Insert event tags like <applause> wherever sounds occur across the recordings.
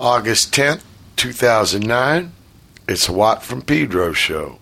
August 10th, 2009. It's a Watt from Pedro show.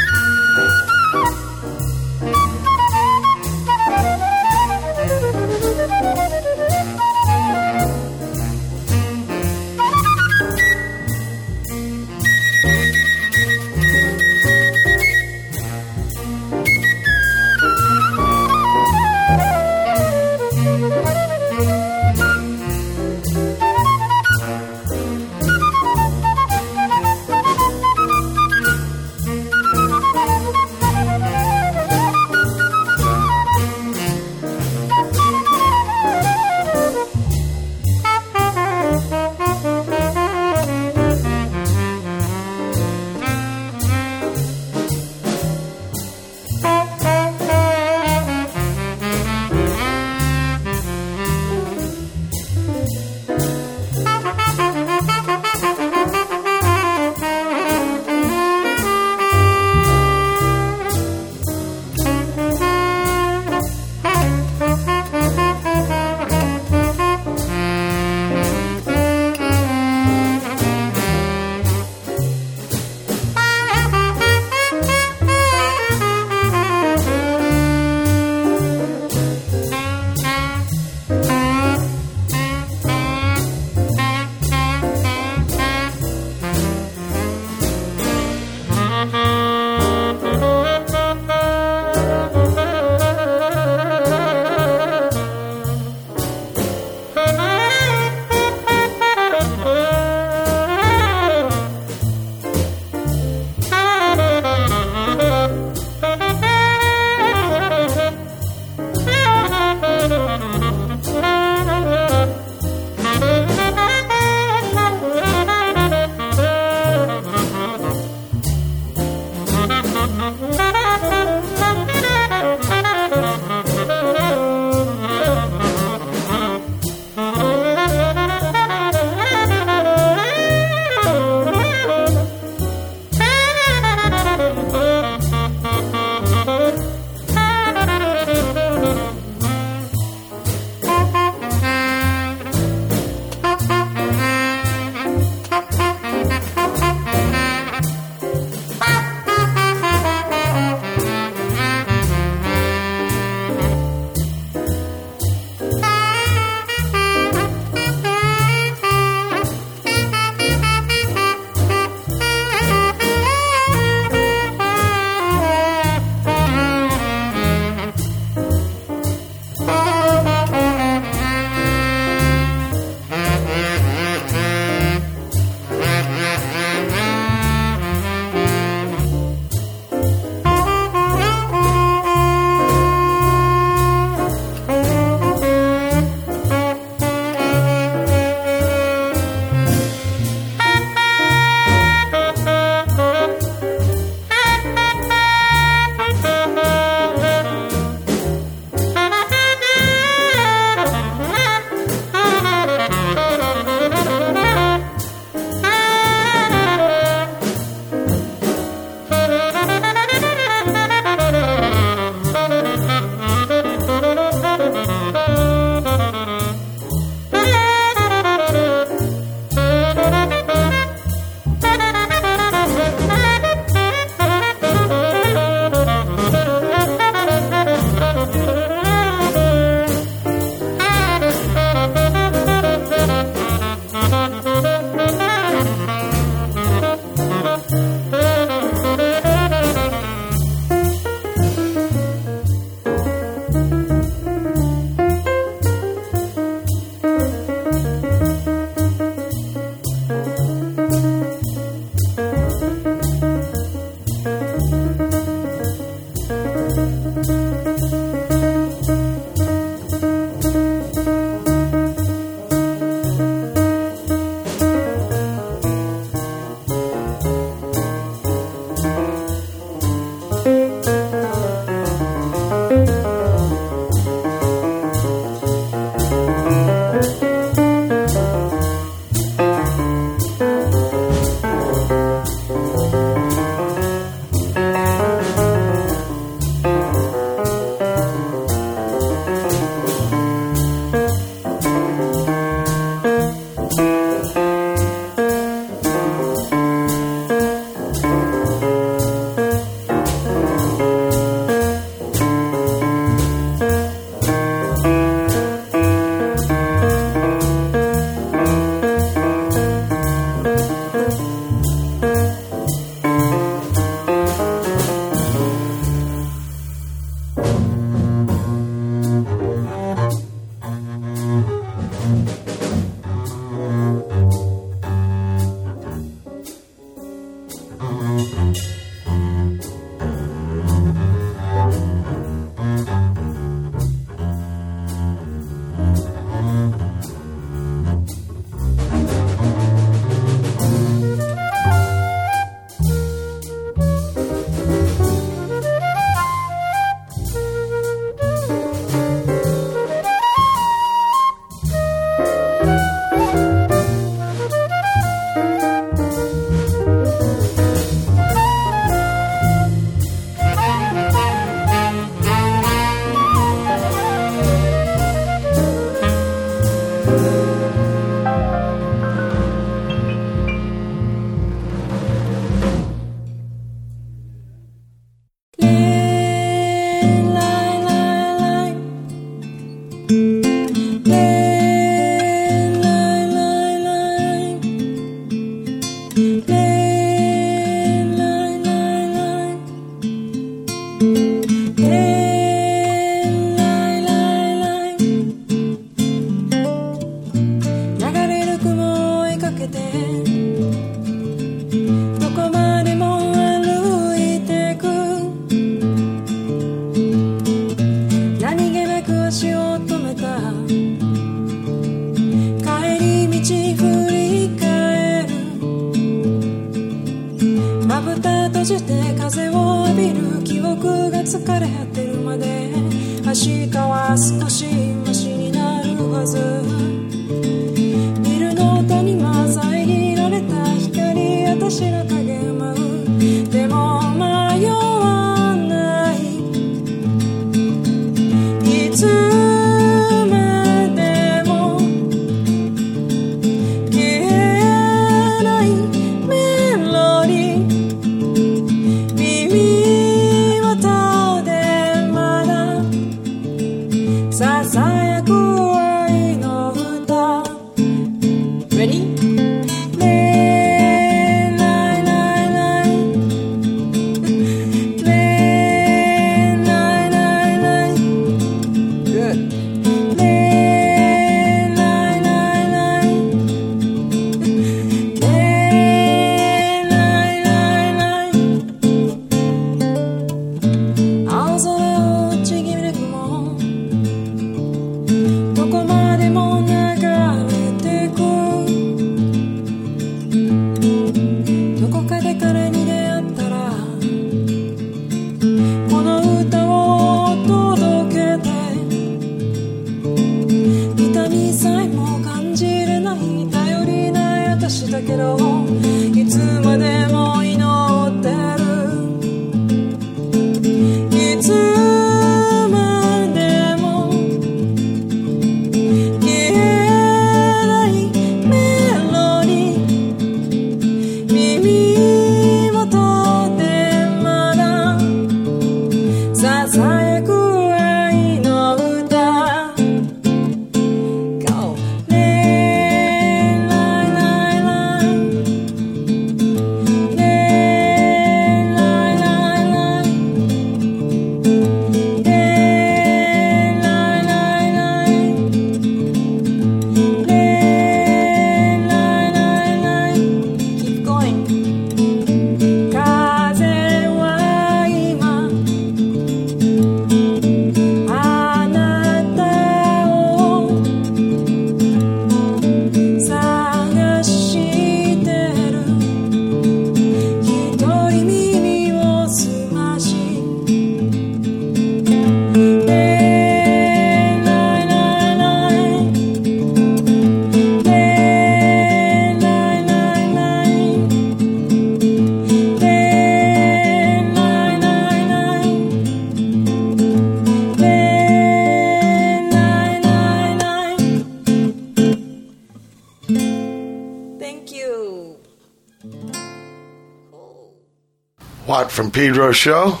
Pedro show.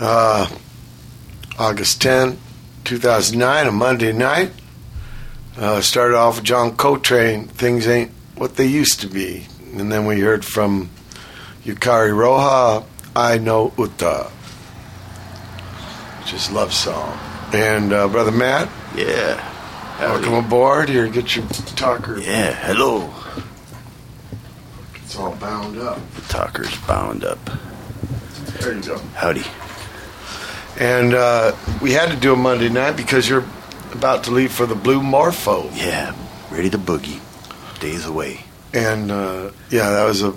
Uh, August 10, 2009, a Monday night. Uh, started off with John Coltrane, Things Ain't What They Used to Be. And then we heard from Yukari Roja, Ai No Uta, which is love song. And uh, Brother Matt. Yeah. Howdy. Welcome aboard. Here, get your talker. Yeah, hello It's all bound up. The talker's bound up. Go. Howdy. And uh, we had to do a Monday night because you're about to leave for the Blue Morpho. Yeah, ready to boogie. Days away. And uh, yeah, that was a.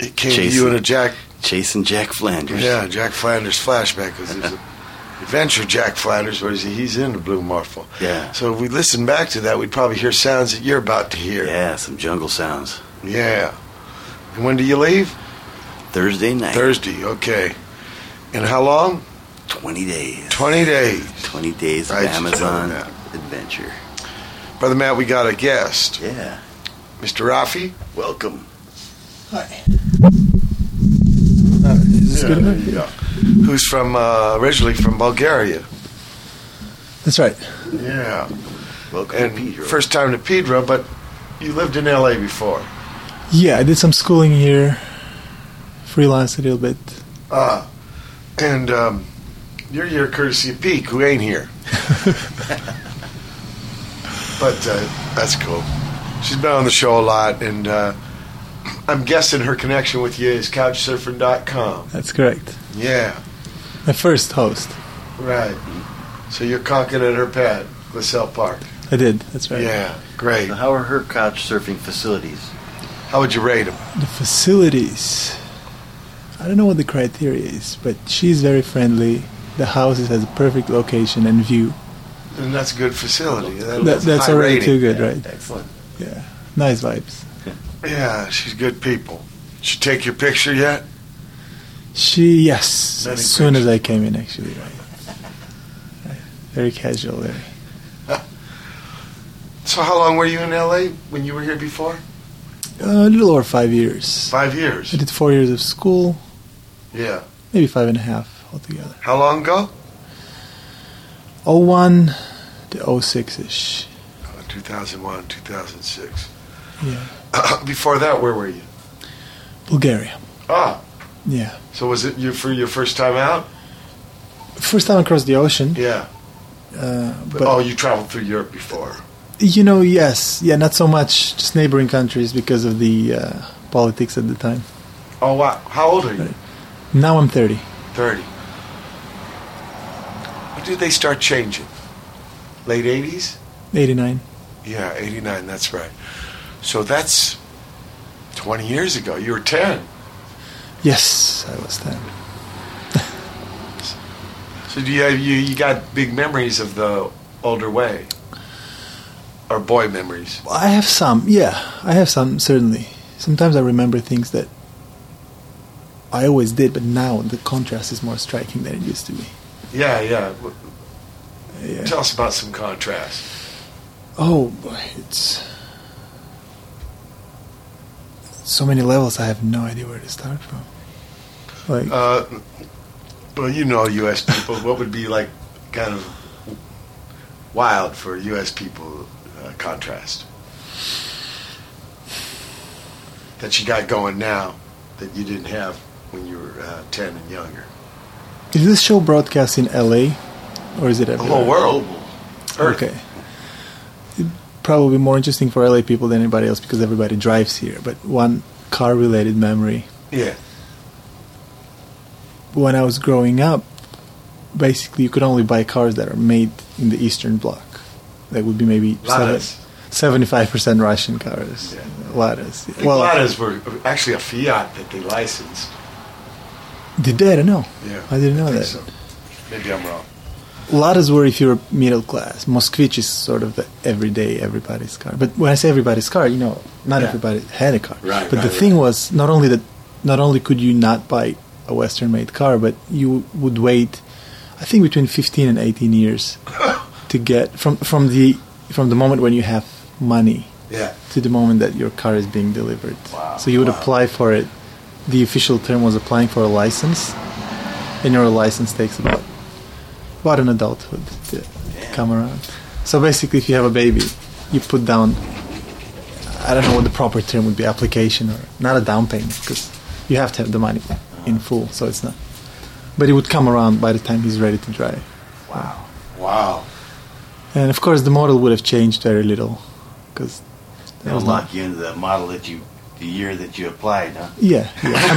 It came chasing, to you in a Jack. Chasing Jack Flanders. Yeah, Jack Flanders flashback because there's a <laughs> adventure Jack Flanders, where he's in the Blue Morpho. Yeah. So if we listen back to that, we'd probably hear sounds that you're about to hear. Yeah, some jungle sounds. Yeah. And when do you leave? Thursday night. Thursday, okay. And how long? 20 days. 20 days. 20 days of right, Amazon adventure. Brother Matt, we got a guest. Yeah. Mr. Rafi. Welcome. Hi. Uh, yeah, yeah. Who's from, uh, originally from Bulgaria. That's right. Yeah. Welcome and to Pedro. First time to Pedro, but you lived in LA before. Yeah, I did some schooling here, freelance a little bit. Uh, and um, you're here courtesy of Peak, who ain't here. <laughs> but uh, that's cool. She's been on the show a lot, and uh, I'm guessing her connection with you is couchsurfing.com. That's correct. Yeah, My first host. right. So you're conking at her pad, LaSalle Park. I did. That's right. Yeah, great. So how are her couch surfing facilities? How would you rate them? The facilities. I don't know what the criteria is, but she's very friendly. The house has a perfect location and view. And that's a good facility. That- That, that's high already rating. too good, right? Excellent. Yeah. Nice vibes. Yeah, she's good people. She take your picture yet? She, yes, Very as soon good. as I came in, actually, right. right. Very casual, very. <laughs> So how long were you in LA when you were here before? Uh, a little over five years. Five years. I did four years of school, Yeah. maybe five and a half altogether. How long ago? 01 to 06 ish. Uh, 2001, 2006. Yeah. <coughs> Before that, where were you? Bulgaria. Ah, Yeah. so was it you for your first time out? First time across the ocean. Yeah. Uh, But, but oh, you traveled through Europe before. You know, yes, yeah, not so much just neighboring countries because of the uh, politics at the time. Oh, wow. How old are you? Right. Now I'm 30. 30. When did they start changing? Late 80s? 89. Yeah, 89, that's right. So that's 20 years ago. You were 10. Yes, I was 10. <laughs> So do you, have, you you got big memories of the older way? Or boy memories? I have some, yeah, I have some, certainly. Sometimes I remember things that I always did, but now the contrast is more striking than it used to be. Yeah, yeah. Yeah. Tell us about some contrast. Oh, boy, it's. So many levels, I have no idea where to start from. Like, Uh, well, you know U.S. people. what would be like kind of wild for U.S. people uh, contrast? That you got going now that you didn't have when you were uh, 10 and younger? is this show broadcast in LA? Or is it The whole world. Earth. Okay. It'd probably more interesting for LA people than anybody else because everybody drives here. But one car related memory. Yeah. When I was growing up, basically you could only buy cars that are made in the Eastern Bloc. That would be maybe seventy-five percent Russian cars. Yeah. Ladas. Think Ladas were actually a Fiat that they licensed. Did they? I don't know. Yeah. I didn't know think that. so. Maybe I'm wrong. Ladas were if you're middle class. Moskvich is sort of the everyday everybody's car. But when I say everybody's car, you know, not Yeah. everybody had a car. Right, But the right, thing right. was, not only that, not only could you not buy a Western-made car, but you would wait, I think, between 15 and 18 years <coughs> to get from from the from the moment when you have money Yeah. to the moment that your car is being delivered. Wow, So you would wow. apply for it. The official term was applying for a license, and your license takes about about an adulthood to come around. So basically, if you have a baby, you put down. I don't know what the proper term would be, application or not a down payment, because you have to have the money in full. So it's not. But it would come around by the time he's ready to drive. Wow. Wow. And of course, the model would have changed very little, because They'll lock you into that model that you, the year that you applied, huh? Yeah, yeah. I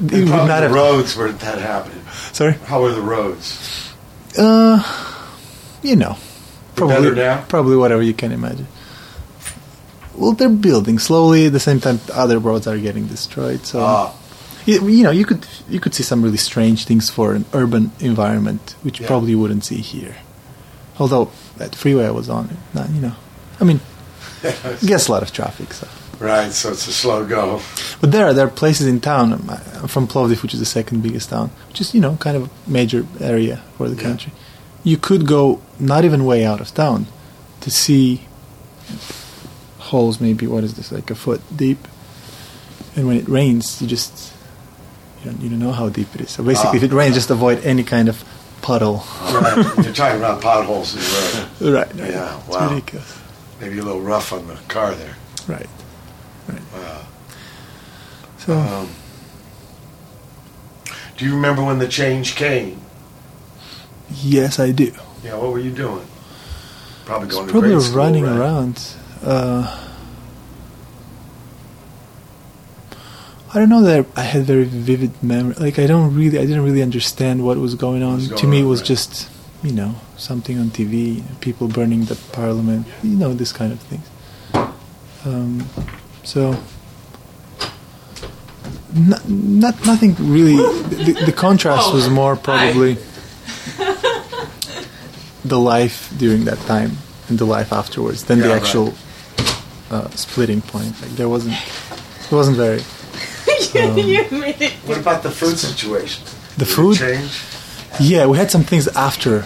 mean, <laughs> it would not the have. roads where that happened. Sorry. How were the roads? Uh, you know, probably now? probably whatever you can imagine. Well, they're building slowly. At the same time, other roads are getting destroyed. So Ah. you, you know, you could you could see some really strange things for an urban environment, which Yeah. probably you wouldn't see here. Although that freeway I was on, not, you know, I mean, <laughs> gets a lot of traffic. So, right, so it's a slow go. but there are there are places in town. I'm, I'm from Plovdiv, which is the second biggest town, which is you know kind of a major area for the Yeah. country. You could go not even way out of town to see holes. Maybe what is this like a foot deep? And when it rains, you just you don't, you don't know how deep it is. So basically, Ah. if it rains, just avoid any kind of puddle. Right. <laughs> You're talking about potholes in the road. right. right. Yeah, wow. ridiculous. Maybe a little rough on the car there. Right. Wow. So Um, Do you remember when the change came? Yes, I do. Yeah, what were you doing? Probably going to Probably grade school, running right? around. Uh, I don't know that I had very vivid memory. Like I don't really, I didn't really understand what was going on. was to going me, it was right. just, you know, something on TV, people burning the parliament, you know, this kind of things. Um, so, not, not nothing really. The, the contrast was more probably the life during that time and the life afterwards than the Yeah, right. actual uh, splitting point. Like there wasn't, it wasn't very. <laughs> Um, you made it. What about the food situation? The Did it food? change? Yeah, we had some things after,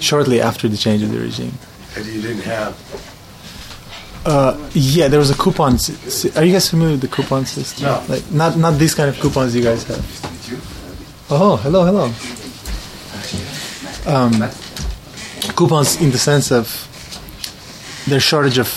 shortly after the change of the regime. That you didn't have. Uh, yeah, there was a coupon. s- s- Are you guys familiar with the coupon system? No. Like not not these kind of coupons you guys have. Oh, hello, hello. Um, coupons in the sense of there's shortage of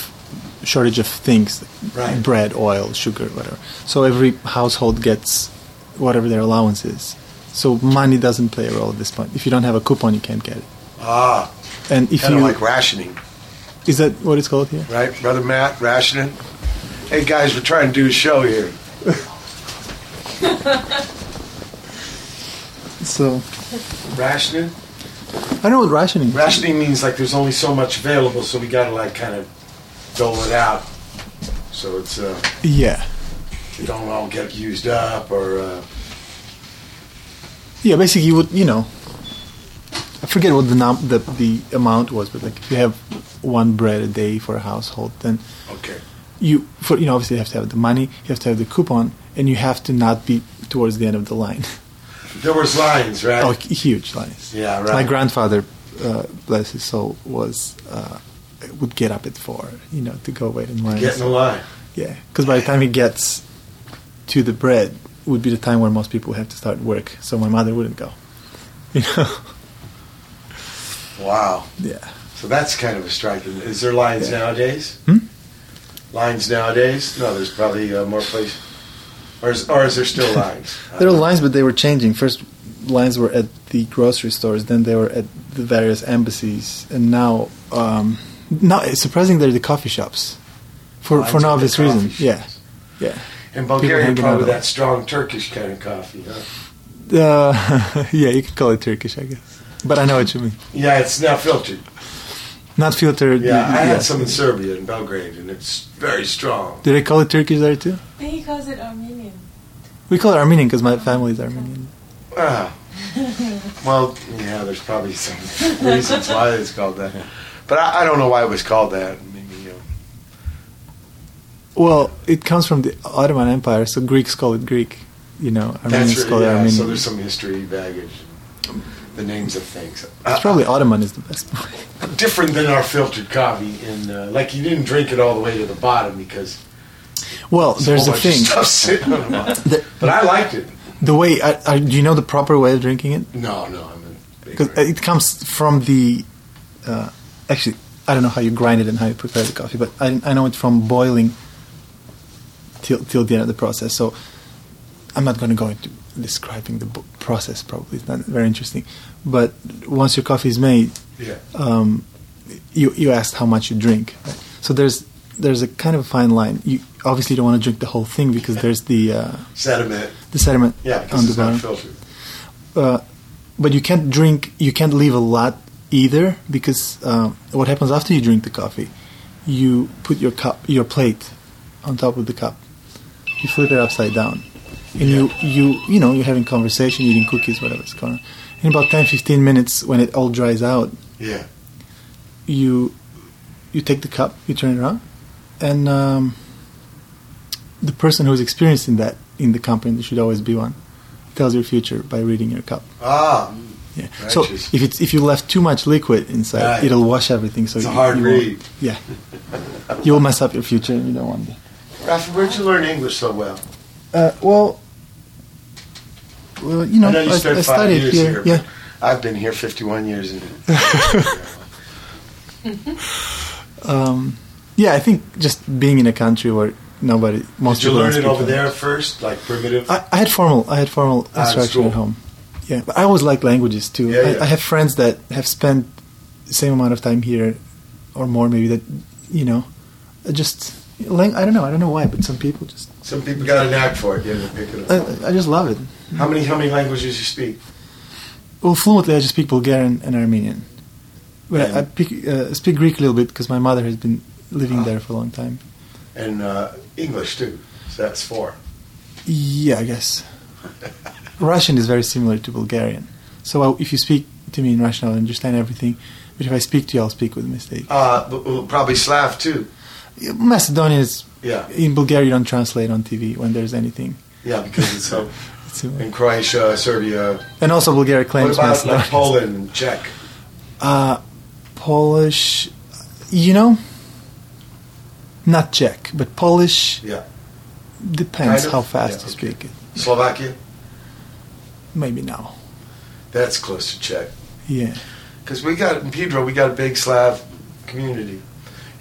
shortage of things, Right. bread, oil, sugar, whatever. So every household gets whatever their allowance is. So money doesn't play a role at this point. If you don't have a coupon, you can't get it. Ah, And if kind you of like rationing, is that what it's called here? right, brother Matt? Rationing. Hey guys, we're trying to do a show here. <laughs> So Rationing. I know what rationing. is. Rationing means like there's only so much available, so we got to like kind of dole it out. So it's uh, Yeah. you don't all get used up or. Uh, Yeah, basically, you would you know, I forget what the num- the the amount was, but like if you have one bread a day for a household, then okay. you for you know obviously you have to have the money, you have to have the coupon, and you have to not be towards the end of the line. <laughs> There was lines, right? oh, huge lines. Yeah, right. My grandfather, uh, bless his soul, was uh, would get up at four, you know, to go wait in line. Get in the line. Yeah, because by the time he gets to the bread, would be the time where most people have to start work. So my mother wouldn't go. <laughs> You know. Wow. yeah. So that's kind of a striking. Is there lines Yeah. nowadays? Hmm? Lines nowadays? No, there's probably uh, more places. Or is, or is there still <laughs> lines? There are lines, but they were changing. First, lines were at the grocery stores. Then they were at the various embassies, and now, um, now it's surprising they're the coffee shops, for Lines for no obvious coffee reason. shops. Yeah, yeah. In Bulgaria, hanging probably out. that strong Turkish kind of coffee, huh? Uh, <laughs> yeah, you could call it Turkish, I guess. But I know what you mean. Yeah, it's now filtered. Not filtered. Yeah, I yeah. had some in Serbia, in Belgrade, and it's very strong. Did they call it Turkish there too? And he calls it Armenian. We call it Armenian because my family is Armenian. Ah. Well, yeah, there's probably some <laughs> reasons why it's called that. But I, I don't know why it was called that. Maybe, you know. Well, it comes from the Ottoman Empire, so Greeks call it Greek. You know, Armenians That's call it yeah, Armenian. so there's some history baggage. The names of things. it's Uh, probably Ottoman is the best. <laughs> different than our filtered coffee. And uh, like you didn't drink it all the way to the bottom because well, there's a a whole bunch of thing. stuff sitting on the. <laughs> But I liked it. The way, I, I, do you know the proper way of drinking it? No, no, I'm Because it comes from the. Uh, actually, I don't know how you grind it and how you prepare the coffee, but I, I know it from boiling till till the end of the process. So I'm not going to go into describing the process. Probably it's not very interesting. But once your coffee is made, yeah. um, you you asked how much you drink. Right? So there's there's a kind of a fine line. You obviously don't want to drink the whole thing because there's the uh, Sediment. the sediment Yeah, on because the it's not filtered. Uh, but you can't drink. You can't leave a lot either because um, what happens after you drink the coffee? You put your cup, your plate, on top of the cup. You flip it upside down, and you you you know you're having conversation, eating cookies, whatever it's called. In about 10, 15 minutes, when it all dries out, Yeah. you you take the cup, you turn it around, and um, the person who's experiencing that in the company, there should always be one, tells your future by reading your cup. Ah, Yeah. So if it's if you left too much liquid inside, Right. it'll wash everything. So It's a you- hard you read. Yeah. You'll mess up your future, and you don't want that. Rafa, where'd you learn English so well? Uh, well, well, you know, I know you I, I studied years here. here. yeah. I've been here 51 years. And <laughs> Um, yeah, I think just being in a country where nobody, most Did you people don't learn it over English. there first, like primitive? I, I had formal, I had formal Ah, instruction at home. Yeah, but I always like languages too. Yeah, I, yeah. I have friends that have spent the same amount of time here, or more maybe. That you know, just lang- I don't know. I don't know why, but some people just. Some people got a knack for it. Yeah, pick it up. I, I just love it. How many how many languages you speak? Well, fluently, I just speak Bulgarian and Armenian. But I, I And- pick, uh, speak Greek a little bit because my mother has been living Ah. there for a long time. And uh, English too. So that's four. Yeah, I guess. <laughs> Russian is very similar to Bulgarian. So I, if you speak to me in Russian, I'll understand everything. But if I speak to you, I'll speak with mistake. Uh, probably Slav too. Macedonian is Yeah, in Bulgaria. You don't translate on TV when there's anything. yeah, because it's so. <laughs> It's. In Croatia, Serbia. And also Bulgaria claims. What about Macedonia. like Poland and Czech? Uh, Polish, you know, not Czech, but Polish Yeah. depends Kind of? how fast Yeah, you okay. speak it. Slovakia. Maybe now. That's close to Czech. Yeah. Because we got in Pedro, we got a big Slav community.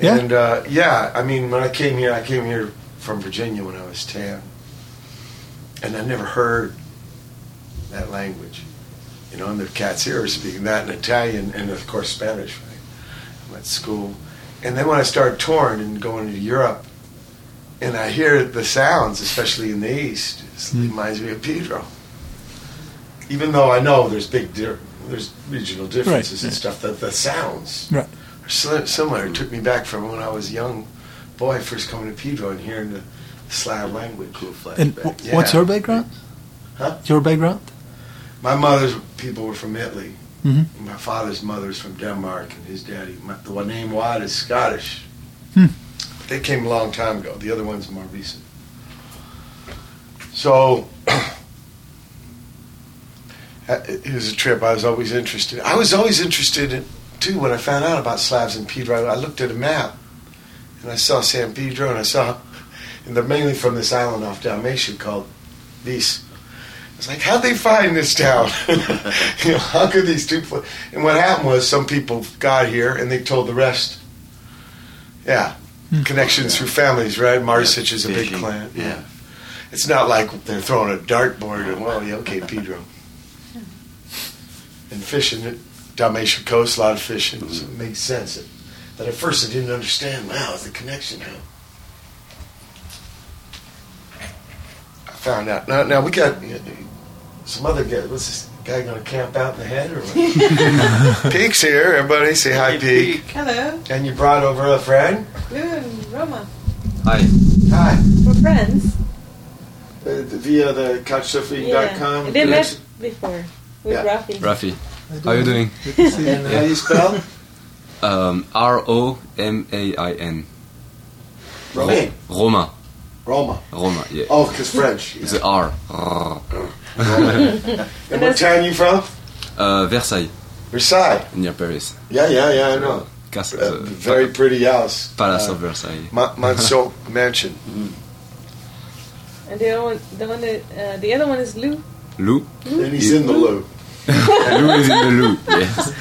Yeah? And uh, yeah, I mean, when I came here, I came here from Virginia when I was 10. And I never heard that language. You know, and the cats here are speaking that and Italian and, of course, Spanish. Right? I went to school. And then when I started touring and going to Europe, and I hear the sounds, especially in the East, it Mm. reminds me of Pedro. Even though I know there's big, di- there's regional differences and right. stuff, that the sounds Right. Are similar. It took me back from when I was a young boy, first coming to Pedro and hearing the Slav language. Cool flashback. And w- Yeah. what's your background? Huh? Your background? My mother's people were from Italy. hmm My father's mother's from Denmark, and his daddy, my, the one named Watt, is Scottish. Hmm. They came a long time ago. The other one's more recent. So <clears throat> uh, it was a trip. I was always interested. I was always interested in too when I found out about Slavs in Pedro. I looked at a map and I saw San Pedro, and I saw, <laughs> and they're mainly from this island off Dalmatia called Vis. I was like, how'd they find this town? <laughs> you know, how could these two? pla- And what happened was some people got here and they told the rest. Yeah, hmm. connections through families, right? Marsich is a big Fishing. clan. Yeah. It's not like they're throwing a dartboard and well, yeah, okay, Pedro. And fishing, it, Dalmatia coast, a lot of fishing, so it makes sense. It, but at first I didn't understand. Wow, it's the connection now. I found out. Now, now we got uh, some other guy. What's this guy going to camp out in the head or what? <laughs> Peek's here. Everybody say hi, Peek. Hello. And you brought over a friend. Lou and Roma. Hi. Hi. We're friends. Uh, via the couchsurfing.com. They connection. met before with Yeah. Rafi. Rafi. How are you doing? Good to see you. And how you spell? Um, R O M A I N. Romain. Roma. Roma. Roma. Yeah. Oh, because French. It's the R. <laughs> And what town you from? Uh, Versailles, Versailles. near Paris. Yeah, yeah, yeah, I know. Castle, Uh, very pretty house. Palace Uh, of Versailles. Ma- Monceau <laughs> Mansion. And the other one, the one that, uh, the other one is Lou. Lou. And he's in the loo. <laughs> Lou is in the Lou. <laughs> Yes.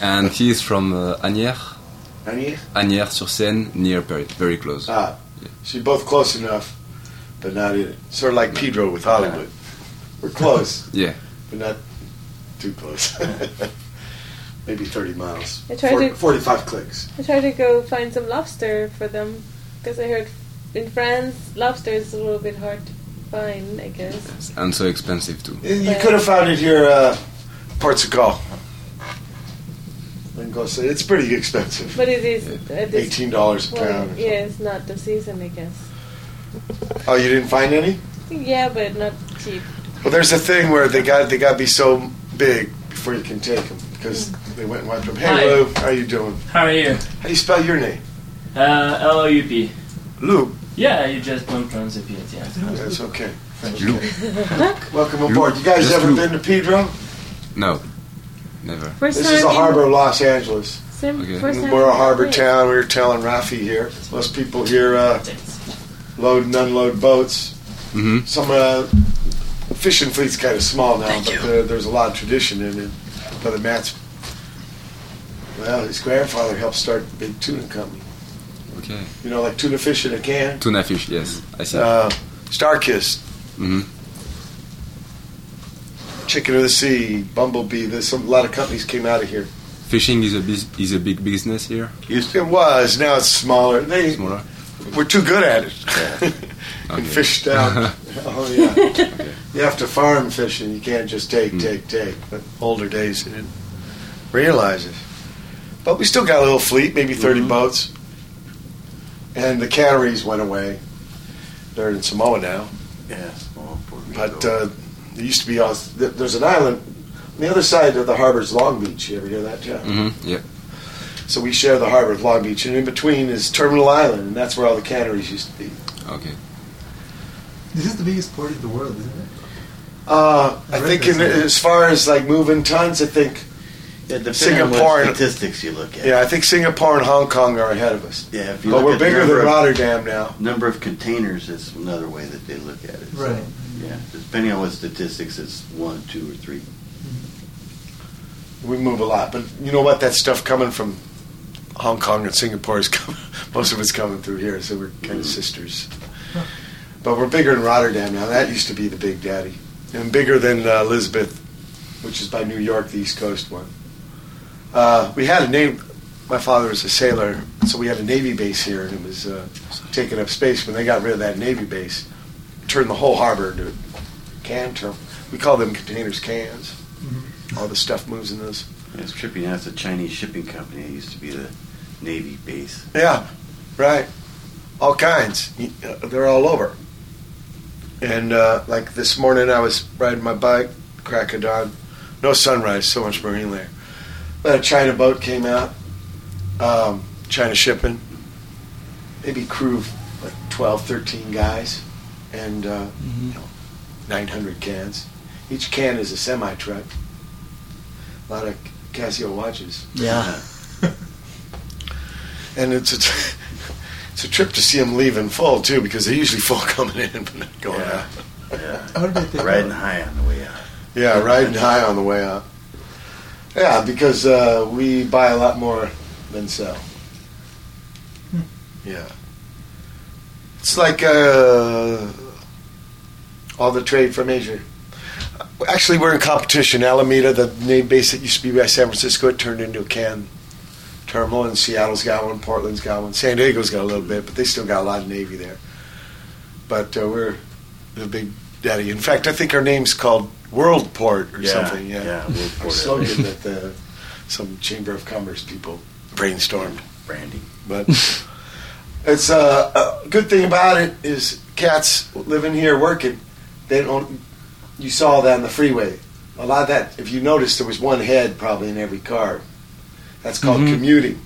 And he is from uh, Asnières, Honey? Asnières-sur-Seine, near Paris, very close. Ah, she's both close enough, but not in. Sort of like Pedro with Hollywood. We're close, Yeah. but not too close. <laughs> Maybe 30 miles. I tried Forty- to- 45 clicks. I tried to go find some lobster for them because I heard in France lobster is a little bit hard to find. I guess. And so expensive too. You could have found it here, uh, Portugal. And go say it's pretty expensive. But it is uh, this, Eighteen dollars a pound. or yeah, it's not the season, I guess. Oh, you didn't find any? Yeah, but not cheap. Well, there's a thing where they got they got to be so big before you can take them because they went and wiped them. Hey, Hi. Lou, how you doing? How are you? How do you spell your name? Uh, L O U P. Lou. Yeah, you just don't pronounce it yet. Yeah. That's okay. Lou. <laughs> Welcome aboard. You guys Just ever Lou. been to Pedro? No. Never. First This is the harbor of Los Angeles. Same, Okay. first time We're a in harbor LA. town. We were telling Rafi here. Most people here uh, load and unload boats. Mm-hmm. Some uh, fishing fleet's kind of small now, but there, there's a lot of tradition in it. Brother Matt's, well, his grandfather helped start the big tuna company. Okay. You know, like tuna fish in a can. Tuna fish, yes. I see. Uh, Starkist. hmm Chicken of the Sea, Bumblebee. There's some, a lot of companies came out of here. Fishing is a bus- is a big business here. It was. Now it's smaller. They Smaller. we're too good at it. <laughs> and Okay. fish down. <laughs> oh yeah. You have to farm fishing. You can't just take, Mm. take, take. But older days, they didn't realize it. But we still got a little fleet, maybe 30 Mm-hmm. boats. And the canneries went away. They're in Samoa now. Yeah, small Puerto Rico. But uh, there used to be, all, there's an island on the other side of the harbor is Long Beach. You ever hear that, Jeff? hmm Yeah. So we share the harbor with Long Beach, and in between is Terminal Island, and that's where all the canneries used to be. Okay. This is the biggest port in the world, isn't it? Uh, I I think in, as far as like moving tons, I think yeah, depending Singapore on what statistics you look at. yeah, I think Singapore and Hong Kong are ahead of us. Yeah, if you But look we're at bigger than of- Rotterdam now. Number of containers is another way that they look at it. So, Right. Yeah, depending on what statistics, it's one, two, or three. We move a lot, but you know what? That stuff coming from Hong Kong and Singapore is <laughs> coming. Most of it's coming through here, so we're kind of sisters. But we're bigger than Rotterdam now. That used to be the big daddy, and bigger than uh, Elizabeth, which is by New York, the East Coast one. Uh, we had a name. My father was a sailor, so we had a Navy base here, and it was uh, taking up space. When they got rid of that Navy base, turned the whole harbor into a can terminal. We call them containers cans. All the stuff moves in those. Yeah, it's trippy. Now it's a Chinese shipping company. It used to be the Navy base. Yeah, right. All kinds. Uh, They're all over. And uh, like this morning, I was riding my bike, crack of dawn. No sunrise, so much marine layer. But a China boat came out, um, China shipping. Maybe crew of like 12, 13 guys, and uh, you know, 900 cans. Each can is a semi truck. A lot of Casio watches. Yeah. <laughs> And it's a, <laughs> it's a trip to see them leaving full too, because they're usually full <laughs> coming in but not going Yeah. out. Yeah. How did they take Riding high on the way out. Yeah, riding high on the way out. Yeah, because uh, we buy a lot more than sell. Yeah, it's like uh, all the trade from Asia. Actually, we're in competition. Alameda, the name base that used to be by San Francisco, it turned into a can terminal, and Seattle's got one, Portland's got one, San Diego's got a little bit, but they still got a lot of Navy there. But uh, we're the big daddy. In fact, I think our name's called Worldport or something. Yeah, Yeah, Our Worldport. slogan <laughs> that the, some Chamber of Commerce people brainstormed. Branding. But it's uh, a good thing about it is cats living here working. They don't. You saw that on the freeway. A lot of that. If you noticed, there was one head probably in every car. That's called Mhm. commuting.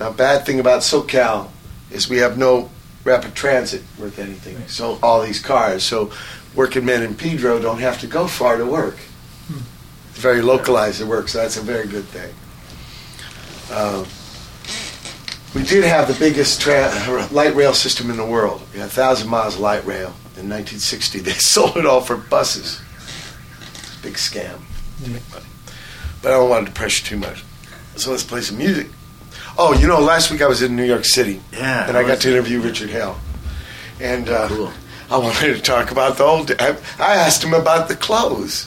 Now, bad thing about SoCal is we have no rapid transit worth anything. So all these cars. So working men in Pedro don't have to go far to work. It's very localized at work, so that's a very good thing. Um, we did have the biggest tra- <laughs> light rail system in the world. We had 1,000 miles of light rail. In 1960, they <laughs> sold it all for buses. Big scam. Yeah. But I don't want to depress you too much. So let's play some music. Oh, you know, last week I was in New York City. Yeah. And I got to interview Richard Hell. And uh, Cool. I wanted to talk about the old. I, I asked him about the clothes.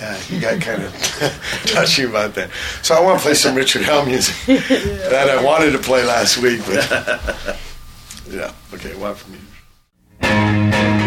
Yeah, he got kind of <laughs> touchy about that. So I want to play some Richard Hell music <laughs> that I wanted to play last week, but <laughs> yeah. Okay, one from you.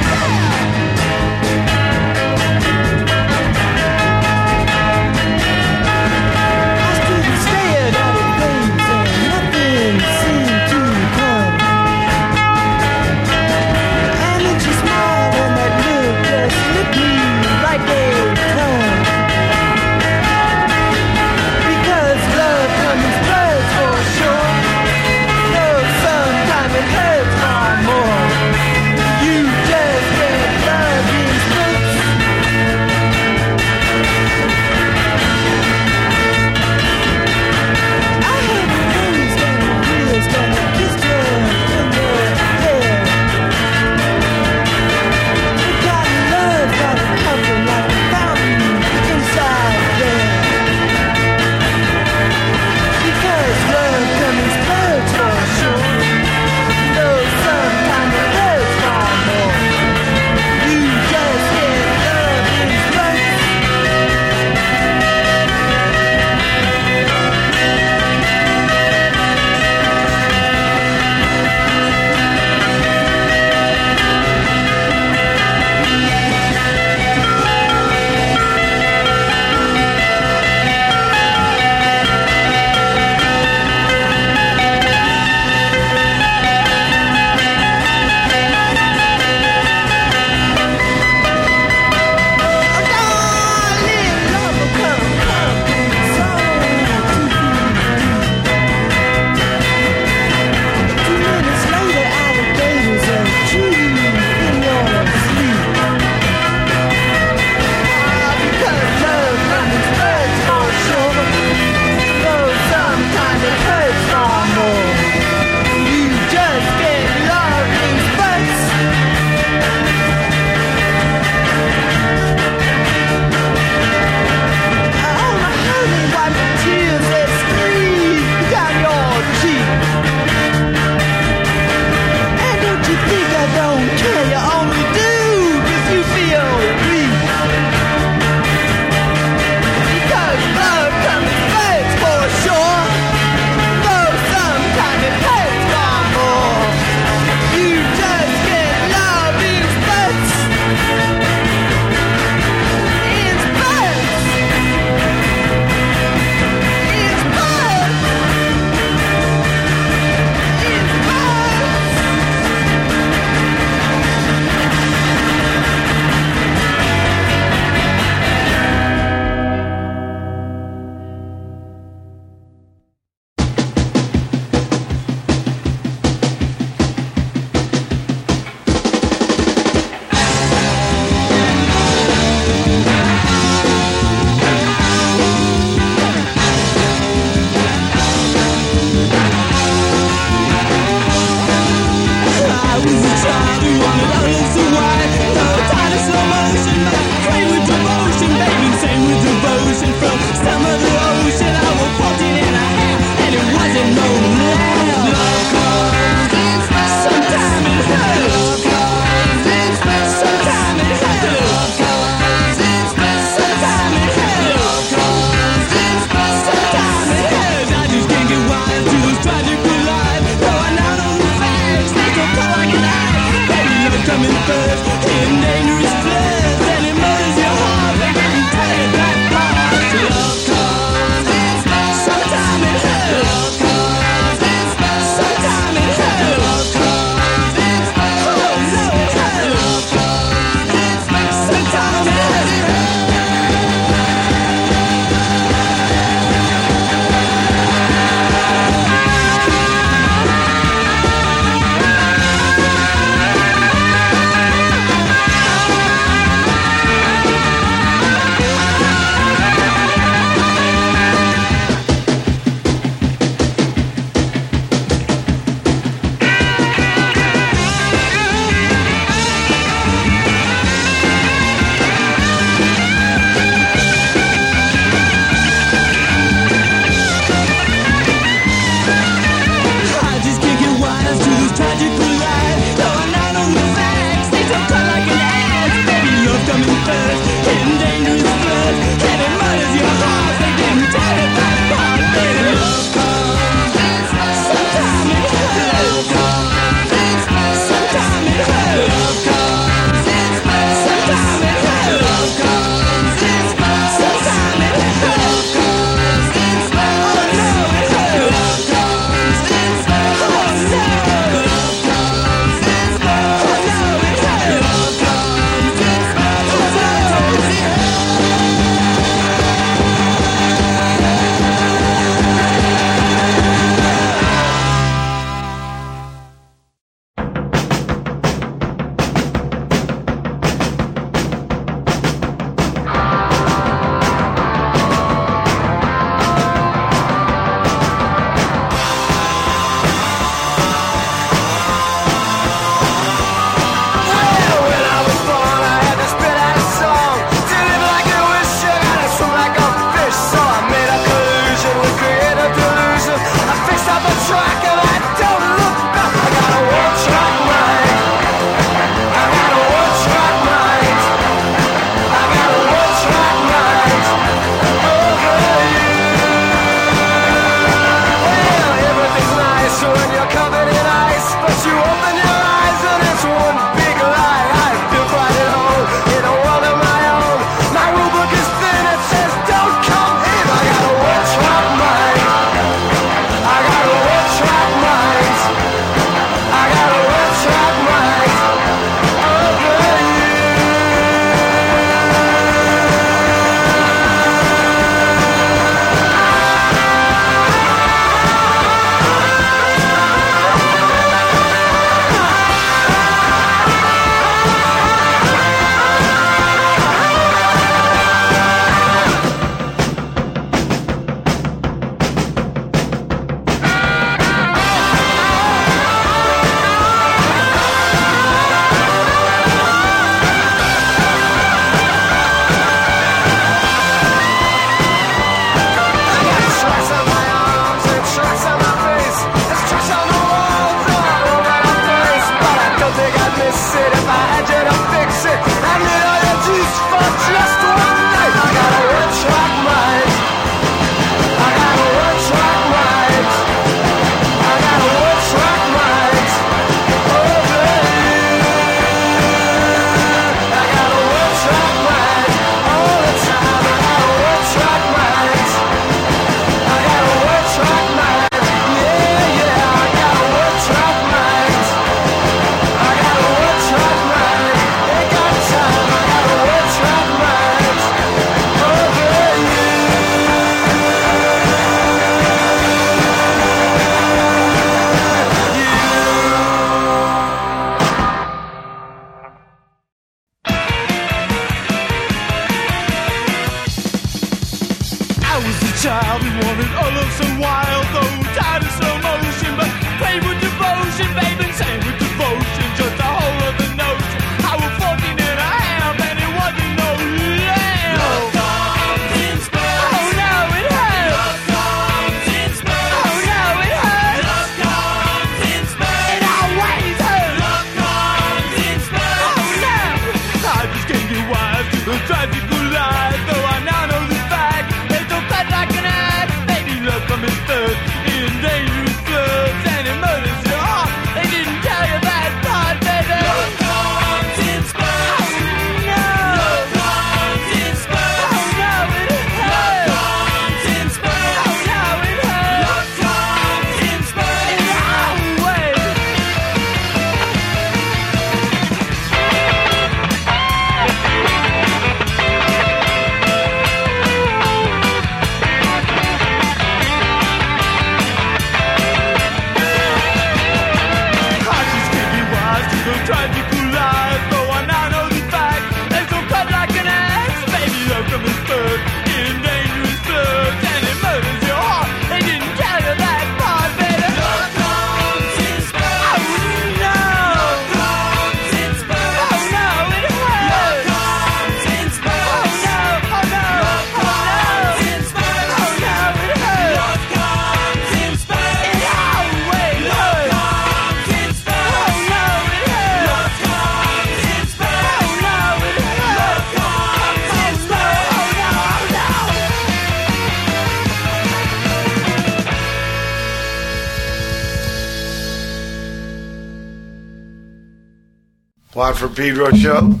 Pedro show.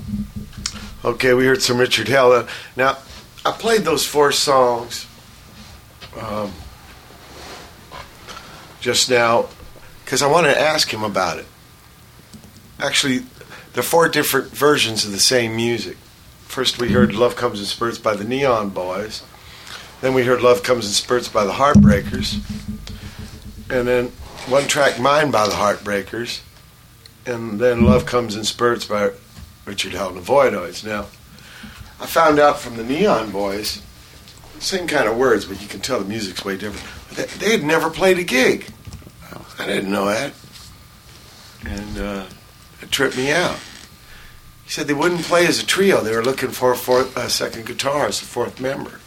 Okay, we heard some Richard Hell. Uh, Now, I played those four songs um, just now because I wanted to ask him about it. Actually, there are four different versions of the same music. First, we heard Love Comes in Spurts by the Neon Boys. Then we heard Love Comes in Spurts by the Heartbreakers. And then One Track Mind by the Heartbreakers and then Love Comes in Spurts by Richard Hell and the Voidoids. Now, I found out from the Neon Boys, same kind of words, but you can tell the music's way different. They, they had never played a gig. I didn't know that. And uh, it tripped me out. He said they wouldn't play as a trio. They were looking for a, fourth, a second guitar as a fourth member.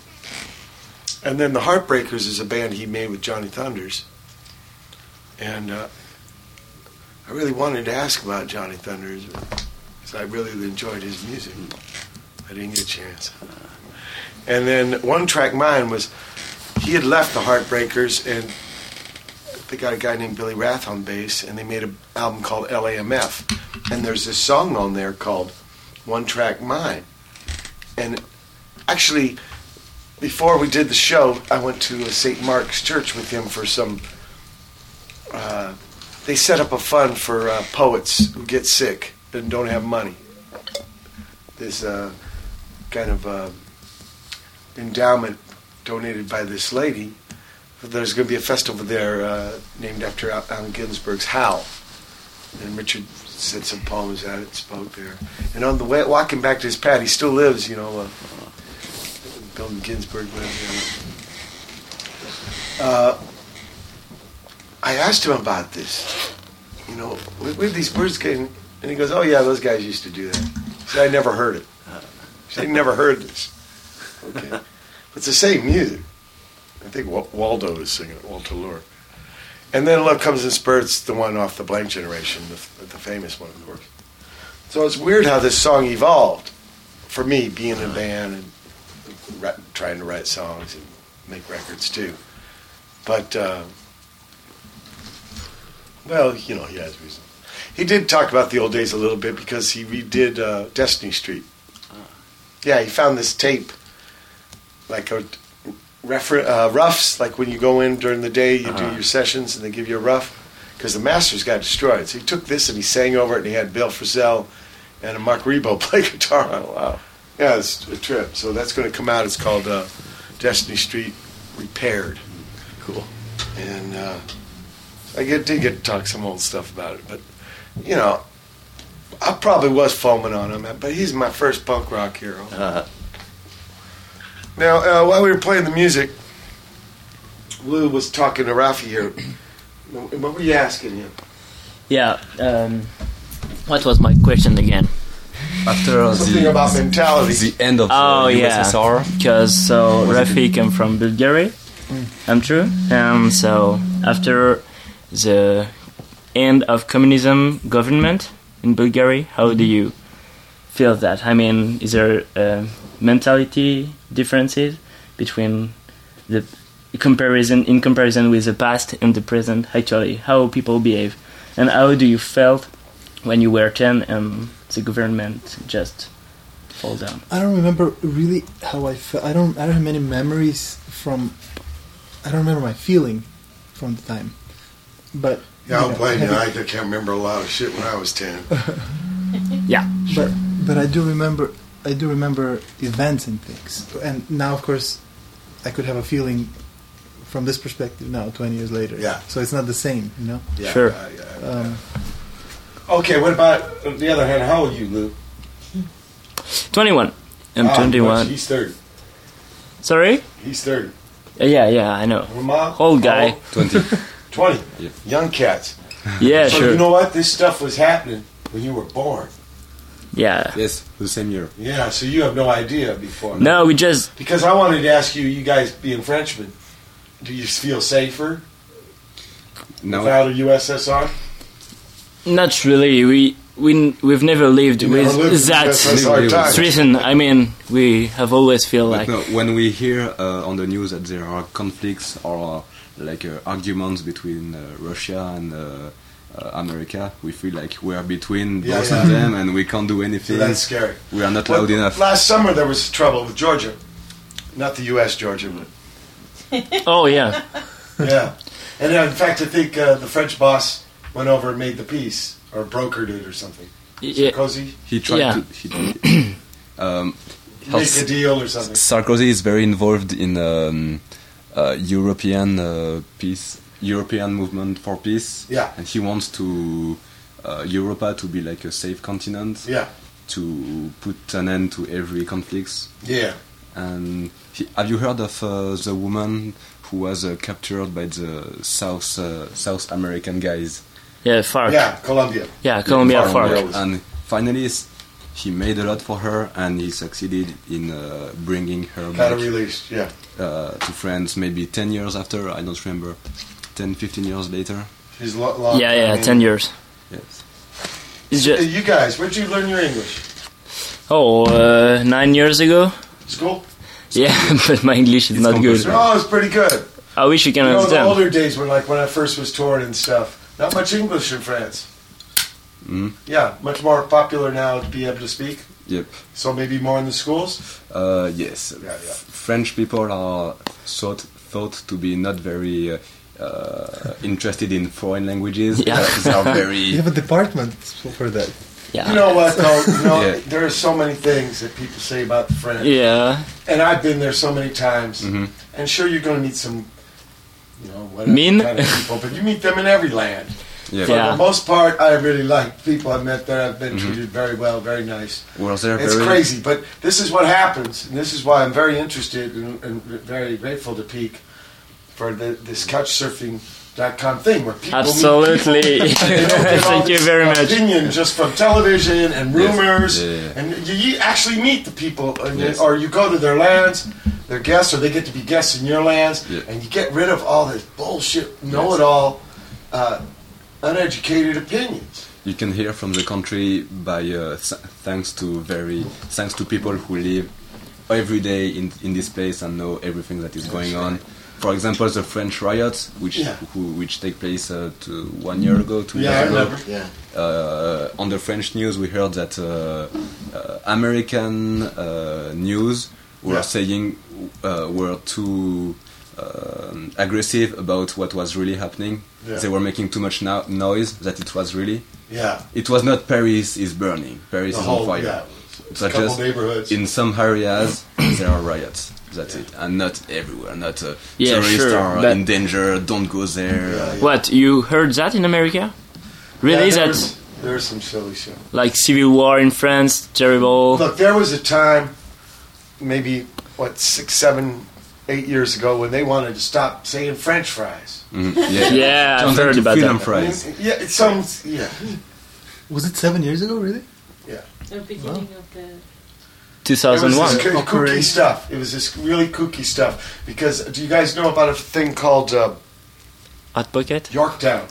And then the Heartbreakers is a band he made with Johnny Thunders. And uh, really wanted to ask about Johnny Thunders because I really enjoyed his music. I didn't get a chance. And then one track mind was he had left the Heartbreakers and they got a guy named Billy Rath on bass and they made an album called LAMF. And there's this song on there called One Track Mind. And actually, before we did the show, I went to a St. Mark's Church with him for some. Uh, they set up a fund for uh, poets who get sick and don't have money. There's a kind of uh, endowment donated by this lady. There's going to be a festival there uh, named after Allen Ginsberg's Howl. And Richard said some poems at it, spoke there. And on the way, walking back to his pad, he still lives, you know, uh, Bill Ginsberg lives there. I asked him about this. You know, where, where these birds came, and he goes, "Oh yeah, those guys used to do that." He said, "I never heard it." Said, "I never heard this." Okay, but it's the same music. I think Waldo is singing it, Walter Lure. And then Love Comes in Spurts, the one off the Blank Generation, the, the famous one, of course. So it's weird how this song evolved for me, being in a band and trying to write songs and make records too. But, uh, well, you know, he has reason. He did talk about the old days a little bit because he redid uh, Destiny Street. Yeah, he found this tape, like a refer- uh, roughs, like when you go in during the day, you do Uh-huh. your sessions and they give you a rough, because the masters got destroyed. So he took this and he sang over it, and he had Bill Frisell and Marc Ribot <laughs> play guitar on it. Wow. Yeah, it's a trip. So that's going to come out. It's called uh, Destiny Street Repaired. Cool. And uh, I get, did get to talk some old stuff about it, but you know, I probably was foaming on him, but he's my first punk rock hero. Uh, Now, uh, while we were playing the music, Lou was talking to Rafi here. <clears throat> What were you asking him? yeah. Um, what was my question again? After <laughs> Something the, about mentality. the end of Oh the yeah, USSR, because so Rafi came from Bulgaria, I'm true, and so after the end of communism government in Bulgaria, how do you feel that? I mean, is there mentality differences between the comparison in comparison with the past and the present? Actually, how people behave, and how do you felt when you were ten and the government just fall down? I don't remember really how I felt. I don't. I don't have many memories from. I don't remember my feeling from the time. But Yeah, I'll you know, blame you. I can't remember a lot of shit when I was 10. <laughs> Yeah, But but I do remember. I do remember events and things. And now, of course, I could have a feeling from this perspective now, twenty years later. Yeah. So it's not the same, you know. Yeah, Sure. yeah, yeah, yeah. Um, Okay, what about, on the other hand, how old are you, Lou? 21. I'm Ah, 21. He's 30. Sorry? He's 30. Uh, Yeah, yeah, I know. Old guy. <laughs> 20. 20. Yeah. Young cats. Yeah, so sure. you know what? This stuff was happening when you were born. yeah. yes, the same year. Yeah, so you have no idea before. No, we just. Because I wanted to ask you, you guys being Frenchmen, do you feel safer Now, without a USSR? Not really. We. We, we've never lived You with never lived that USSR times. reason. I mean, we have always feel but like. no, when we hear uh, on the news that there are conflicts or uh, like uh, arguments between uh, Russia and uh, uh, America, we feel like we are between Yeah, both yeah. of them and we can't do So anything. that's scary. we are not Well, loud enough. Last summer there was trouble with Georgia. Not the U.S. Georgia, but <laughs> Oh, yeah. <laughs> yeah. And uh, in fact, I think uh, the French boss went over and made the peace or brokered it or something. yeah. Sarkozy He tried Yeah. to. He, <clears throat> um, make a deal or something. Sarkozy is very involved in um, European uh, peace, European movement for peace. Yeah. and he wants to uh, Europa to be like a safe continent Yeah, to put an end to every conflicts. yeah. And he, have you heard of uh, the woman who was uh, captured by the South uh, South American guys? Yeah, FARC. Yeah, Colombia. Yeah, Colombia. Colombia FARC. And finally, s- he made a lot for her, and he succeeded in uh, bringing her Got back it released. Yeah. uh, to France maybe 10 years after, I don't remember, 10, 15 years later. He's lo- long Yeah, yeah, in. 10 years. Yes. It's just. you guys, where'd you learn your English? Oh, uh, nine years ago? School? Yeah, <laughs> but my English is It's not good. Oh, it's pretty good. I wish you can You know, in the understand. older days when, like, when I first was touring and stuff, not much English in France. Mhm. Yeah, much more popular now to be able to speak. Yep. So maybe more in the schools. Uh, yes. Yeah, yeah. French people are thought, thought to be not very uh, uh, interested in foreign languages. Yeah. Uh, they are you have a department for that. Yeah. You know what, though? You know, Yeah. there are so many things that people say about the French. Yeah. And I've been there so many times. mm-hmm. And sure, you're going to meet some, you know, whatever Mean? kind of people, but you meet them in every land. Yeah. For Yeah. the most part, I really like people I've met there. I've been treated very well, very nice. Well, they're It's very. crazy, but this is what happens, and this is why I'm very interested and, and very grateful to Peak for the, this couchsurfing.com thing where people meet Absolutely. <laughs> people. They don't get all Thank you this very much. Opinion just from television and Yes. rumors, Yeah, yeah. and you, you actually meet the people, and you- Yes. or you go to their lands, their guests, or they get to be guests in your lands, Yeah. and you get rid of all this bullshit, know-it-all, uh, uneducated opinions. you can hear from the country by uh, th- thanks to very thanks to people who live every day in in this place and know everything that is going on. For example, the French riots, which Yeah. who, which take place uh, to one year ago, two Yeah, I years ago. remember. Yeah. Uh, on the French news, we heard that uh, uh, American uh, news were Yeah. saying uh, were too um, aggressive about what was really happening. Yeah. They were making too much no- noise that it was really. Yeah. It was not Paris is burning. Paris The is whole, on fire. yeah. It A just neighborhoods. in some areas <clears throat> there are riots. That's it, and not everywhere. Not uh, Yeah, tourists sure, are in danger. Don't go there. Yeah, yeah. What you heard that in America? Really? Yeah, there that was- There's some silly shit. like civil war in France? Terrible. Look, there was a time, maybe what six, seven, eight years ago, when they wanted to stop saying French fries. Mhm, <laughs> Yeah, Yeah, I've Turns heard about that. fries. Yeah, it sounds. Yeah, Was it seven years ago, really? Yeah. The beginning of the. it was 2001. this kooky stuff. It was this really kooky stuff. Because do you guys know about a thing called uh, Hot pocket? Yorktown?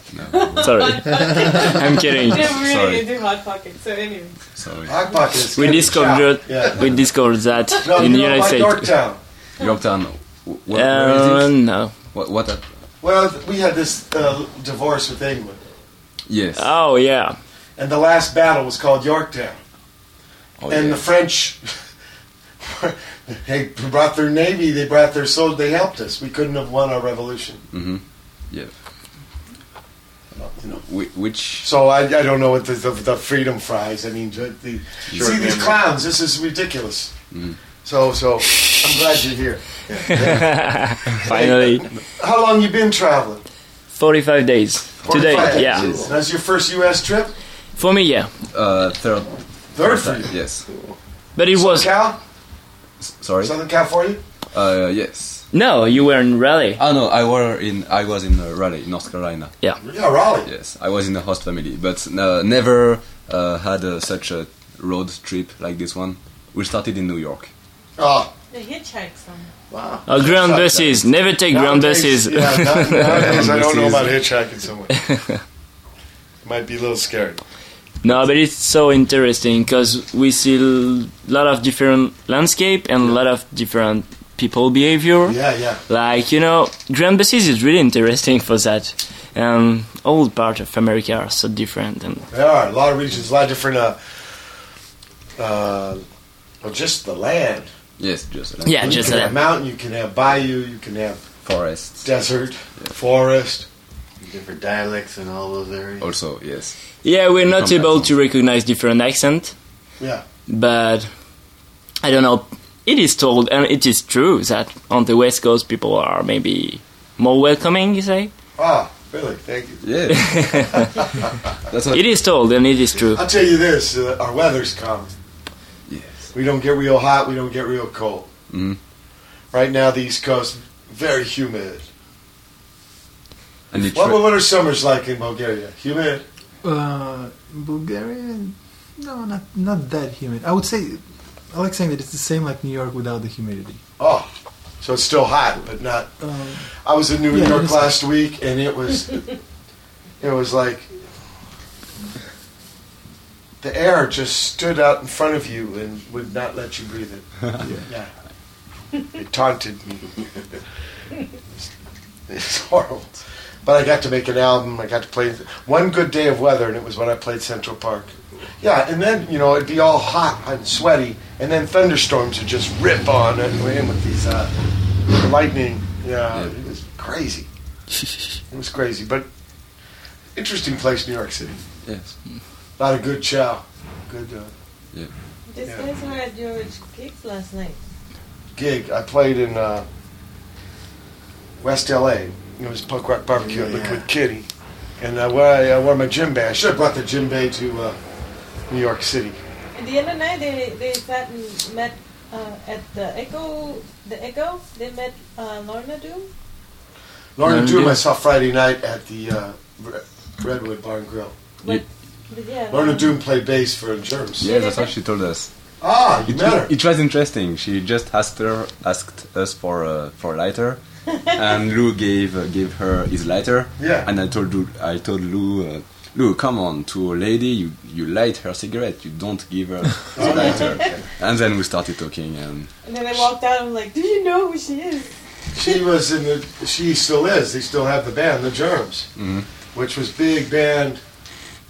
Sorry, I'm kidding. They're really Sorry. into hot pockets. So anyway, Sorry. Hot pocket We discovered. Yeah. we discovered that No, in the United States. Yorktown. Yorktown. Wh- wh- Uh, where is it? no. What? what uh, Well, we had this uh, divorce with England, yes. Oh yeah. and the last battle was called Yorktown. Oh, and yeah. the French, <laughs> they brought their navy, they brought their soldiers, they helped us. We couldn't have won our revolution. Mm-hmm. Yeah. You know. Which? So I, I don't know what the, the, the freedom fries. I mean, the, the, Short see these clowns. This is ridiculous. Mhm. So so I'm glad you're here. <laughs> Finally, How long you been traveling? 45 days. Today, days. yeah. That's your first U.S. trip. For me, yeah. Uh, third. Third for you. Yes. But it Southern was Cal, S- Sorry. Southern California. Uh, yes. no. You were in Raleigh. Oh no, I were in. I was in uh, Raleigh, North Carolina. Yeah, Yeah, Raleigh. Yes, I was in a host family, but uh, never uh, had uh, such a road trip like this one. We started in New York. Oh, the hitchhike song. wow. Oh, ground buses. Never take ground Nowadays- buses. Yeah, now- <laughs> nowadays I don't know about hitchhiking somewhere. <laughs> Might be a little scary. No, but it's so interesting because we see a lot of different landscape and a lot of different people behavior. Yeah, yeah. Like you know, Grand Basis is really interesting for that. And all parts of America are so different. And There are a lot of regions, a lot of different. Uh, uh, well, just the land. Yes, just like yeah, you just can have that. mountain, you can have bayou, you can have forests. desert, forest. Different dialects in all those areas. Also, yes. Yeah, we're not able to recognize different accent, Yeah. but I don't know. It is told, and it is true that on the West Coast people are maybe more welcoming. You say Ah, really? Thank you. Yes. <laughs> <laughs> That's what. it is told, and it is true. I'll tell you this: uh, our weather's calm. Yes. We don't get real hot. We don't get real cold. Mhm. Right now, the East Coast very humid. And it What, tra- what are summers like in Bulgaria? Humid. Uh, Bulgaria, no, not not that humid. I would say, I like saying that it's the same like New York without the humidity. Oh, so it's still hot, but not. Um, I was in New Yeah, York last week, and it was, <laughs> it was like the air just stood out in front of you and would not let you breathe it. <laughs> yeah, it taunted me. it's horrible. But I got to make an album. I got to play one good day of weather, and it was when I played Central Park. Yeah, and then you know it'd be all hot and sweaty, and then thunderstorms would just rip on it in with these uh, lightning. Yeah, Yeah. it was crazy. <laughs> It was crazy, but interesting place, New York City. yes. A lot of good chow, good uh, These Yeah. guys were at your gigs last night. gig. I played in uh, West LA. It was Punk Rock Barbecue yeah. with Kitty, and I wore, I wore my gym bag. I should have brought the gym bag to uh, New York City. At the end other night they they sat and met uh, at the Echo. The Echo. They met uh, Lorna Doom. Lorna, Yeah, Doom yeah. I saw Friday night at the uh, Redwood Barn Grill. But, but yeah. Lorna Lorna- Doom played bass for Germs. Yeah, that's what she told us. Ah, you It, met her. it was interesting. She just asked her, asked us for uh, for a lighter, <laughs> and Lou gave uh, gave her his lighter. Yeah. And I told Lou, I told Lou, uh, Look, come on, to a lady, you, you light her cigarette, you don't give her <laughs> the lighter. And then we started talking, and And then I walked out. and I'm like, "Do you know who she is?" She was in the. She still is. They still have the band, the Germs, Mhm. which was big band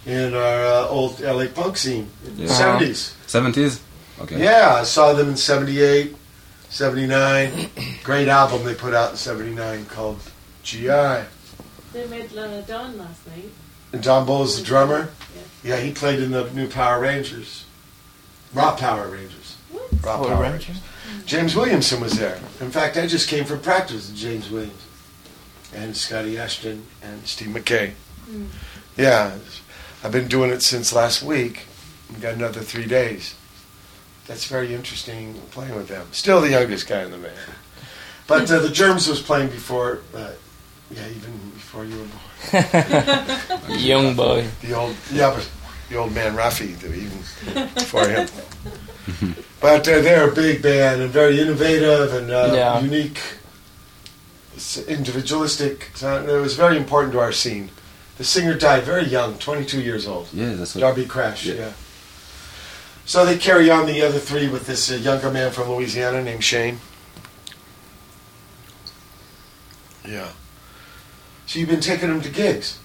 in our uh, old LA punk scene in the seventies. 70s? Okay. Yeah, I saw them in 78, 79. <clears throat> Great album they put out in 79 called GI. They met Lana Dawn last night. And Don Bolles's the drummer. Yeah, he played in the new Power Rangers. Raw Power Rangers. What? Raw Power Power Rangers? Rangers. James Williamson was there. In fact, I just came from practice with James Williams. And Scotty Asheton and Steve Mackay. Mm. Yeah, I've been doing it since last week. We've got another three days. That's very interesting playing with them. Still the youngest guy in the band. But uh, the Germs was playing before, uh, yeah, even before you were born. <laughs> Young boy. The old, yeah, but the old man Rafi, even before him. but uh, they're a big band and very innovative and uh, Yeah. unique, individualistic. It was very important to our scene. The singer died very young, 22 years old. Yeah, that's what. Darby Crash, yeah. Yeah. So they carry on the other three with this uh, younger man from Louisiana named Shane. Yeah. So you've been taking him to gigs.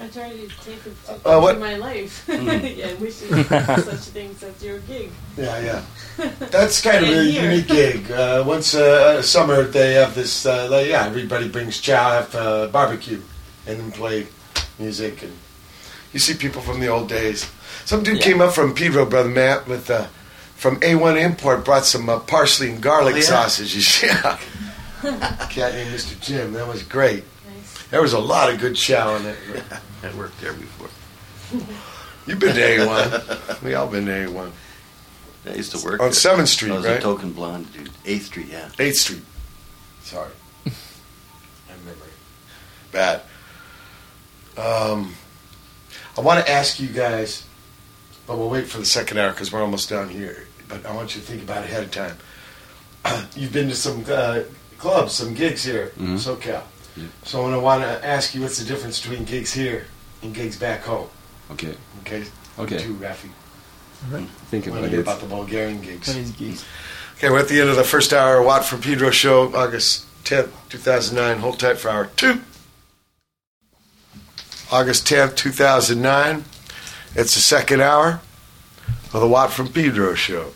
I tried to take it to, Uh, what- my life. <laughs> Mm. yeah, wishing <laughs> such things as your gig. Yeah, yeah. <laughs> That's kind of a here. unique gig. Uh, once uh, a summer, they have this. Uh, like, yeah, everybody brings chow, have uh, barbecue, and then play music. And you see people from the old days. Some dude Yeah. came up from Pedro, brother Matt, with uh, from A1 Import, brought some uh, parsley and garlic Oh, yeah? sausages. <laughs> Yeah. <laughs> Cat named Mr. Jim. That was great. Nice. There was a lot of good chow in it. <laughs> I worked there before. You've been to A1. we all been to A1. I used to work On 7th Street, I was right? a token blonde dude. Eighth Street, yeah. 8th Street. Sorry. I remember. Bad. Um, I want to ask you guys, but we'll wait for the second hour because we're almost down here. But I want you to think about it ahead of time. <clears throat> You've been to some uh, clubs, some gigs here in Mhm. SoCal. Yeah. So I want to ask you what's the difference between gigs here and gigs back home. Okay. Okay? Okay. Too, Rafi. Think about it. about the Bulgarian gigs. What is? Okay, we're at the end of the first hour. Watt from Pedro show, August 10th, 2009. Hold tight for hour two. August 10th, 2009. It's the second hour of the Watt from Pedro show.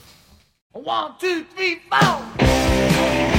One, two, three, four.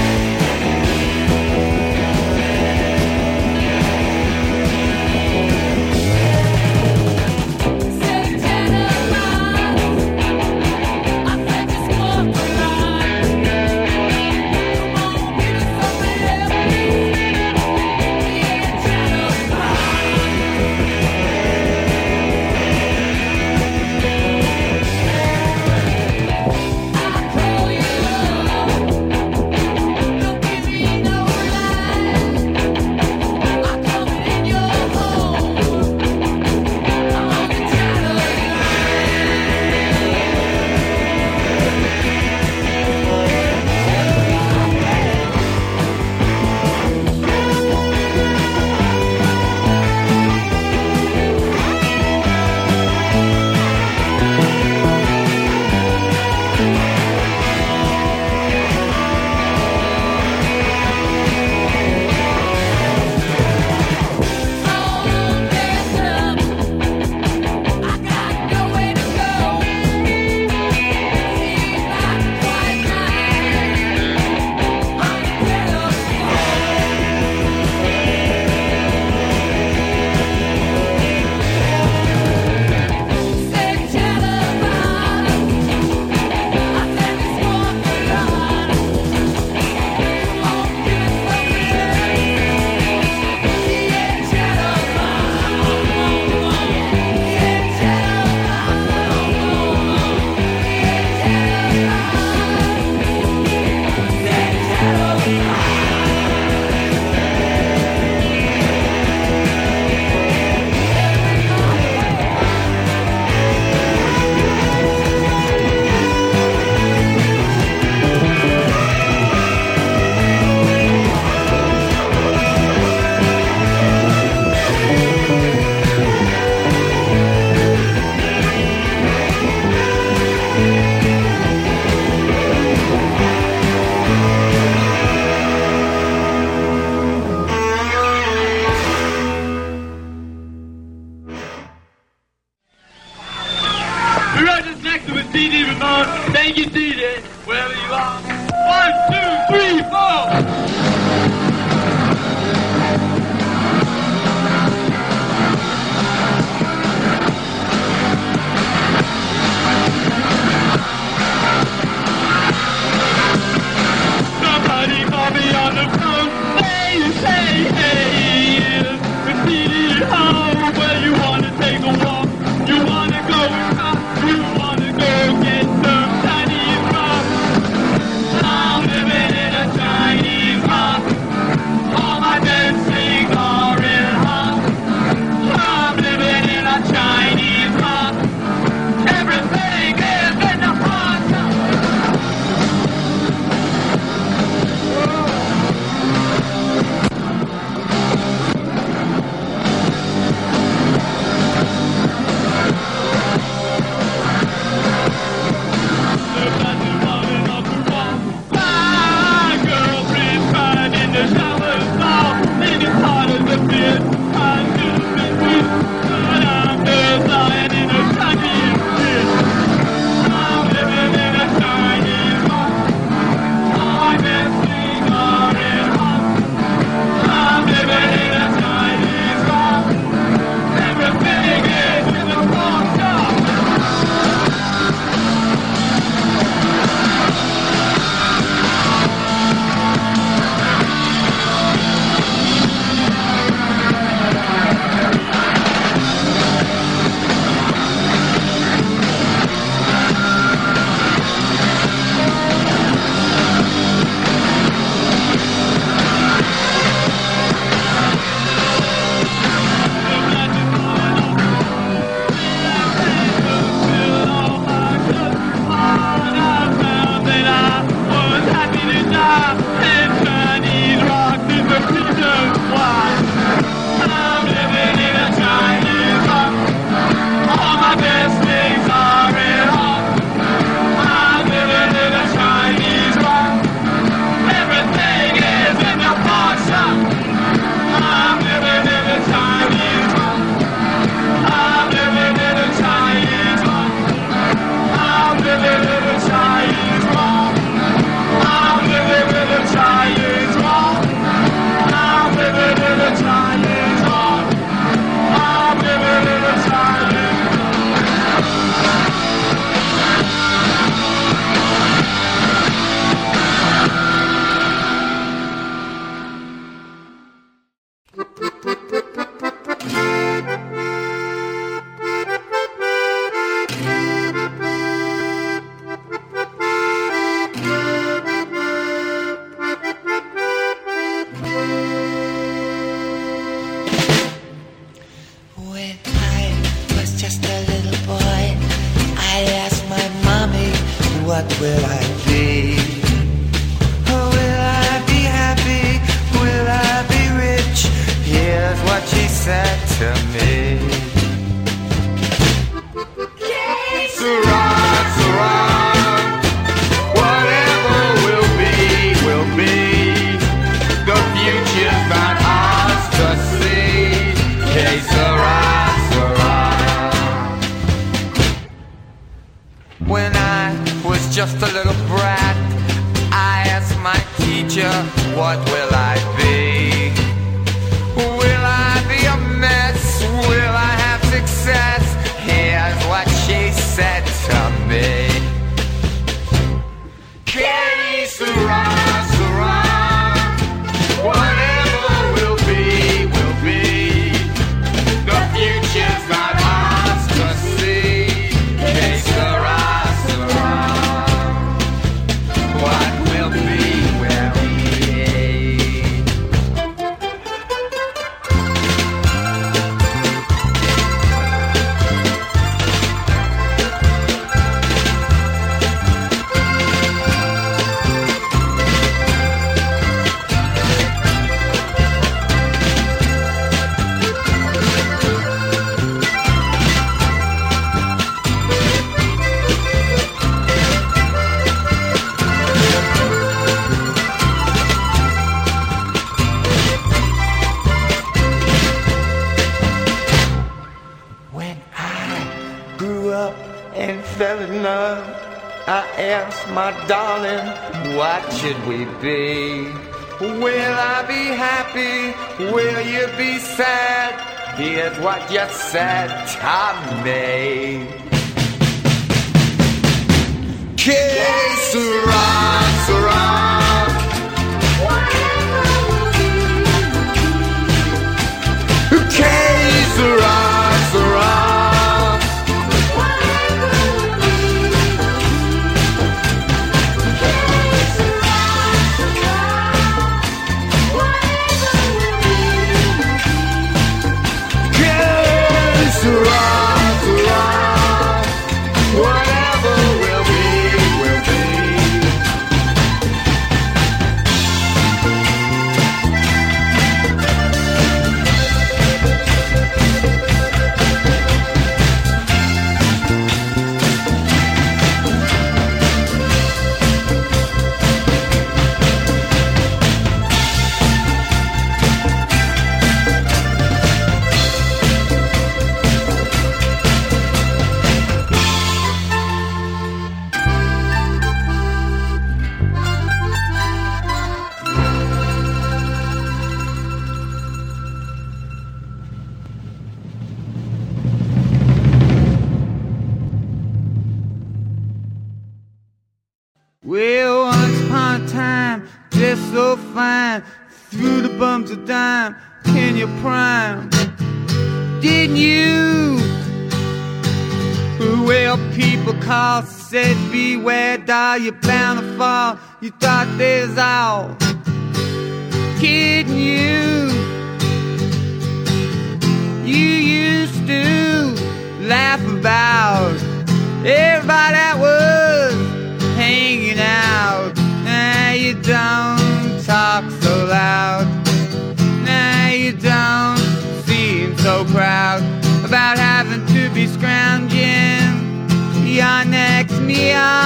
Next meal.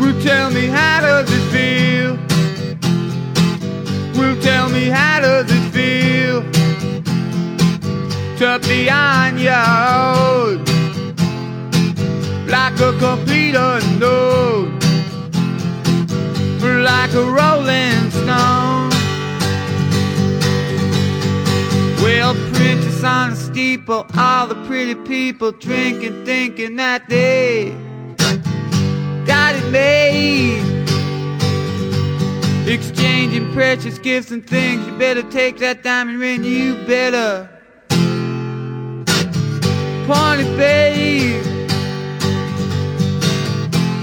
Well, tell me how does it feel? Well, tell me how does it feel to be on your own? like a complete unknown, like a rolling stone. Well, princess on a steeple, all the pretty people drinking, thinking that they got it made. Exchanging precious gifts and things, you better take that diamond ring, you better pawn it, babe.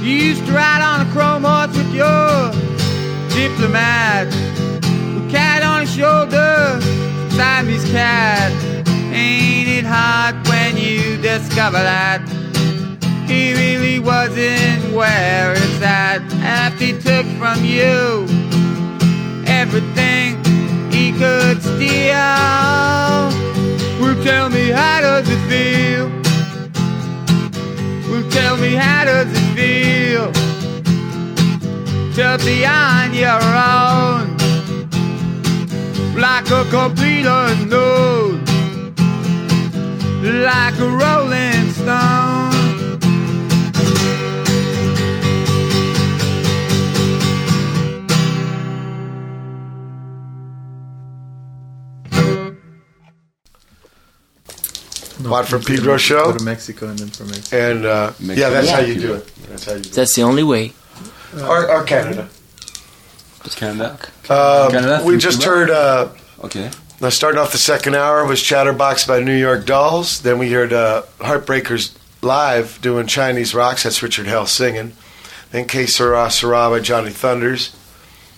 You used to ride on a chrome horse with your diplomat. With cat on his shoulder, Siamese cat. Ain't it hard when you discover that he really wasn't where it's at after he took from you everything he could steal? Well, tell me how does it feel? Well, tell me how does it feel to be on your own, like a complete unknown, like a rolling stone. Watt from Mexico, Pedro show. Go to Mexico and then from Mexico. And uh, Mexico. yeah, that's Yeah. how you do it. That's how you do it. That's the only way. Or, or Canada. Canada. Uh, Canada we just heard. Uh, Okay. now, starting off the second hour was Chatterbox by New York Dolls. Then we heard uh, Heartbreakers live doing Chinese rocks. That's Richard Hell singing. Then Que Sera Sera by Johnny Thunders.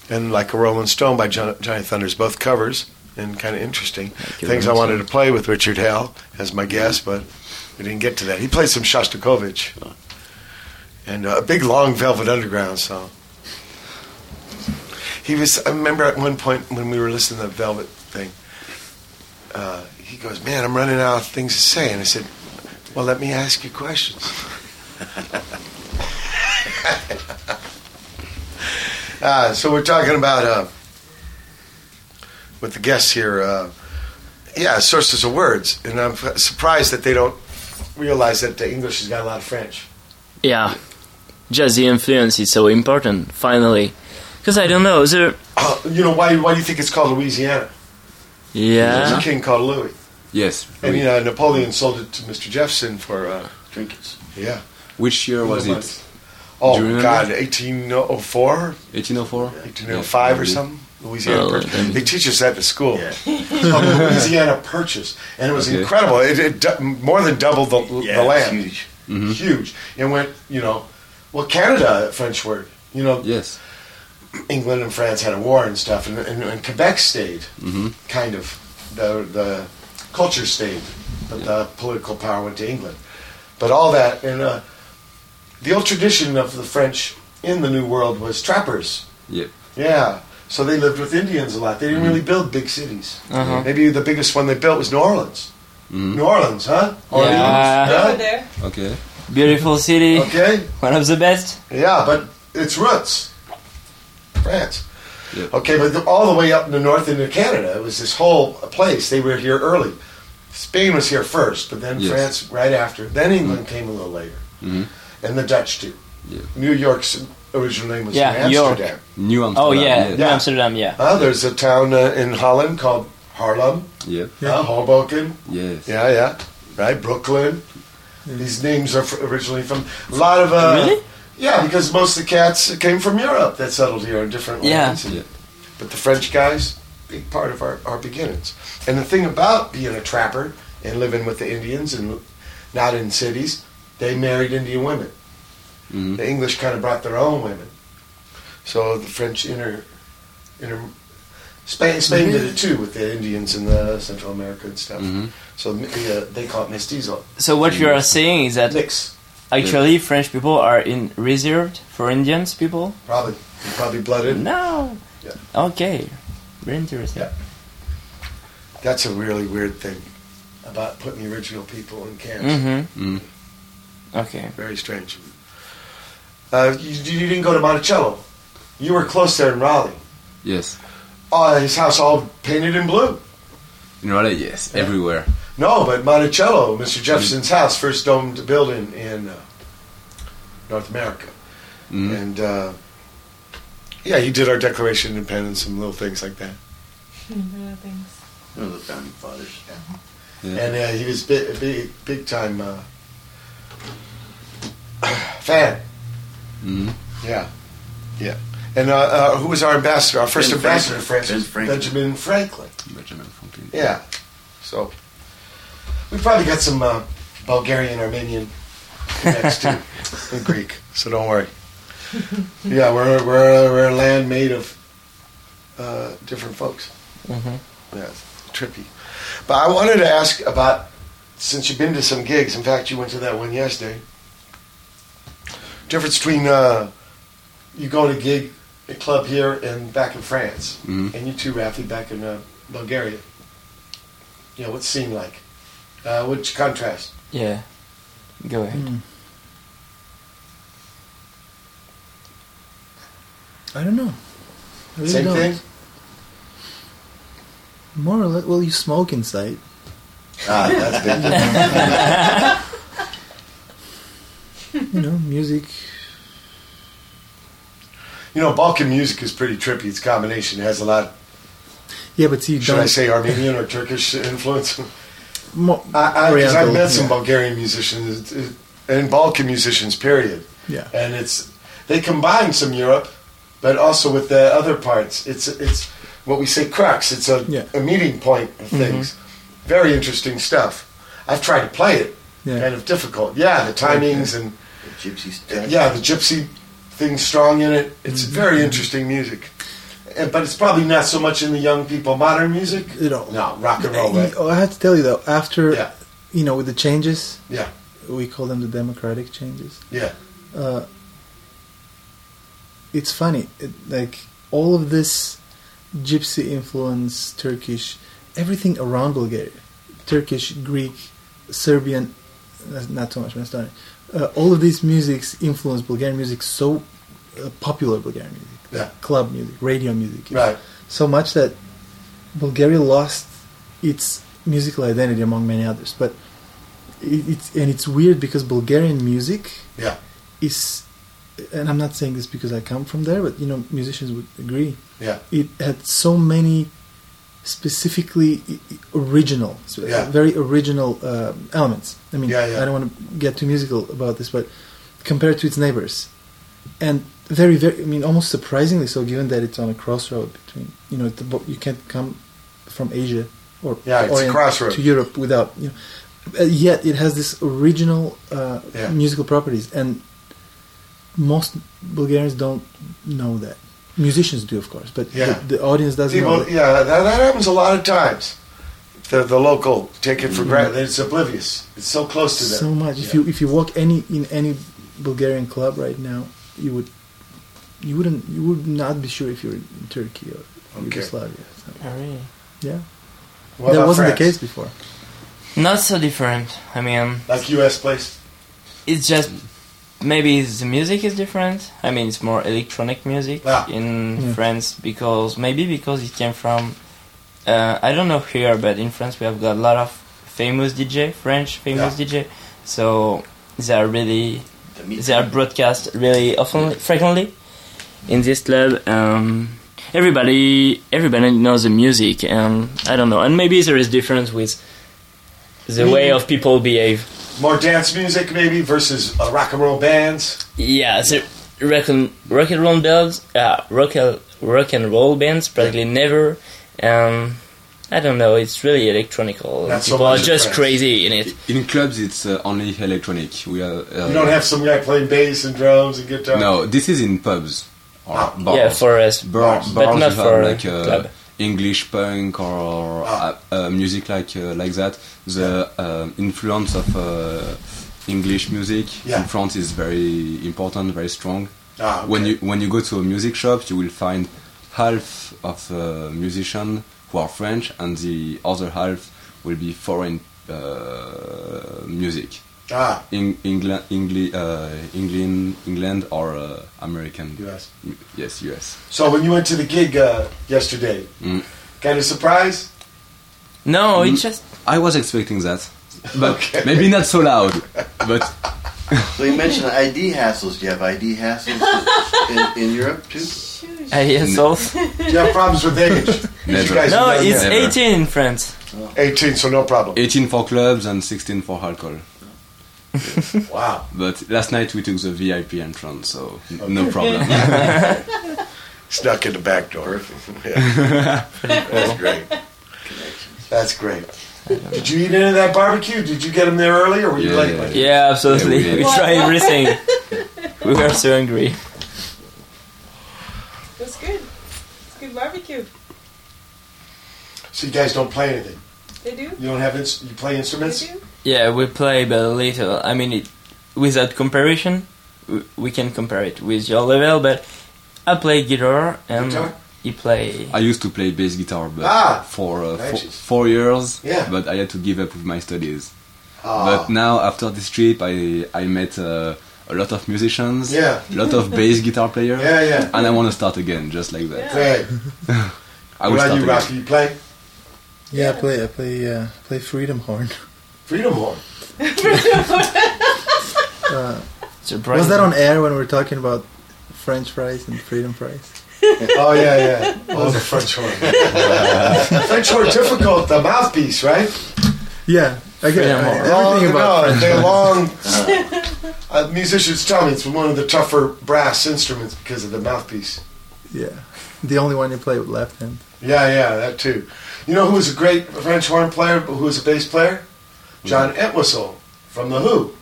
And Like a Rolling Stone by John, Johnny Thunders. Both covers and kind of interesting. Things I wanted to play with Richard Hell as my guest, but we didn't get to that. He played some Shostakovich. And uh, a big long Velvet Underground song. He was. I remember at one point when we were listening to the Velvet thing. Uh, he goes, "Man, I'm running out of things to say," and I said, "Well, let me ask you questions." <laughs> uh, so we're talking about uh, with the guests here. Uh, yeah, sources of words, and I'm surprised that they don't realize that the English has got a lot of French. Yeah, just the influence is so important. Finally, because I don't know. The Uh, you know why? Why do you think it's called Louisiana? Yeah. There's a king called Louis, Yes. and we- you know Napoleon sold it to Mr. Jefferson for uh, Trinkets. yeah. Which year was it? money. Oh Do you remember? God, 1804, 1804? 1805 or something. Louisiana Oh, Purchase. then- They teach us that at school. Yeah. <laughs> It's Louisiana Purchase, and it was Okay. incredible. It, it more than doubled the, Yeah, the land. huge. Mhm. Huge. It went, you know, well, Canada, French word. You know, Yes. England and France had a war and stuff, and, and, and Quebec stayed, hmm kind of. The the culture stayed, but the political power went to England. But all that, and uh, the old tradition of the French in the New World was trappers. Yep. Yeah. So they lived with Indians a lot. They didn't really build big cities. Uh-huh. Maybe the biggest one they built was New Orleans. Mhm. New Orleans, huh? Orleans, Yeah. Over there. Okay. beautiful city, Okay. one of the best. Yeah, but its roots, France. Yep. Okay, but the, all the way up in the north into Canada, it was this whole place. They were here early. Spain was here first, but then Yes. France right after. Then England came a little later, Mhm. and the Dutch too. Yeah. New York's original name was Yeah, New York. Amsterdam. New Amsterdam. Oh yeah, Yes. Yeah. Amsterdam. Yeah. Uh, there's a town uh, in Holland called Haarlem, Yep. uh, Hoboken. Yes. Yeah, yeah, right. Brooklyn. These names are fr- originally from a lot of. Uh, Really? Yeah, because most of the cats came from Europe that settled here in different lands. Yeah. But the French guys, big part of our, our beginnings. And the thing about being a trapper and living with the Indians and not in cities, they married Indian women. Mhm. The English kind of brought their own women. So the French inter, inter Spain, Spain did it too with the Indians in the Central America and stuff. Mhm. So uh, they call it mestizo. So what you are saying is that Mix, actually French people are in reserved for Indians people. probably. Probably blooded. No. Yeah. Okay. Very interesting. Yeah. That's a really weird thing about putting the original people in camps. Mm-hmm. Mhm. Okay. Very strange. Uh, you, you didn't go to Monticello. You were close there in Raleigh. Yes. Oh, his house all painted in blue. In Raleigh, yes. Yeah. Everywhere. No, but Monticello, Mr. Jefferson's house, first domed building in uh, North America. Mhm. And uh, yeah, he did our Declaration of Independence and little things like that. Little things. One of the founding fathers. Yeah. And uh, he was big, big, big time uh, <clears throat> fan. Mhm. Yeah, yeah. And uh, uh, who was our ambassador? Our first Ben ambassador to Franklin. France, Ben Franklin. Benjamin Franklin. Benjamin Franklin. Yeah. So we probably got some uh, Bulgarian, Armenian next to in Greek. So don't worry. Yeah, we're we're we're a land made of uh, different folks. Mhm. Yeah, it's trippy. But I wanted to ask about since you've been to some gigs. In fact, you went to that one yesterday. Difference between uh, you going to gig a club here and back in France, Mhm. and you too, Rafi, back in uh, Bulgaria. You know, what's the scene like? Uh, what's your contrast? Yeah. Go ahead. Hmm. I don't know. I really Same don't. thing. More or less. Well, you smoke inside. Ah, that's big. <laughs> You know, music. you know, Balkan music is pretty trippy. It's combination. It has a lot. Yeah, but see, Should don't. I say Armenian or Turkish influence? <laughs> Mo- I, I, I've Oriental, met some. Bulgarian musicians uh, and Balkan musicians, period. Yeah. And it's they combine some Europe, but also with the other parts. It's it's what we say crux. It's a, Yeah. a meeting point of things. Very interesting stuff. I've tried to play it. Yeah. Kind of difficult. Yeah, the timings and The gypsy style. yeah, the gypsy thing strong in it. It's very interesting music. Uh, But it's probably not so much in the young people. Modern music? You know, No, rock and roll, right? Oh, I have to tell you though, after Yeah. you know, with the changes, Yeah. we call them the democratic changes. Yeah. Uh, it's funny, it, like all of this gypsy influence, Turkish, everything around Bulgaria, Turkish, Greek, Serbian, not- so much Macedonian. Uh, all of these musics influence Bulgarian music so uh, popular Bulgarian music, Yeah. club music, radio music, Right. so much that Bulgaria lost its musical identity among many others. But it, it's and it's weird because Bulgarian music Yeah. is, and I'm not saying this because I come from there, but you know, musicians would agree. Yeah. It had so many specifically original, Yeah. very original uh, elements. I mean, Yeah, yeah. I don't want to get too musical about this, but compared to its neighbors, and very, very, I mean, almost surprisingly so, given that it's on a crossroad between, you know, the, you can't come from Asia or Yeah, it's Orient crossroad. to Europe without, you know, uh, yet it has this original uh, Yeah. musical properties, and most Bulgarians don't know that. Musicians do, of course, but Yeah. the, the audience doesn't know. People, That. yeah, that, that happens a lot of times. The, the local take it for Mhm. granted. It's oblivious. It's so close to them. So much. If you if you walk any in any Bulgarian club right now, you would you wouldn't you would not be sure if you're in Turkey or Okay. Yugoslavia. So, Oh, really? yeah, What that wasn't France? the case before. Not so different. I mean, Like U.S. place. it's just maybe the music is different. I mean, it's more electronic music Ah. in Yeah. France because maybe because it came from. Uh, I don't know here, but in France we have got a lot of famous DJ, French famous Yeah. DJ. So they are really The they are broadcast really often, frequently in this club. Um, everybody everybody knows the music, and I don't know, and maybe there is difference with the way of people behave. More dance music maybe versus uh, rock and roll bands. Yeah, the rock and rock and roll bands, uh, rock and rock and roll bands practically never. Um, I don't know. It's really electronical. Not so People much are just France. crazy in it. In clubs, it's uh, only electronic. We are. Uh, You don't have some guy playing bass and drums and guitar. No, this is in pubs or Ah. bars. Yeah, for us, Bar, But not for like uh, club. English punk or Ah. uh, uh, music like uh, like that. The um influence of uh, English music Yeah. in France is very important, very strong. Ah, okay. When you when you go to a music shop, you will find half of the musicians who are French, and the other half will be foreign uh, music. Ah, In England, Engli- uh, England, England, or uh, American. U.S. Yes, US. So when you went to the gig uh, yesterday, Mm. kind of surprise? no, Mm. it's just I was expecting that, but <laughs> Okay. maybe not so loud. But <laughs> So you mentioned ID hassles. Do you have ID hassles in, in Europe too? I guess also. Do you have problems with age? 'Cause <laughs> Never. No, it's. Never. 18 in France. 18, so no problem. 18 for clubs and 16 for alcohol. <laughs> Wow. But last night we took the VIP entrance, so n- no problem. <laughs> Snuck in the back door. <laughs> Yeah. That's great. That's great. Did you eat any of that barbecue? Did you get them there early, or were you Yeah, late? yeah, Like, Yeah, absolutely. Yeah, we we did. try everything. we were so hungry. That's good. It's good barbecue. So you guys don't play anything. They do. You don't have ins- you play instruments? They instruments. do. Yeah, we play but a little. I mean, it, without comparison, we, we can compare it with your level. But I play guitar and Guitar? you play. I used to play bass guitar, but Ah, for uh, fo- nice. four years. Yeah. But I had to give up with my studies. Ah, But now after this trip, I I met uh, a lot of musicians. Yeah. A lot of bass guitar players. <laughs> Yeah, yeah. And I want to start again, just like that. Yeah. <laughs> I will what start you, again. Rocky? You play Yeah, I play I play uh, play Freedom Horn. <laughs> Freedom Horn. <laughs> Uh, was that on air when we were talking about French fries and Freedom fries? Oh yeah, yeah. Oh, the French horn. <laughs> French horn difficult. The mouthpiece, right? Yeah, I get Freedom I- Horn. everything about no, French they're long. <laughs> Uh, musicians tell me it's one of the tougher brass instruments because of the mouthpiece. Yeah, the only one you play with left hand. Yeah, yeah, that too. You know who was a great French horn player, but who was a bass player? John Entwistle from the Who.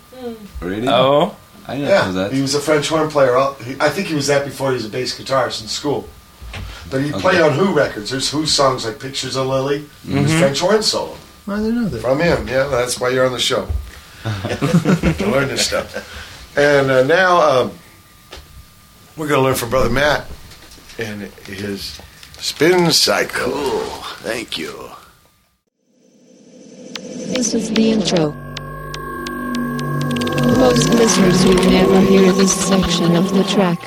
Really? Oh, I didn't Yeah, know that. he was a French horn player. All- he- I think he was that before he was a bass guitarist in school. But he played Okay. on Who records. There's Who songs like "Pictures of Lily." It was French horn solo I didn't know that. from him. Yeah, that's why you're on the show <laughs> <laughs> to learn this stuff. And uh, now um, we're going to learn from Brother Matt and his spin cycle. Thank you. This is the intro. Most listeners would never hear this section of the track.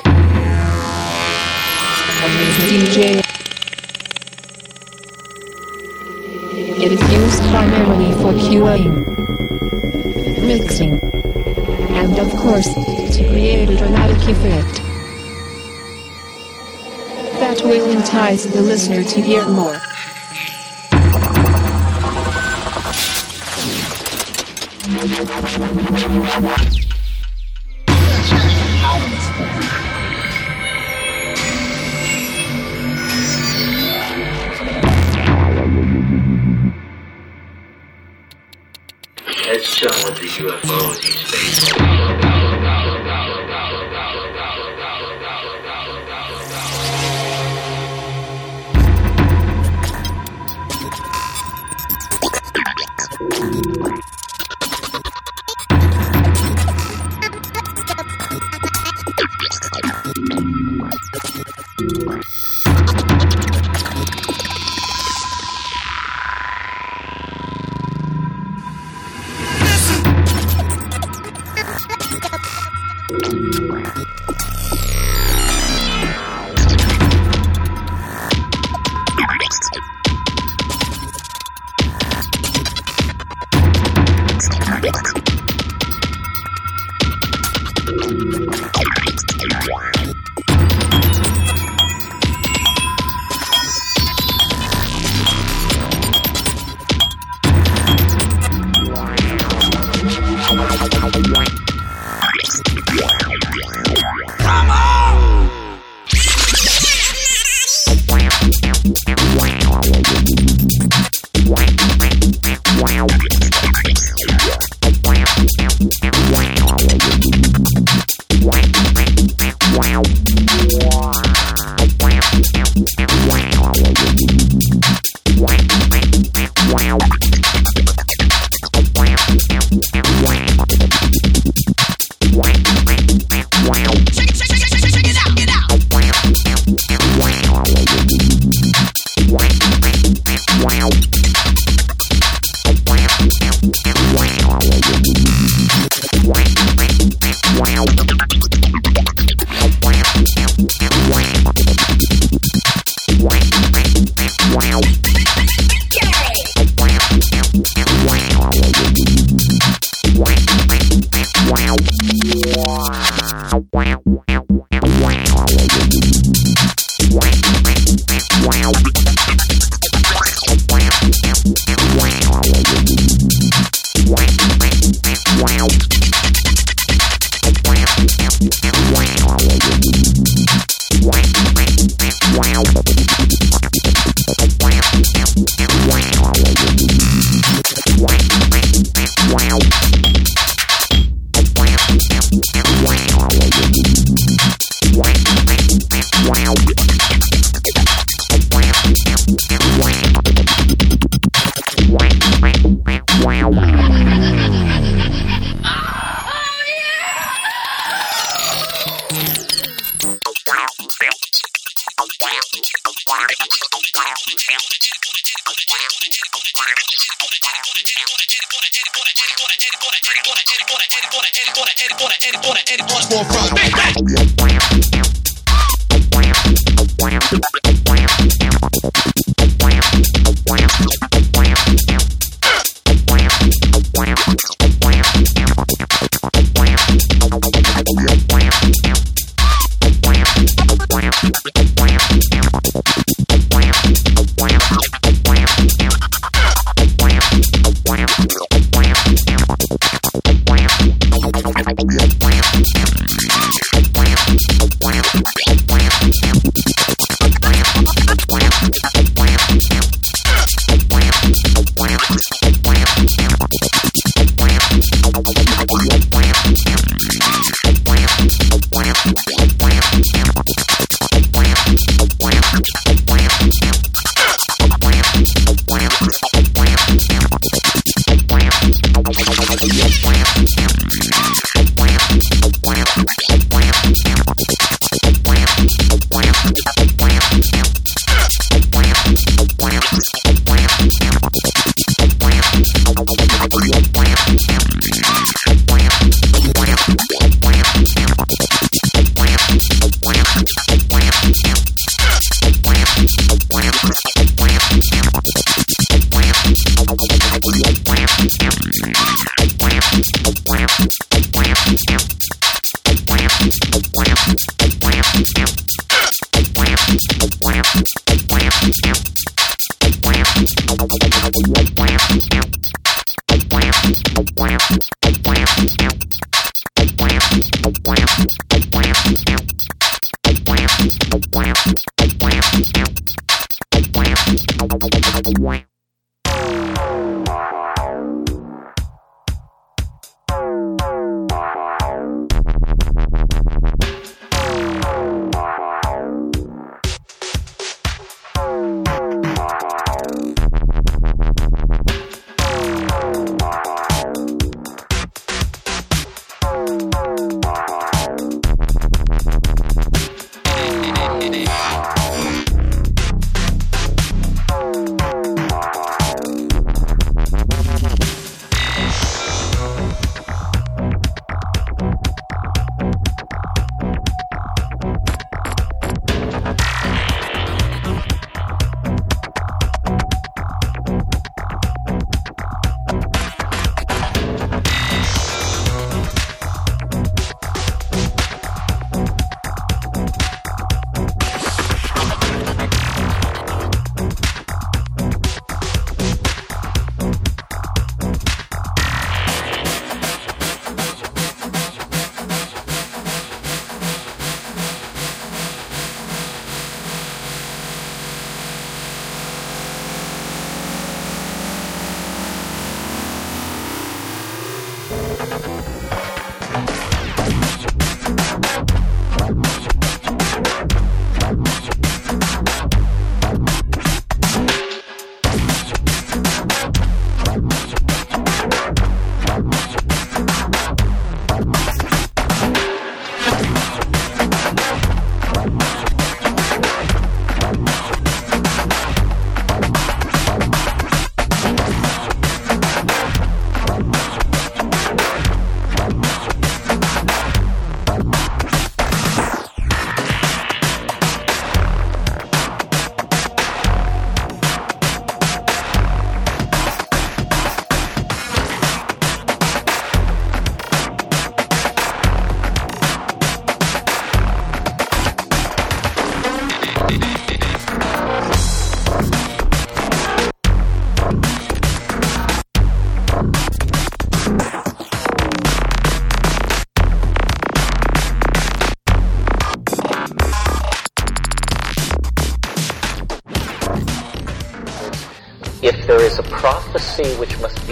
DJ. It is used primarily for cueing. mixing. And of course, to create a dramatic effect. That will entice the listener to hear more. Let's show with the UFOs in space.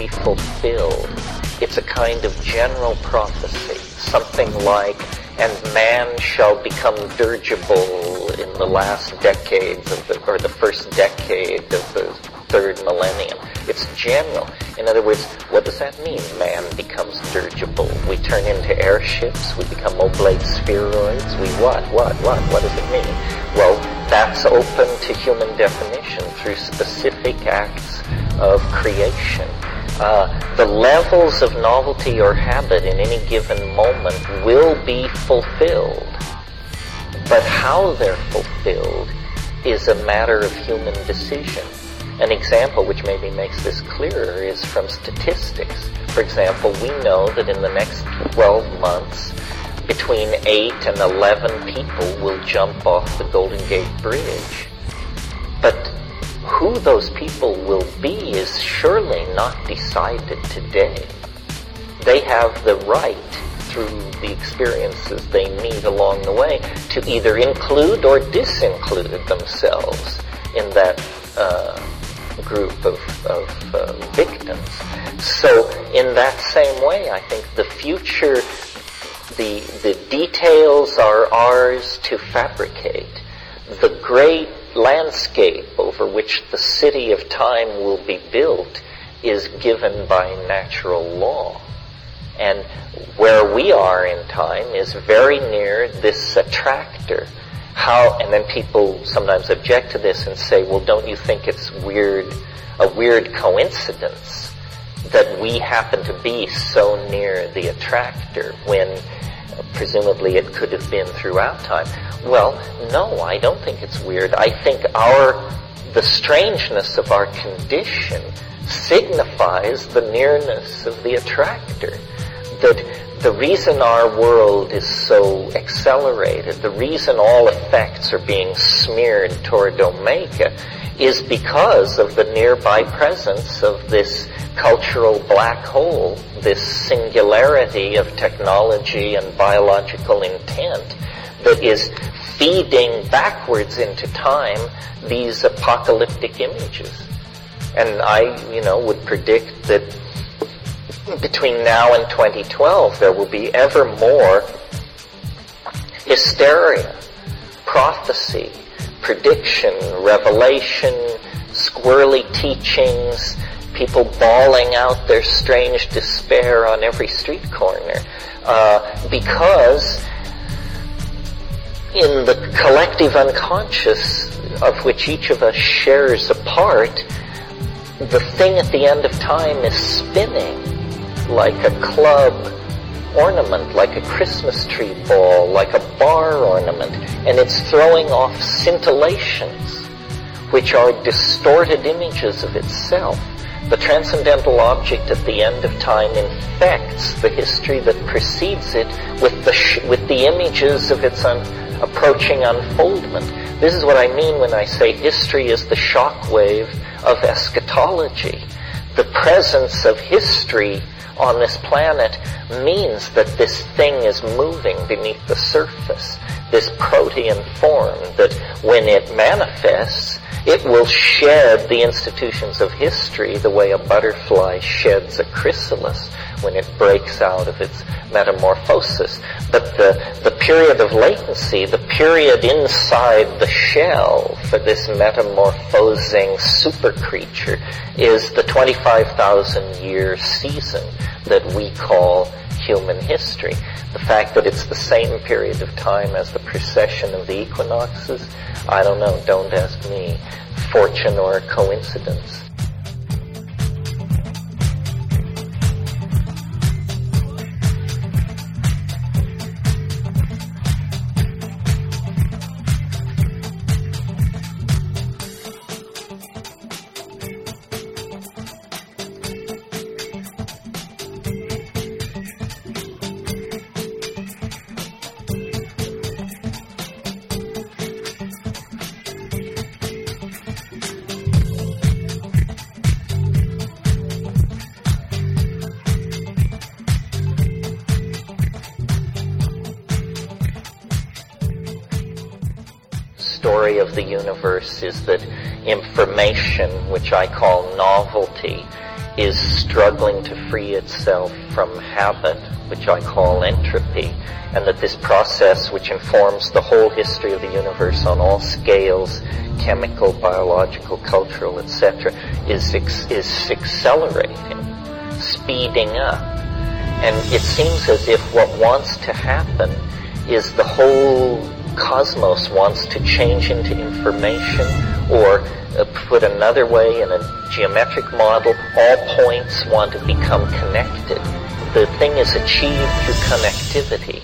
Be fulfilled, it's a kind of general prophecy, something like, and man shall become dirigible in the last decades of the, or the first decade of the third millennium. It's general. In other words, what does that mean? Man becomes dirigible. We turn into airships. We become oblate spheroids. We what? What? What? What does it mean? Well, that's open to human definition through specific acts of creation. Uh, the levels of novelty or habit in any given moment will be fulfilled. But how they're fulfilled is a matter of human decision. An example which maybe makes this clearer is from statistics. For example, we know that in the next 12 months, between 8 and 11 people will jump off the Golden Gate Bridge. Those people will be is surely not decided today. They have the right, through the experiences they meet along the way, to either include or disinclude themselves in that uh, group of, of uh, victims. So, in that same way, I think the future, the, the details are ours to fabricate. The great landscape over which the city of time will be built is given by natural law. And where we are in time is very near this attractor. How, and then people sometimes object to this and say, well, don't you think it's weird, a weird coincidence that we happen to be so near the attractor when presumably it could have been throughout time? Well, no, I don't think it's weird. I think our, the strangeness of our condition signifies the nearness of the attractor. That the reason our world is so accelerated, the reason all effects are being smeared toward Omega, is because of the nearby presence of this cultural black hole, this singularity of technology and biological intent that is feeding backwards into time these apocalyptic images. And I, you know, would predict that between now and 2012 there will be ever more hysteria, prophecy, prediction, revelation, squirrely teachings, people bawling out their strange despair on every street corner. Uh, because in the collective unconscious of which each of us shares a part, the thing at the end of time is spinning like a club ornament, like a Christmas tree ball, like a bar ornament, and it's throwing off scintillations, which are distorted images of itself. The transcendental object at the end of time infects the history that precedes it with the sh- with the images of its un- approaching unfoldment. This is what I mean when I say history is the shock wave of eschatology. The presence of history on this planet means that this thing is moving beneath the surface, this protean form that when it manifests, it will shed the institutions of history the way a butterfly sheds a chrysalis when it breaks out of its metamorphosis. But the, the period of latency, the period inside the shell for this metamorphosing super creature is the 25,000 year season that we call human history. The fact that it's the same period of time as the precession of the equinoxes, I don't know, don't ask me. Fortune or coincidence. Which I call novelty, is struggling to free itself from habit, which I call entropy, and that this process, which informs the whole history of the universe on all scales, chemical, biological, cultural, etc., is, is accelerating, speeding up. And it seems as if what wants to happen is the whole cosmos wants to change into information or uh, put another way in a geometric model, all points want to become connected. The thing is achieved through connectivity.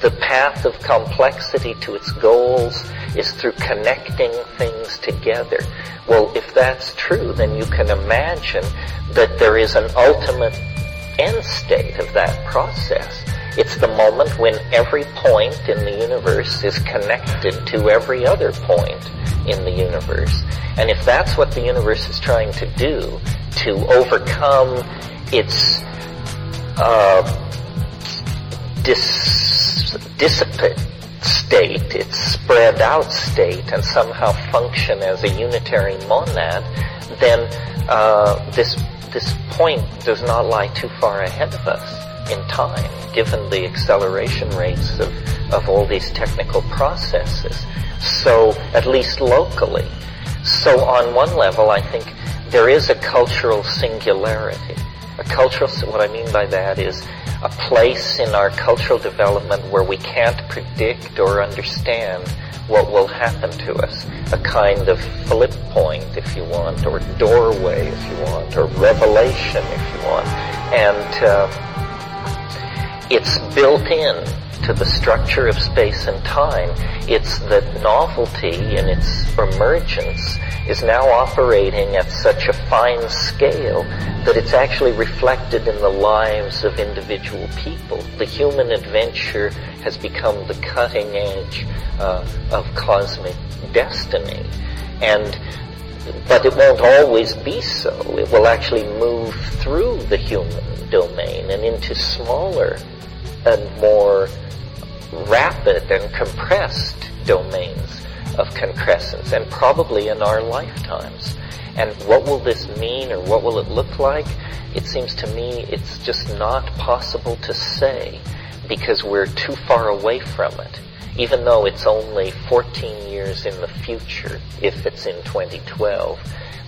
The path of complexity to its goals is through connecting things together. Well, if that's true, then you can imagine that there is an ultimate end state of that process. It's the moment when every point in the universe is connected to every other point in the universe. And if that's what the universe is trying to do, to overcome its uh, dis- dissipate state, its spread out state, and somehow function as a unitary monad, then uh, this this point does not lie too far ahead of us in time, given the acceleration rates of, of all these technical processes. So, at least locally. So on one level, I think there is a cultural singularity. A cultural, what I mean by that is a place in our cultural development where we can't predict or understand what will happen to us. A kind of flip point, if you want, or doorway, if you want, or revelation, if you want. And uh, it's built in to the structure of space and time. It's that novelty in its emergence is now operating at such a fine scale that it's actually reflected in the lives of individual people. The human adventure has become the cutting edge uh, of cosmic destiny. And but it won't always be so. It will actually move through the human domain and into smaller and more rapid and compressed domains of concrescence, and probably in our lifetimes. And what will this mean or what will it look like? It seems to me it's just not possible to say because we're too far away from it. Even though it's only 14 years in the future, if it's in 2012,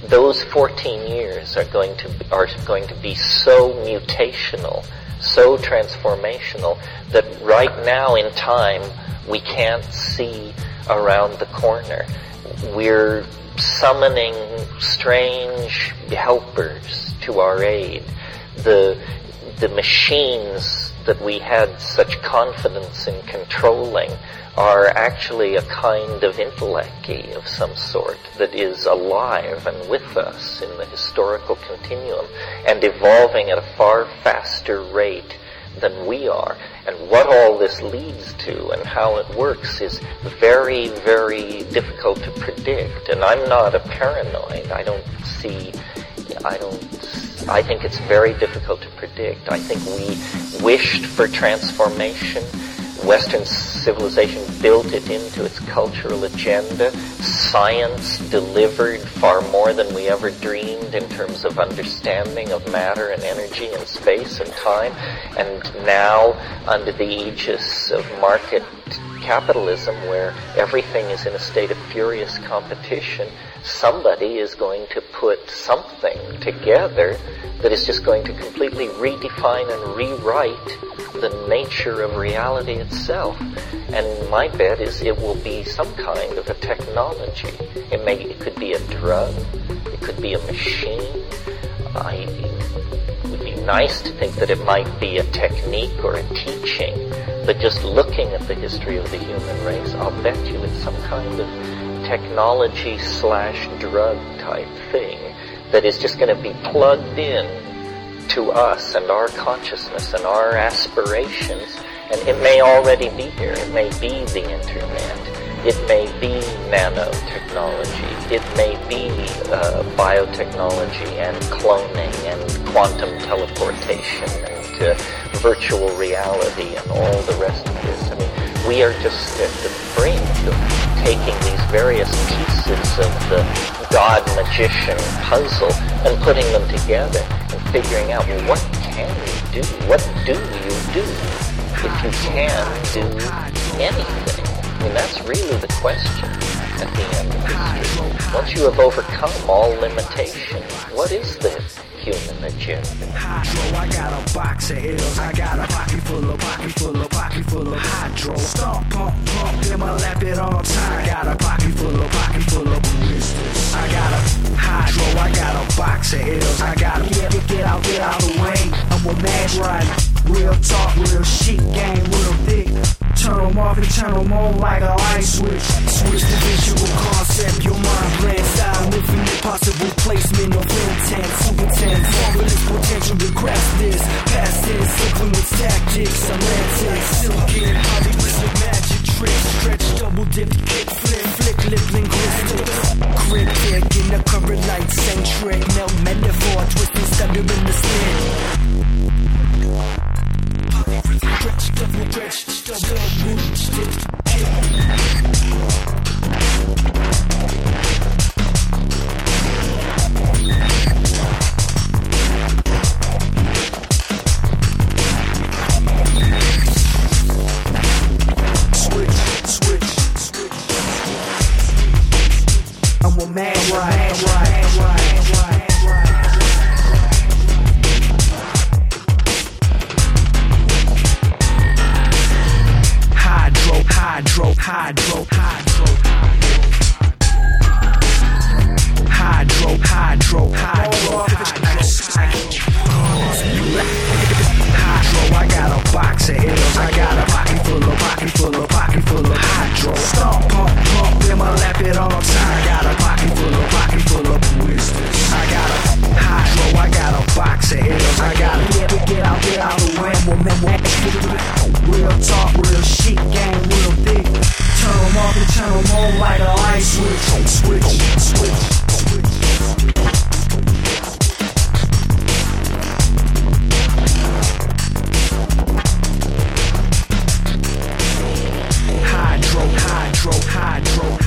those 14 years are going to be, are going to be so mutational, so transformational that right now in time we can't see around the corner. We're summoning strange helpers to our aid. The the machines that we had such confidence in controlling are actually a kind of intellect of some sort that is alive and with us in the historical continuum and evolving at a far faster rate than we are. And what all this leads to and how it works is very, very difficult to predict. And I'm not a paranoid. I don't see, I don't, I think it's very difficult to predict. I think we wished for transformation. Western civilization built it into its cultural agenda. Science delivered far more than we ever dreamed in terms of understanding of matter and energy and space and time. And now, under the aegis of market capitalism, where everything is in a state of furious competition, somebody is going to put something together that is just going to completely redefine and rewrite the nature of reality itself. And my bet is it will be some kind of a technology. It may, it could be a drug, it could be a machine. I, it would be nice to think that it might be a technique or a teaching, but just looking at the history of the human race, I'll bet you it's some kind of technology slash drug type thing that is just going to be plugged in to us and our consciousness and our aspirations. And it may already be here. It may be the internet. It may be nanotechnology. It may be uh, biotechnology and cloning and quantum teleportation and uh, virtual reality and all the rest of this. I mean, we are just at the brink of taking these various pieces of the God magician puzzle and putting them together and figuring out, what can you do? What do you do if you can do anything? I mean, that's really the question at the end of. Once you have overcome all limitation, what is the human agenda? Hydro, I got a box of L's. I got a pocket full of pocket full of pocket full of hydro. Stomp, pump, pump in my lap at all time. I got a pocket full of pocket full of ballistics. I got a hydro, I got a box of L's. I got a, get, get, get out, get out of the way. I'm a mad rider. Real talk, real shit, game real thick. Turn them off and turn them on like a light switch. Switch the visual concept, your mind blends style. Infinite possible placement of intent. Super tense, marvelous potential to grasp this. Past this, implement tactics, semantics. Silken, Hollywood magic tricks. Stretch, double dip, kick, flip, flick, lip, linguistics. Cryptic in the current light, centric. Melt metaphor, twisting, stutter in the spin. Double, stick. Switch, switch, switch. I'm a mad right, right, hydro, hydro, hydro. Hydro, hydro, hydro, I got a box of L's. I got a pocket full of pocket full of pocket full of hydro. Stop, pump, pump, in my lap at all. I got a pocket full of, pocket full of whistles. I got a hydro, I got a box of L's. I got a get, get, get out, get out the ramble, man. Real talk, real shit, gang, real thick. Turn 'em off and turn 'em on like a light switch. Switch, switch, hydro, hydro, hydro,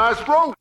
Hit it,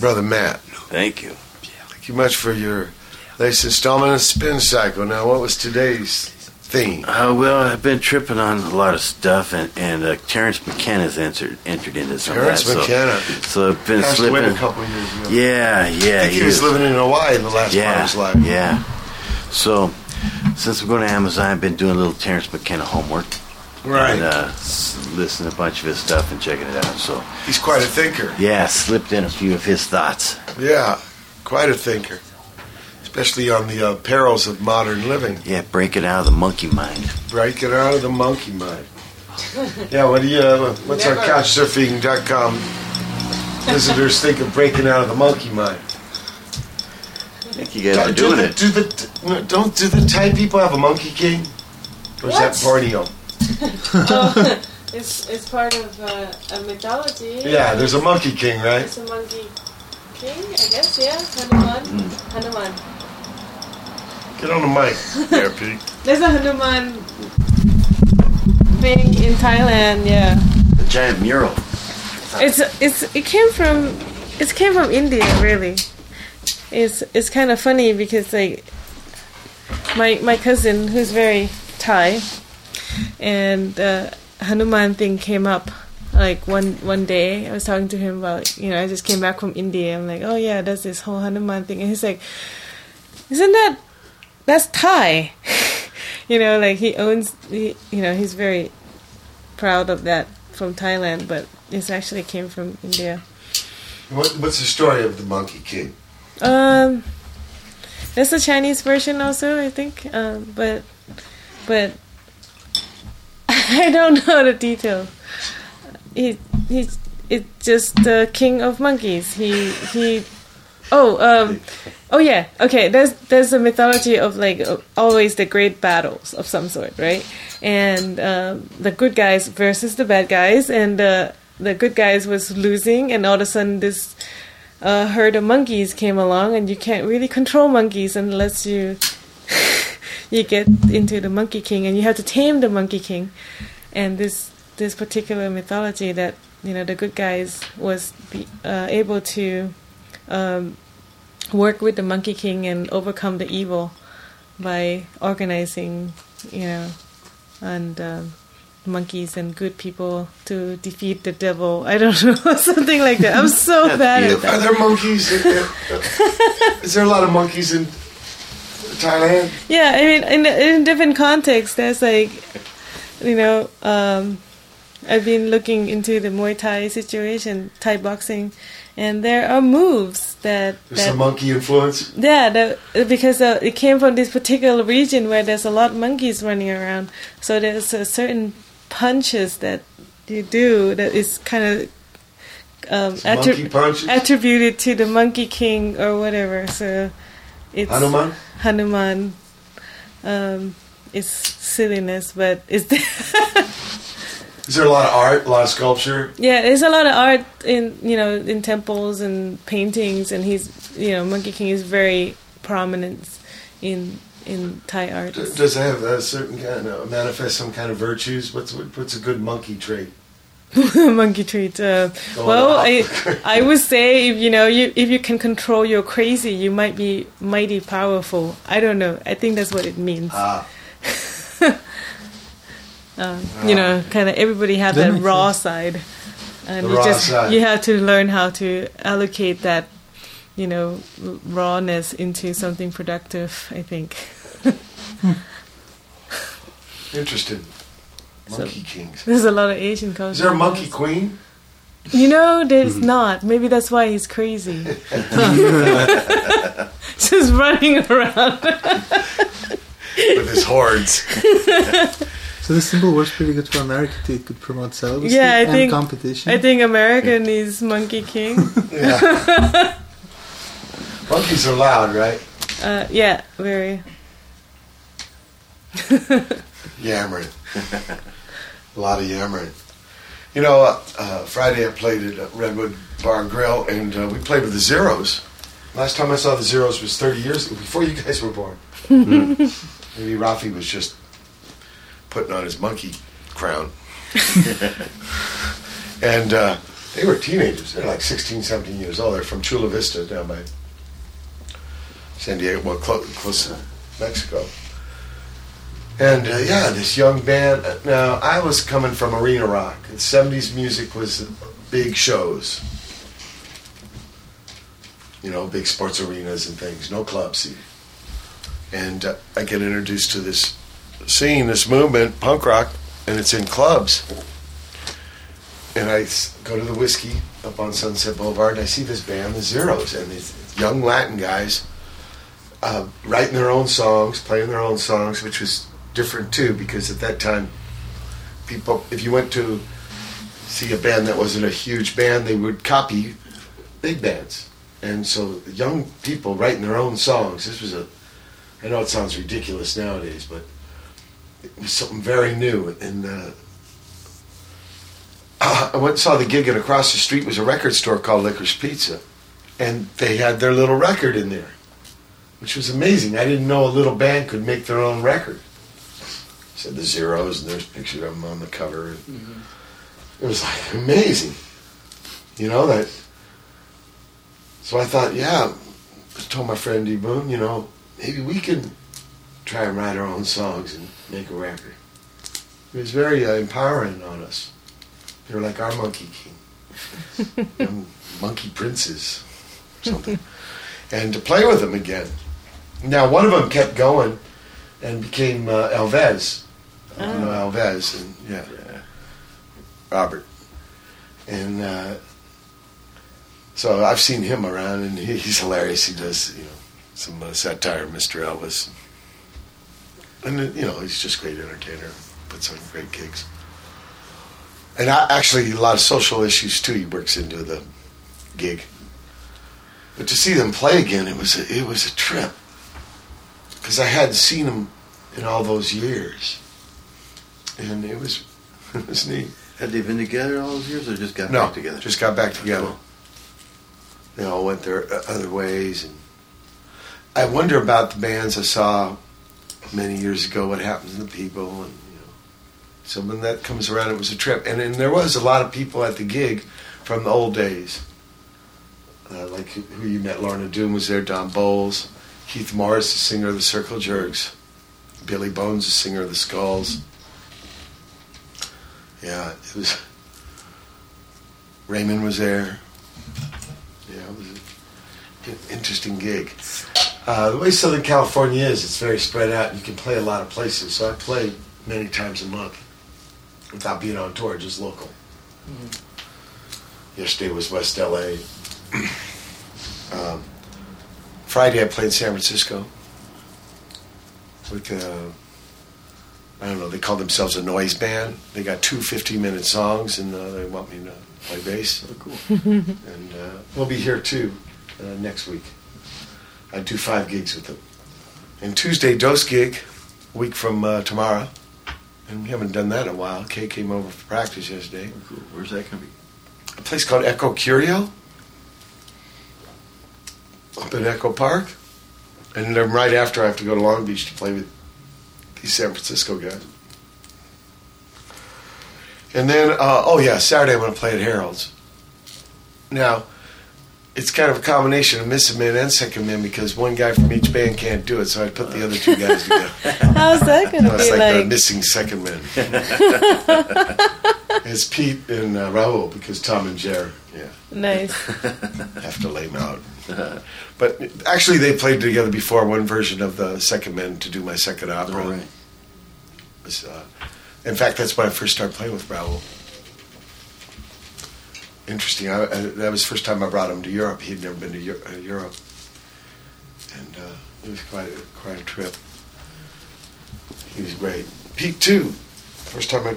Brother Matt. Thank you. Thank you much for your latest installment of Spin Cycle. Now, what was today's theme? Uh, well, I've been tripping on a lot of stuff, and, and uh, Terence McKenna's entered entered into some Terence of that. McKenna. So, so I've been Passed slipping. away a couple years ago. Yeah, yeah. I think he was living in Hawaii in the last yeah, part of his life. Yeah. So, since we're going to Amazon, I've been doing a little Terence McKenna homework. Right. And uh, listening to a bunch of his stuff and checking it out. So, He's quite a thinker. yeah, slipped in a few of his thoughts. Yeah, quite a thinker. Especially on the uh, perils of modern living. Yeah, break it out of the monkey mind. Break it out of the monkey mind. Yeah, what do you, uh, what's our couchsurfing.com visitors think of breaking out of the monkey mind? I think you guys are do doing the, it. Do the, don't do the Thai people have a monkey king? Or is that What? Borneo? <laughs> it's it's part of uh, a mythology. Yeah, there's a monkey king, right? It's a monkey king, I guess. Yeah, Hanuman. Hmm. Hanuman. Get on the mic there, <laughs> Pete. There's a Hanuman thing in Thailand. Yeah, The giant mural. it's it's it came from it came from India really. It's it's kind of funny because like my my cousin who's very Thai, and uh, Hanuman thing came up like one one day. I was talking to him about you know I just came back from India. I'm like, oh yeah, there's this whole Hanuman thing, and he's like, isn't that that's Thai? <laughs> you know, like he owns, he, you know, he's very proud of that from Thailand, but it actually came from India. What, what's the story of the monkey king? Um, that's a Chinese version also, I think. Um, but but I don't know the detail. He he's it's just the king of monkeys. He he. Oh um, oh yeah. Okay. There's there's a mythology of like uh, always the great battles of some sort, right? And um, the good guys versus the bad guys, and uh, the good guys was losing, and all of a sudden this a herd of monkeys came along, and you can't really control monkeys unless you you get into the Monkey King, and you have to tame the Monkey King. And this this particular mythology that you know the good guys was be, uh, able to um, work with the Monkey King and overcome the evil by organizing, you know, and um, monkeys and good people to defeat the devil. I don't <laughs> know, something like that. I'm so bad at that. Are there monkeys? In, <laughs> is there a lot of monkeys in Thailand? Yeah, I mean, in in different contexts, there's like, you know, um, I've been looking into the Muay Thai situation, Thai boxing, and there are moves that There's that some monkey influence. Yeah, that, because uh, it came from this particular region where there's a lot of monkeys running around. So there's a certain punches that you do that is kind of um, attributed to the Monkey King or whatever. So it's Hanuman? Hanuman. Um, it's silliness, but it's <laughs> Is there a lot of art, a lot of sculpture? Yeah, there's a lot of art in you know in temples and paintings, and he's you know Monkey King is very prominent in in Thai art. Does it have a certain kind of manifest some kind of virtues? What's what's a good monkey trait? <laughs> monkey treat. Uh, well. I I would say if you know you if you can control your crazy, you might be mighty powerful. I don't know. I think that's what it means. Ah. <laughs> um, you know, kind of everybody have That that raw sense. side, and The you raw just side. you have to learn how to allocate that, you know, rawness into something productive. I think. <laughs> Interesting. So- Monkey kings. <laughs> There's a lot of Asian culture. Is there a monkey this. queen? You know, there's not. Maybe that's why he's crazy. <laughs> <laughs> Just running around. With his hordes. So this symbol works pretty good for America too. It could promote celibacy yeah, I and think competition. I think America needs Monkey King. Yeah. Monkeys are loud, right? uh, yeah, very. Yammering. A lot of yammering. You know, uh, uh, Friday I played at uh, Redwood Bar and Grill, and uh, we played with the Zeros. Last time I saw the Zeros was 30 years ago, before you guys were born. Maybe Rafi was just putting on his monkey crown. <laughs> and uh, they were teenagers. They're like 16, 17 years old. They're from Chula Vista down by San Diego, well, close, close to Mexico. And uh, yeah, this young band. uh, Now, I was coming from arena rock. The 70s music was big shows. You know, big sports arenas and things, no clubs. see. And uh, I get introduced to this scene, this movement, punk rock, and it's in clubs. And I go to the Whisky up on Sunset Boulevard, and I see this band, the Zeros, and these young Latin guys uh, writing their own songs, playing their own songs, which was different too, because at that time, people, if you went to see a band that wasn't a huge band, they would copy big bands. And so young people writing their own songs, this was a, I know it sounds ridiculous nowadays, but it was something very new. And uh, <laughs> I went and saw the gig, and across the street was a record store called Licorice Pizza. And they had their little record in there which was amazing. I didn't know a little band could make their own record. Said the Zeros, and there's pictures of them on the cover. It was like amazing, you know that. So I thought, yeah, I told my friend D Boon, you know, maybe we can try and write our own songs and make a record. It was very uh, empowering on us. They were like our Monkey King, <laughs> Monkey Princes, or something, and to play with them again. Now, one of them kept going and became uh, El Vez. You know El Vez, and yeah, Robert. And uh, so I've seen him around, and he, he's hilarious. He does, you know, some uh, satire, Mr. Elvis. And, uh, you know, he's just a great entertainer, puts on great gigs. And I, actually, a lot of social issues, too, he works into the gig. But to see them play again, it was a, it was a trip because I hadn't seen them in all those years, and it was <laughs> it was neat. Had they been together all those years, or just got no, back together? just got back together. They all went their uh, other ways, and I wonder about the bands I saw many years ago, what happens to the people, and you know. So when that comes around, it was a trip, and then there was a lot of people at the gig from the old days, uh, like who who you met. Lorna Doom was there, Don Bolles, Keith Morris, the singer of the Circle Jerks, Billy Bones, the singer of the Skulls. Yeah, it was. Raymond was there. Yeah, it was an interesting gig. Uh, the way Southern California is, it's very spread out. You can play a lot of places. So I play many times a month without being on tour, just local. Yesterday was West LA. <clears throat> um, Friday I played San Francisco with, uh, I don't know, they call themselves a noise band. They got two 15 minute songs and uh, they want me to play bass. Oh, cool. <laughs> and uh, we'll be here too uh, next week. I do five gigs with them. And Tuesday, dos gig, a week from uh, tomorrow. And we haven't done that in a while. Kay came over for practice yesterday. Cool. Where's that going to be? A place called Echo Curio up in Echo Park. And then right after, I have to go to Long Beach to play with these San Francisco guys. And then, uh, oh yeah, Saturday I'm going to play at Harold's. Now, it's kind of a combination of Missing Man and Second Man because one guy from each band can't do it, so I put the other two guys together. <laughs> How's that going So to it's be like, like? the missing second man. <laughs> it's Pete and uh, Raul because Tom and Jer, yeah, nice. <laughs> have to lay them out. But actually, they played together before one version of the Second Men to do my second opera. All right. It was, uh, in fact, that's when I first started playing with Raul. Interesting. I, I, that was the first time I brought him to Europe. He'd never been to Eu- uh, Europe, and uh, it was quite a, quite a trip. He was great. Pete too. First time I.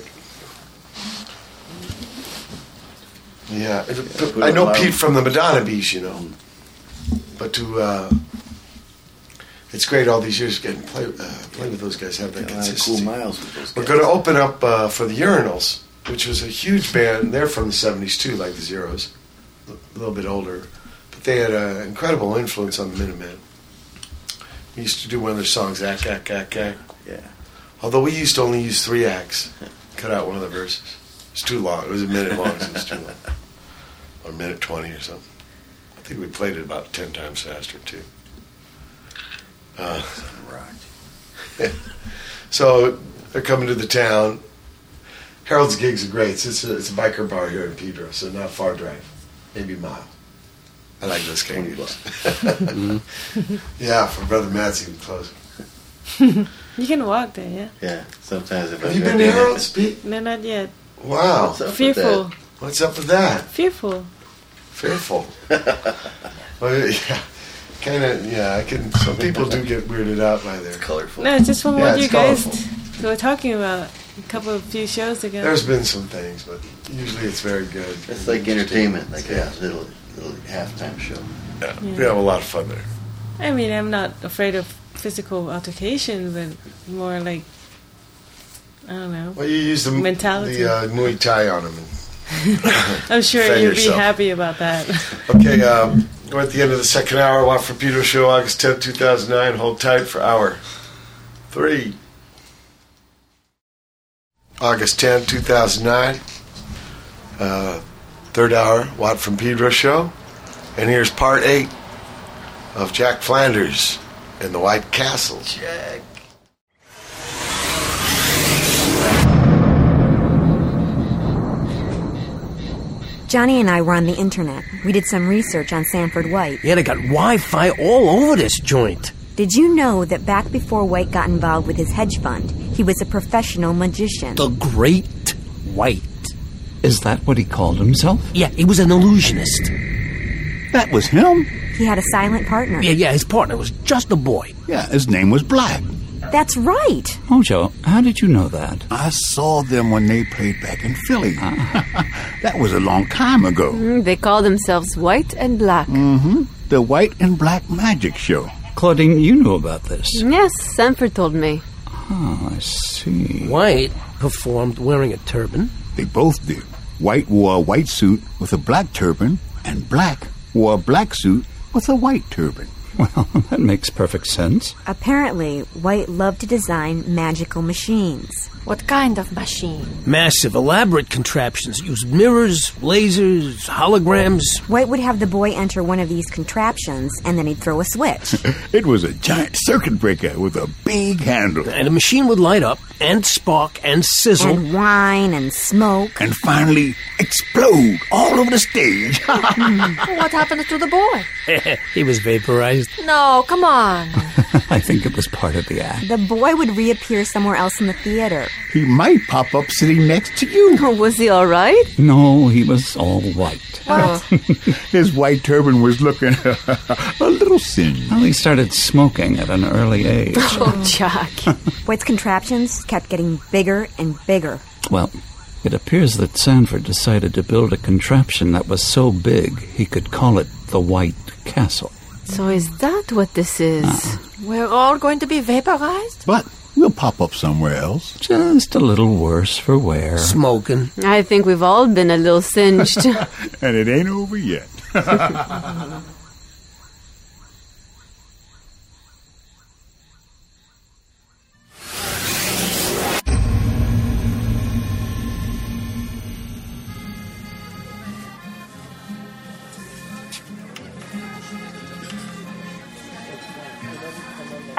Yeah, it- I know Pete from the Madonna Beach, you know, but to uh, it's great all these years getting play uh, play with those guys, have that Got a lot of consistency. cool miles with those We're going to open up uh, for the Urinals, which was a huge band. They're from the '70s too, like the Zeros, a little bit older, but they had an incredible influence on the Minutemen. We used to do one of their songs, "Ack Ack Ack Ack." Yeah. Although we used to only use three acts, cut out one of the verses. It's too long. It was a minute long, so it's too long, or a minute twenty or something. I think we played it about ten times faster too. Uh, <laughs> so they're coming to the town. Harold's gigs are great. It's a, it's a biker bar here in Pedro, so not far drive, maybe a mile. I like those kind of gigs. yeah, for Brother Matsy, we close. <laughs> You can walk there, yeah? Yeah. Sometimes if Have I you go been to there- Harold's, Pete? No, not yet. Wow. What's up with Fearful. that? What's up with that? Fearful. Fearful. <laughs> well, yeah, kind of. Yeah, I can. Some people do get weirded out by there. Colorful. No, it's just from Yeah, what it's you guys colorful. were talking about a couple of few shows ago. There's been some things, but usually it's very good. It's like entertainment, like a little little halftime show. Yeah, Yeah. we have a lot of fun there. I mean, I'm not afraid of physical altercation, but more like I don't know. Well, you use the Mentality. the uh, Muay Thai on them. <laughs> I'm sure you'd yourself. be happy about that. <laughs> Okay, um, we're at the end of the second hour. Watt from Pedro show, August 10, 2009. Hold tight for hour three. August 10, 2009. Uh, third hour, Watt from Pedro show. And here's part eight of Jack Flanders and the White Castle. Jack. Johnny and I were on the internet. We did some research on Stanford White. Yeah, they got Wi Fi all over this joint. Did you know that back before White got involved with his hedge fund, he was a professional magician? The Great White. Is that what he called himself? Yeah, he was an illusionist. That was him? He had a silent partner. Yeah, yeah, his partner was just a boy. Yeah, his name was Black. That's right. Mojo, how did you know that? I saw them when they played back in Philly. <laughs> that was a long time ago. Mm, they call themselves White and Black. Mm-hmm. The White and Black Magic Show. Claudine, you knew about this. Yes, Stanford told me. Oh, I see. White performed wearing a turban. They both did. White wore a white suit with a black turban, and Black wore a black suit with a white turban. <laughs> Well, that makes perfect sense. Apparently, White loved to design magical machines. What kind of machine? Massive, elaborate contraptions use mirrors, lasers, holograms. White would have the boy enter one of these contraptions, and then he'd throw a switch. <laughs> It was a giant circuit breaker with a big handle. And a machine would light up and spark and sizzle. and whine and smoke. And finally explode all over the stage. <laughs> What happened to the boy? he was vaporized. No, come on. <laughs> I think it was part of the act. The boy would reappear somewhere else in the theater. he might pop up sitting next to you. <laughs> Was he all right? No, he was all white. What? <laughs> His white turban was looking a little singed. Well, he started smoking at an early age. Oh, Jack. White's contraptions kept getting bigger and bigger. Well, it appears that Stanford decided to build a contraption that was so big he could call it the White Castle. So is that what this is? Ah. We're all going to be vaporized? But we'll pop up somewhere else. Just a little worse for wear. Smoking. I think we've all been a little singed. <laughs> And it ain't over yet. <laughs>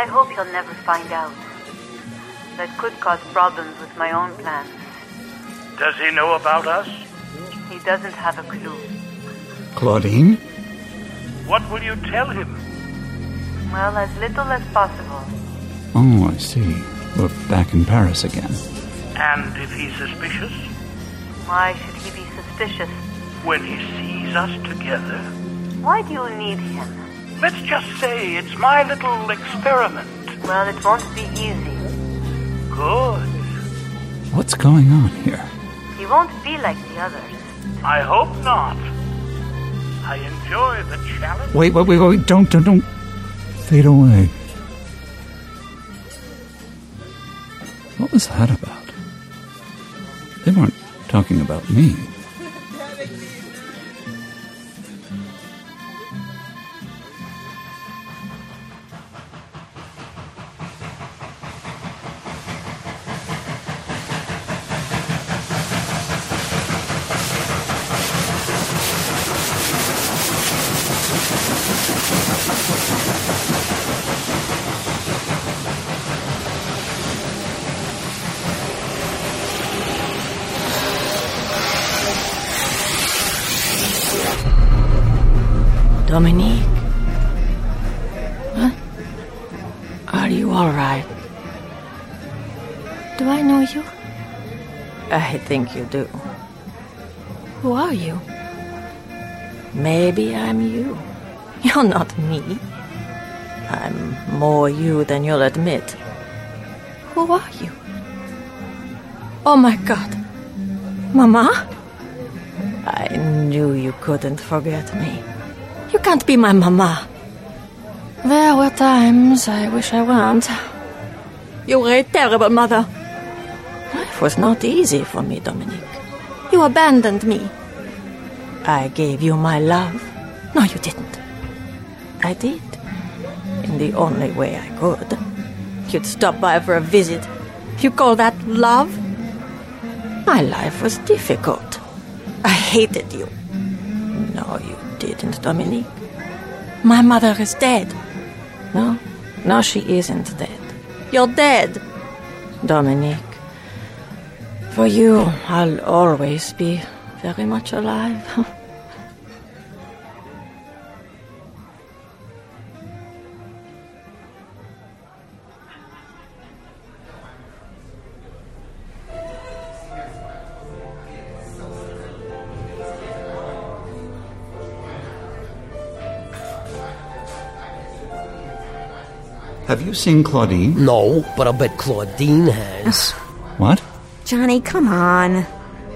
I hope he'll never find out. That could cause problems with my own plans. Does he know about us? He doesn't have a clue. Claudine? What will you tell him? Well, as little as possible. Oh, I see. We're back in Paris again. And if he's suspicious? Why should he be suspicious? When he sees us together? Why do you need him? Let's just say it's my little experiment. Well, it won't be easy. Good. What's going on here? He won't be like the others. I hope not. I enjoy the challenge. Wait, wait, wait, wait. Don't, don't, don't. Fade away. What was that about? They weren't talking about me. Think you do. Who are you? Maybe I'm you. You're not me. I'm more you than you'll admit. Who are you? Oh my god. Mama? I knew you couldn't forget me. You can't be my mama. There were times I wish I weren't. You were a terrible mother. Life was not easy for me, Dominique. You abandoned me. I gave you my love. No, you didn't. I did. In the only way I could. You'd stop by for a visit. You call that love? My life was difficult. I hated you. No, you didn't, Dominique. My mother is dead. No, no, she isn't dead. You're dead, Dominique. For you, I'll always be very much alive. Have you seen Claudine? No, but I'll bet Claudine has. What? Johnny, come on.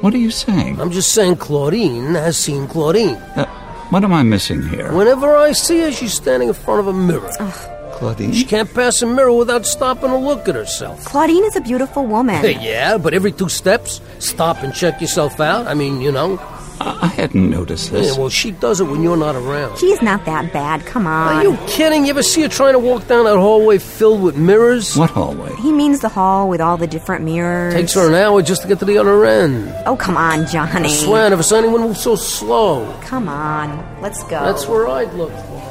What are you saying? I'm just saying Claudine has seen Claudine. Uh, what am I missing here? Whenever I see her, she's standing in front of a mirror. Claudine? She can't pass a mirror without stopping to look at herself. Claudine is a beautiful woman. <laughs> yeah, but every two steps, stop and check yourself out. I mean, you know, I, I hadn't noticed this. Yeah, well, she does it when you're not around. She's not that bad. Come on. Are you kidding? You ever see her trying to walk down that hallway filled with mirrors? What hallway? He means the hall with all the different mirrors. Takes her an hour just to get to the other end. Oh, come on, Johnny. I swear, I never saw anyone move so slow. Come on. Let's go. That's where I'd look for.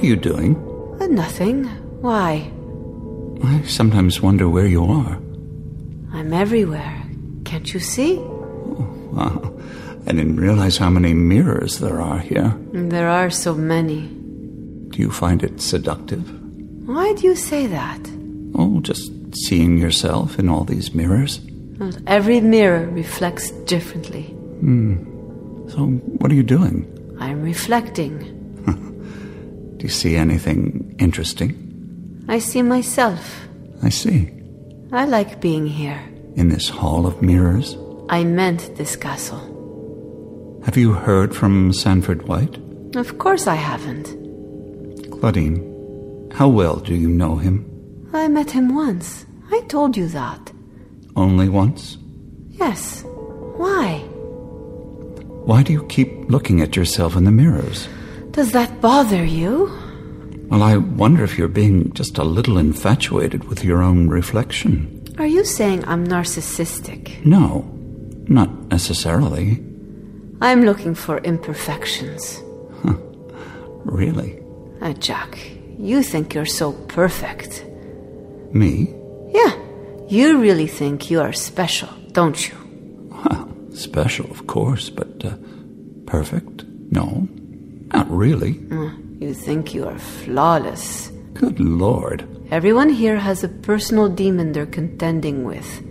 What are you doing? uh, nothing. Why? I sometimes wonder where you are. I'm everywhere. Can't you see? Wow. I didn't realize how many mirrors there are here. There are so many. Do you find it seductive? Why do you say that? Oh, just seeing yourself in all these mirrors? Every mirror reflects differently. Hmm. So, what are you doing? I'm reflecting. Do you see anything interesting? I see myself. I see. I like being here. In this hall of mirrors? I meant this castle. Have you heard from Stanford White? Of course I haven't. Claudine, how well do you know him? I met him once. I told you that. Only once? Yes. Why? Why do you keep looking at yourself in the mirrors? Does that bother you? Well, I wonder if you're being just a little infatuated with your own reflection. Are you saying I'm narcissistic? No, not necessarily. I'm looking for imperfections. Really. Uh, Jack, you think you're so perfect. Me? Yeah, you really think you are special, don't you? Well, Special, of course, but uh, perfect? No, not really. Mm, you think you are flawless. Good lord. Everyone here has a personal demon they're contending with.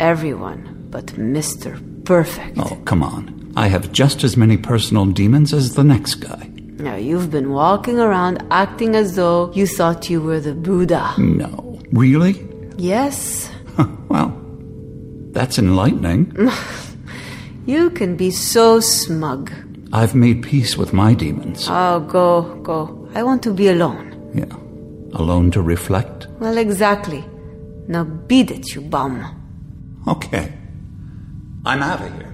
Everyone but Mr. Perfect. Oh, come on. I have just as many personal demons as the next guy. Now, you've been walking around acting as though you thought you were the Buddha. No. Really? Yes, <laughs> Well, that's enlightening. <laughs> you can be so smug. I've made peace with my demons. Oh, go, go. I want to be alone. Yeah. Alone to reflect? Well, exactly. Now beat it, you bum. Okay. I'm out of here.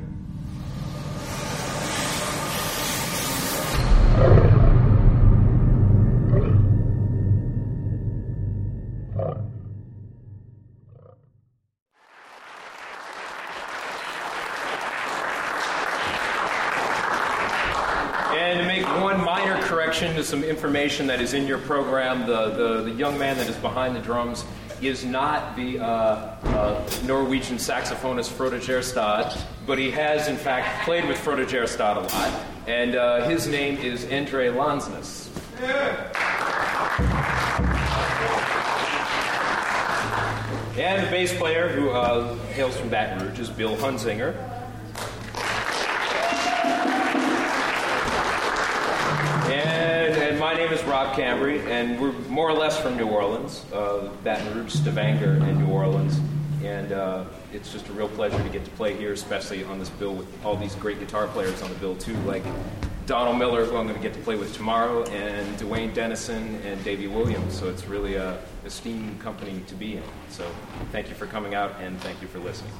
Some information that is in your program, the, the, the young man that is behind the drums is not the uh, uh, Norwegian saxophonist Frode Gjerstad, but he has in fact played with Frode Gjerstad a lot, and uh, his name is Endre Landsnes. And the bass player, who uh, hails from Baton Rouge, is Bill Hunsinger. My name is Rob Cambre, and we're more or less from New Orleans, uh, Baton Rouge, Stavanger, and New Orleans. And uh, it's just a real pleasure to get to play here, especially on this bill with all these great guitar players on the bill, too, like Donald Miller, who I'm going to get to play with tomorrow, and Duane Denison and Davey Williams. So it's really a esteemed company to be in. So thank you for coming out, and thank you for listening.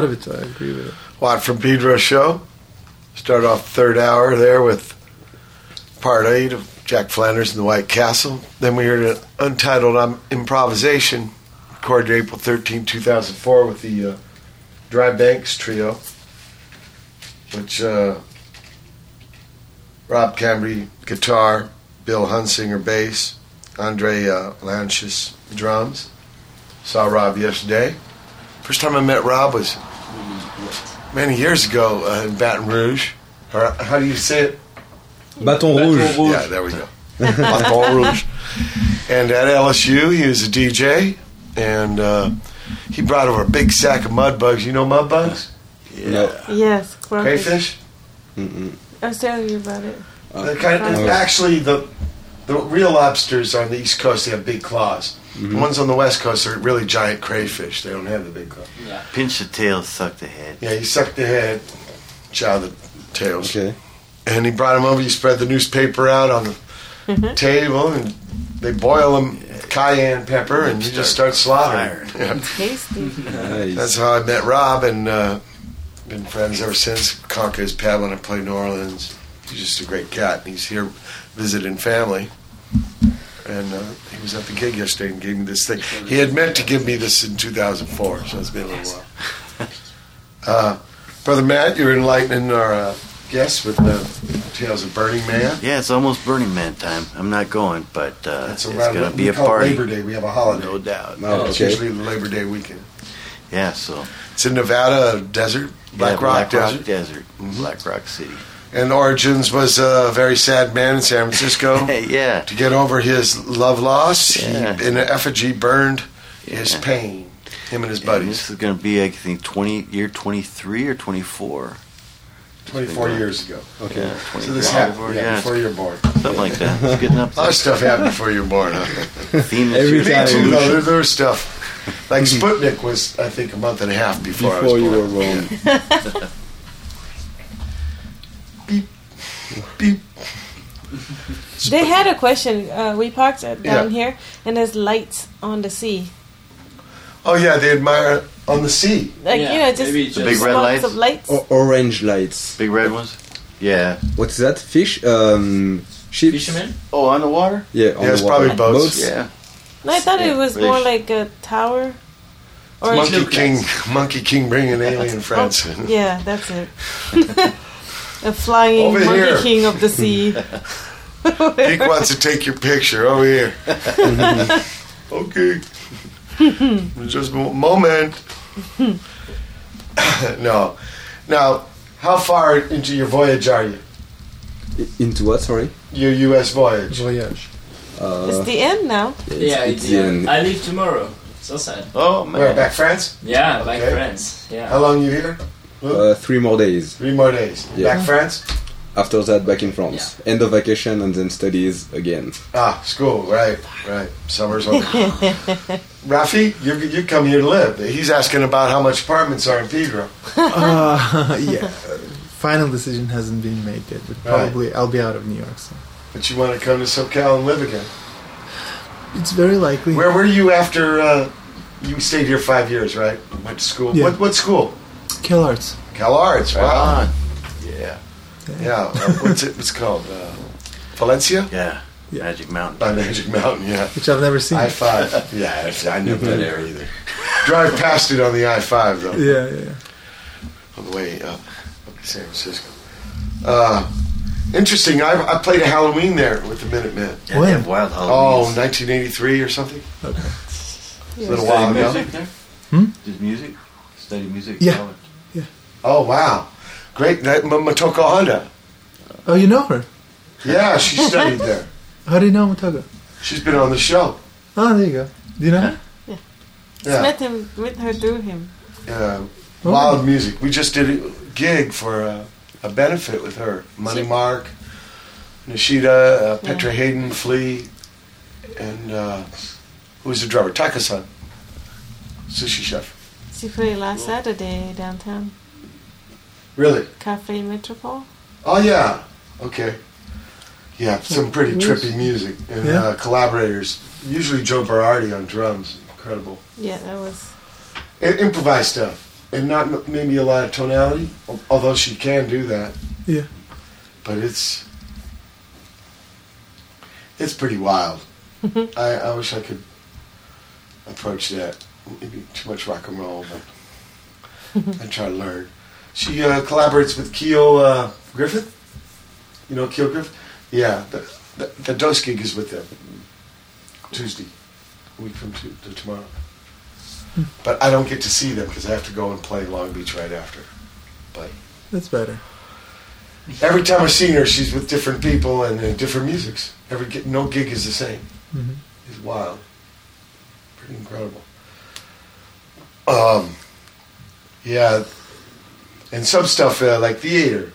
Lot of I agree with it. Watt from Pedro show. Start off third hour there with part eight of Jack Flanders and the White Castle. Then we heard an untitled um, improvisation recorded April 13, 2004 with the uh, Dry Bones Trio, which uh, Rob Cambre guitar, Bill Hunsinger bass, Andre uh, Lanchis drums. Saw Rob yesterday. First time I met Rob was many years ago uh, in Baton Rouge. Or how do you say it? Baton Rouge. Yeah, there we go. Baton Rouge. And at LSU, he was a DJ, and uh, he brought over a big sack of mud bugs. You know mud bugs? Yeah. Yes, crawfish. Crayfish? Mm-mm. I was telling you about it. They're kind of, actually, the the real lobsters on the East Coast they have big claws. The ones on the West Coast are really giant crayfish. They don't have the big claws. yeah. pinch the tail, suck the head. Yeah, you suck the head, chow the tails. Okay. And he brought them over. You spread the newspaper out on the table, and they boil them cayenne pepper, and you just start slaughtering. <laughs> Yeah. Tasty. Nice. That's how I met Rob, and uh, been friends ever since. Conquer his pad when I played New Orleans. He's just a great cat. He's here visiting family. And uh, he was at the gig yesterday and gave me this thing. He had meant to give me this in 2004, so it's been a little while. Uh, Brother Matt, you're enlightening our uh, guests with the Tales of Burning Man. Yeah, it's almost Burning Man time. I'm not going, but uh, That's it's around going to be a party. Labor Day. We have a holiday. No doubt. Oh, It's usually the Labor Day weekend. Yeah, so It's in Nevada desert, Black yeah, Rock Black Desert. Rock Desert, Black Rock City. And Origins was a very sad man in San Francisco. <laughs> yeah, to get over his love loss, Yeah. he, in an effigy, burned his pain. Him and his And buddies. this is going to be, I think, 20 year 23 or 24. 24 years ago. Okay. Yeah, So this happened yeah, yeah. before you were born. Something like that. It's getting up <laughs> A lot of stuff happened before you were born, huh? <laughs> Theme Every is Me time. too, though. There, there was stuff. Like <laughs> Sputnik was, I think, a month and a half before, I Before was you born. were born. Beep. Beep. They had a question. Uh, we parked uh, down Yeah. here, and there's lights on the sea. Oh, yeah, they admire on the sea. Like you know, just, The big red spots lights? of lights. O- orange lights. Big red ones? Yeah. What's that? Fish? Um, ships? Fishermen? Oh, on the water? Yeah, on Yeah, it's the water. probably boats. Yeah. No, I thought it was Really more like a tower. Or Monkey King, <laughs> Monkey King bringing alien <laughs> friends. Oh, yeah, that's it. <laughs> a flying Over monkey here. king of the sea. Pete wants to take your picture over here. okay. Just a moment. <laughs> no. Now, how far into your voyage are you? Into what, sorry? Your U.S. voyage? Voyage. Uh, it's the end now. Yeah, it's it's, the end. I leave tomorrow. So sad. Oh, man. Where, back France? Yeah, like Okay. friends. Yeah. How long you here? uh, three more days. Three more days. Yeah. Back France? After that, back in France. End of vacation and then studies again. Ah, school, right, right. Summer's over. <laughs> Rafi, you you come here to live. He's asking about how much apartments are in Pedro. <laughs> Uh, yeah. Final decision hasn't been made yet, but Right. probably I'll be out of New York soon. But you want to come to SoCal and live again. It's very likely. Where were you after uh, you stayed here five years, right? Went to school. Yeah. What what school? Cal Arts. Cal Arts. Right Wow. on. Yeah. Yeah. uh, what's it? What's it called? Uh, Valencia. Yeah. Yeah. Magic Mountain. By Magic Mountain. Yeah. Which I've never seen. I five. Yeah, I never been there either. <laughs> Drive past it on the I five though. Yeah, yeah, yeah. On the way up, up to San Francisco. Uh, interesting. I, I played a Halloween there with the Minutemen. Yeah, When? they have wild Oh, Halloweens. 1983 or something. Okay. A little while ago. music there? Hmm? Did music? Study music? Yeah. college? Oh wow, great. That, M- Motoko Honda. Oh, you know her? Yeah, she studied there. How do you know Mutaga? She's been on the show. Oh, there you go. Do you know her? Just Yeah. met him, met her through him. Uh, Oh. Wild music. We just did a gig for a, a benefit with her. Money Mark, Nishida, uh, Petra Haden, Flea, and uh, who's the drummer? Taka-san, sushi chef. She played last Saturday downtown, Really? Cafe Metropole. Oh yeah. Okay. Yeah, some pretty trippy music and Yeah. uh, collaborators. Usually Joe Berardi on drums. Incredible. Yeah, that was. I- improvised stuff, and not maybe a lot of tonality. Although she can do that, Yeah. but it's it's pretty wild. <laughs> I, I wish I could approach that. Maybe too much rock and roll, but <laughs> I try to learn. She uh, collaborates with Kio uh, Griffith. You know Kio Griffith? Yeah, the, the, the Dose gig is with them Tuesday, a week from to, to tomorrow. But I don't get to see them because I have to go and play Long Beach right after. But That's better. every time I've seen her, she's with different people and uh, different musics. Every no gig is the same. Mhm. It's wild, pretty incredible. Um, yeah, and some stuff uh, like theater.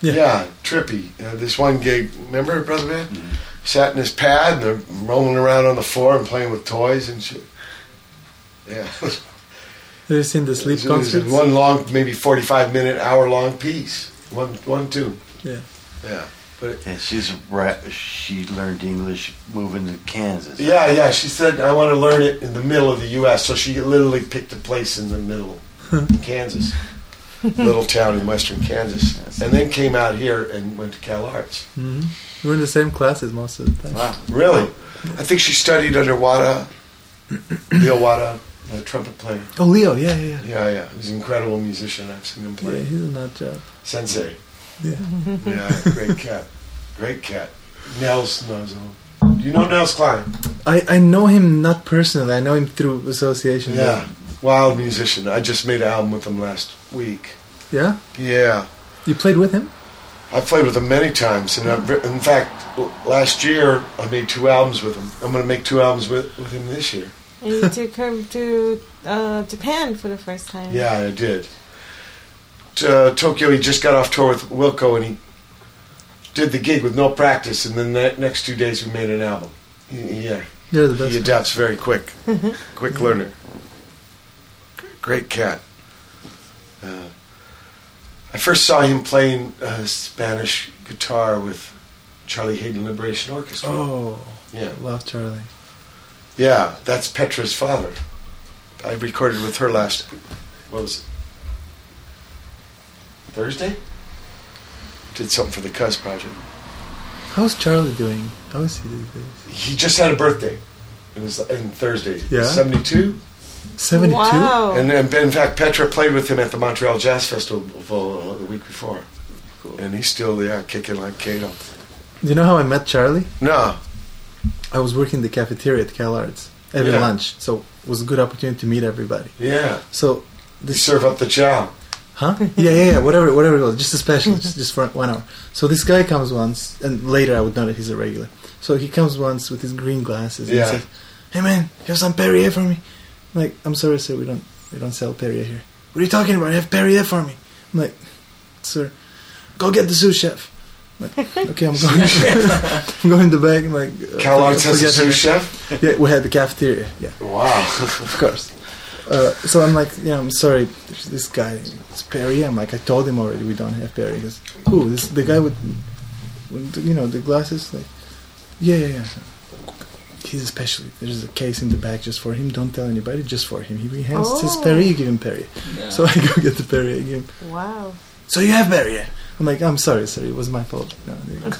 Yeah. trippy. Uh, this one gig, remember, brother man? Sat in his pad and they're rolling around on the floor and playing with toys and shit. Yeah. <laughs> Have you seen the sleep concert? one long, maybe forty-five minute, hour long piece. One, one tune. Yeah. Yeah. But Yeah, she's right. She learned English moving to Kansas. yeah, yeah. She said, "I want to learn it in the middle of the U.S." So she literally picked a place in the middle, in Kansas, <laughs> little town in western Kansas, and then came out here and went to Cal Arts. hmm We're in the same classes most of the time. Wow, really? I think she studied under Wada, <coughs> Leo Wada, the trumpet player. Oh, Leo, yeah, yeah, yeah. Yeah, yeah. He's an incredible musician. I've seen him Yeah, play. he's a nut job. Sensei. Yeah. Yeah, great <laughs> cat. Great cat. Nels knows him. Do you know Nels Cline? I, I know him not personally. I know him through association. Yeah. Wild musician. I just made an album with him last week. Yeah? Yeah. You played with him? I've played with him many times, and I've, in fact, last year I made two albums with him. I'm going to make two albums with, with him this year. And you took her to uh, Japan for the first time. Yeah, I did. To, Tokyo, he just got off tour with Wilco, and he did the gig with no practice, and then the next two days we made an album. He- Yeah, You're the best. he adapts very quick, <laughs> quick learner. Great cat. Uh, I first saw him playing uh, Spanish guitar with Charlie Haden Liberation Orchestra. Oh, Yeah. love Charlie. Yeah, that's Petra's father. I recorded with her last. What was it? Thursday. Did something for the Cuss project. How's Charlie doing? How is he days? He just had a birthday. It was in Thursday. Yeah? seventy-two. 72? Wow. And, and in fact, Petra played with him at the Montreal Jazz Festival uh, the week before. Cool. And he's still yeah kicking like Kato. Do you know how I met Charlie? No. I was working in the cafeteria at Cal Arts every Yeah. lunch, so it was a good opportunity to meet everybody. Yeah. So You serve up the chow. Huh? Yeah, yeah, yeah. Whatever, whatever it was. Just a special, just, <laughs> just for one hour. So this guy comes once, and later I would know that he's a regular. So he comes once with his green glasses and Yeah. he says, "Hey man, you have some Perrier for me?" I'm like, "I'm sorry, sir, we don't, we don't sell Perrier here." What are you talking about? I have Perrier for me? I'm like, "Sir, go get the sous chef." I'm like, <laughs> okay, I'm going. <laughs> I'm going to the back. I'm like, uh, Cal has a sous her. chef? Yeah, we had the cafeteria. Yeah. Wow. <laughs> of course. Uh, so I'm like, yeah, I'm sorry. This guy, it's Perry. I'm like, I told him already we don't have Perry. He goes, who? This the guy with, with the- you know, the glasses. Like, yeah, yeah, yeah. He's especially. There's a case in the back just for him. Don't tell anybody. Just for him. He hands his Oh. Perry. You give him Perry. Yeah. So I go get the Perry. I give him. Wow. So you have Perry? I'm like, I'm sorry, sorry, It was my fault. No, there you go.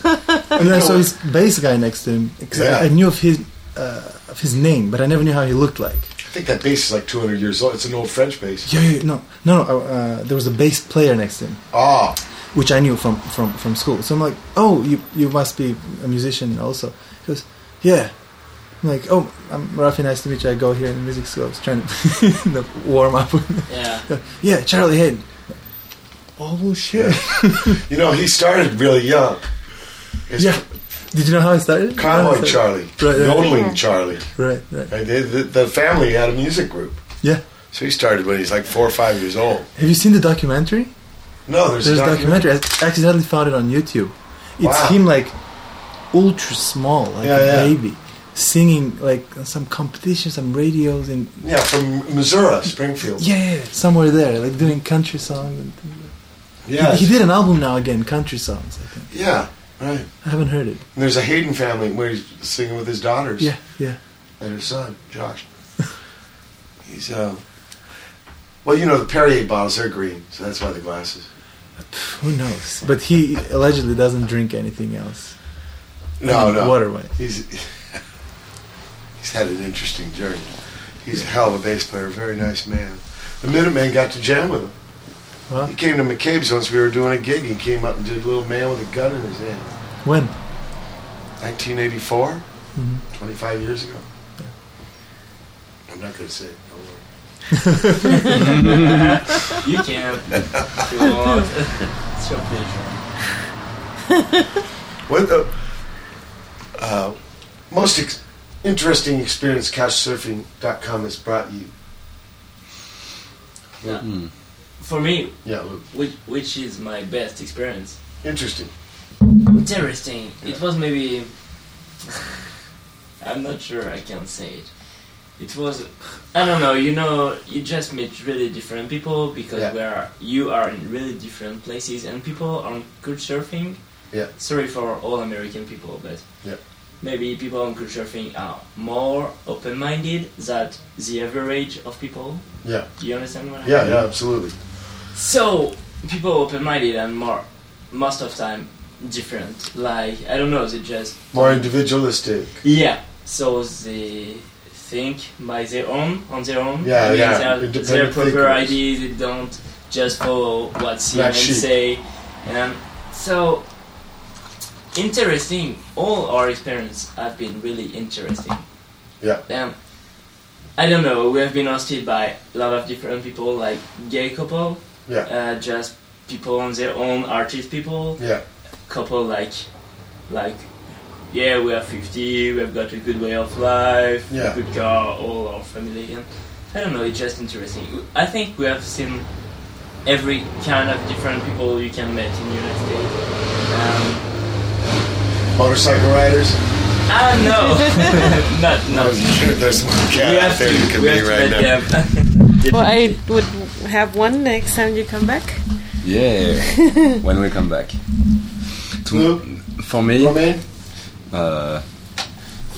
and then I saw his bass guy next to him. 'cause Yeah. I, I knew of his uh, of his name, but I never knew how he looked like. I think that bass is like 200 years old. It's an old French bass. Yeah, yeah, no, no, no. Uh, there was a bass player next to him. Ah. Which I knew from, from, from school. So I'm like, oh, you you must be a musician also. He goes, yeah. I'm like, oh, I'm Rafi. Nice to meet you. I go here in the music school. I was trying to <laughs> warm up. Yeah. <laughs> yeah, Charlie Haden. Oh shit. You know, he started really young. His yeah. Did you know how I started? Convoy How started? Charlie. Right, right. Yodeling Charlie. Right, right. Right, The, the, the family had a music group. Yeah. So he started when he's like four or five years old. Have you seen the documentary? No, there's, There's a a documentary. I accidentally found it on YouTube. It's Wow. him like ultra small, like Yeah, a yeah. baby, singing like some competition, some radios in Yeah, from Missouri, Springfield. yeah, yeah, somewhere there, like doing country songs. And things. Yeah. he, he did an album now again, country songs. I think Yeah, right. I haven't heard it. And there's a Haden family where he's singing with his daughters. Yeah, yeah. And his son, Josh. <laughs> he's uh Well, you know the Perrier bottles are green, so that's why the glasses. Who knows? But he allegedly doesn't drink anything else. No, I mean, no. Waterway. He's <laughs> he's had an interesting journey. He's a hell of a bass player, very nice man. The Minutemen got to jam with him. Huh? He came to McCabe's once we were doing a gig. He came up and did a little man with a gun in his hand. When? 1984, Mhm. 25 years ago. I'm not going to say it. Don't worry. you can. If you want. it's your pleasure. What the uh, most ex- interesting experience Couchsurfing.com has brought you? Yeah. Hmm. For me, Yeah, Luke. which, which is my best experience? Interesting. Interesting. It was maybe. <sighs> I'm not sure I can say it. It was. I don't know. You know, you just meet really different people because Yeah. we are you are in really different places, and people are on couchsurfing. Yeah. Sorry for all American people, but Yeah. Maybe people on couchsurfing are more open-minded than the average of people. Yeah. Do you understand what I Yeah, mean? yeah, yeah, absolutely. So people open-minded and more, most of time different. Like I don't know, they just More individualistic. yeah. So they think by their own, on their own. Yeah, I mean, yeah, They have their proper thinkers. ideas. They don't just follow what CNN say, and so interesting. All our experience have been really interesting. Yeah. And I don't know. We have been hosted by a lot of different people, like gay couple. Yeah. Uh, just people on their own, artist people. Yeah. Couple like, like, yeah, we are 50. We've got a good way of life. Yeah. A good car. All our family. And I don't know. It's just interesting. I think we have seen every kind of different people you can meet in United States. Um, Motorcycle riders. Ah no, <laughs> <laughs> not not. There's one cat out there to- you can be right <laughs> now. Well, I would have one next time you come back. Yeah, when we come back. To, for me, uh,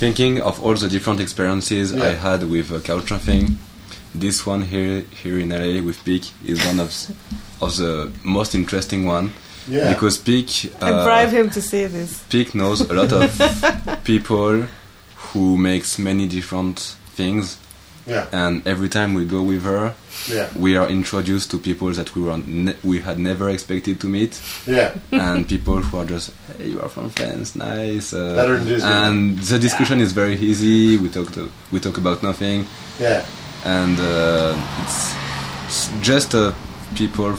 thinking of all the different experiences I had with uh, couchsurfing, this one here here in LA with Peak is one of of the most interesting one. Yeah. Because Peak, I uh, bribe him to say this. Peak knows a lot of <laughs> people who makes many different things. Yeah. And every time we go with her, Yeah. we are introduced to people that we were ne- we had never expected to meet. Yeah. and people who are just, hey, you are from France, nice. Uh, Better than Disney. And the discussion is very easy. We talk to, we talk about nothing. Yeah. And uh, it's, it's just uh, people,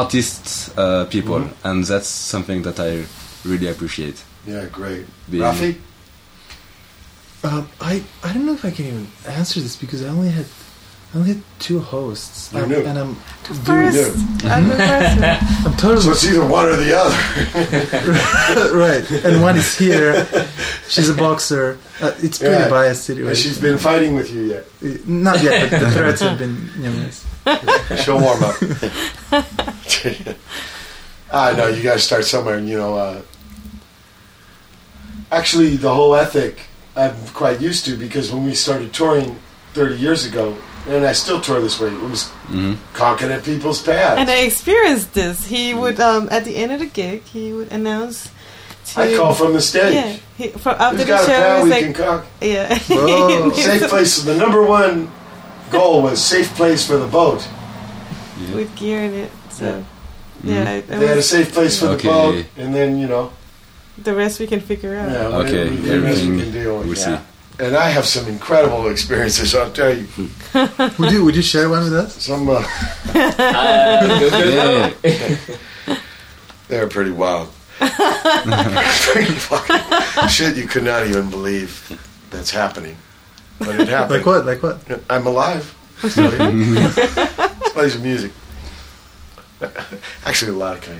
artists, uh, people, Mhm. and that's something that I really appreciate. Yeah, great. Being- Rafi? Um, I I don't know if I can even answer this because I only had I only had two hosts. You're Um, and I'm first- new. I'm the first. <laughs> I'm totally. So it's either one or the other. <laughs> right, and one is here. She's a boxer. Uh, it's pretty Yeah. biased situation. Has she been fighting with you yet? Not yet, but the <laughs> threats have been numerous. She'll warm up. I know you got to start somewhere, and you know. Uh, actually, the whole ethic I'm quite used to because when we started touring 30 years ago, and I still tour this way, it was Mhm. conking at people's pads. And I experienced this. He would, um, at the end of the gig, he would announce. To, I call from the stage. Yeah, he, from after Who's the got a show, pad we like, can cock? yeah. <laughs> Whoa. safe place. The number one goal was safe place for the boat. with gear in it. So, Yeah. yeah, I- I They had a safe place for Okay. the boat, and then you know. the rest we can figure out. Yeah, Okay, we, the rest we everything can deal with. we'll yeah. And I have some incredible experiences. I'll tell you. <laughs> would you Would you share one with us? Some. Uh, go, go, go. They're pretty wild. <laughs> pretty fucking shit you could not even believe that's happening. But it happened. Like what? Like what? I'm alive. So, Let's play some music. <laughs> Actually, a lot of kind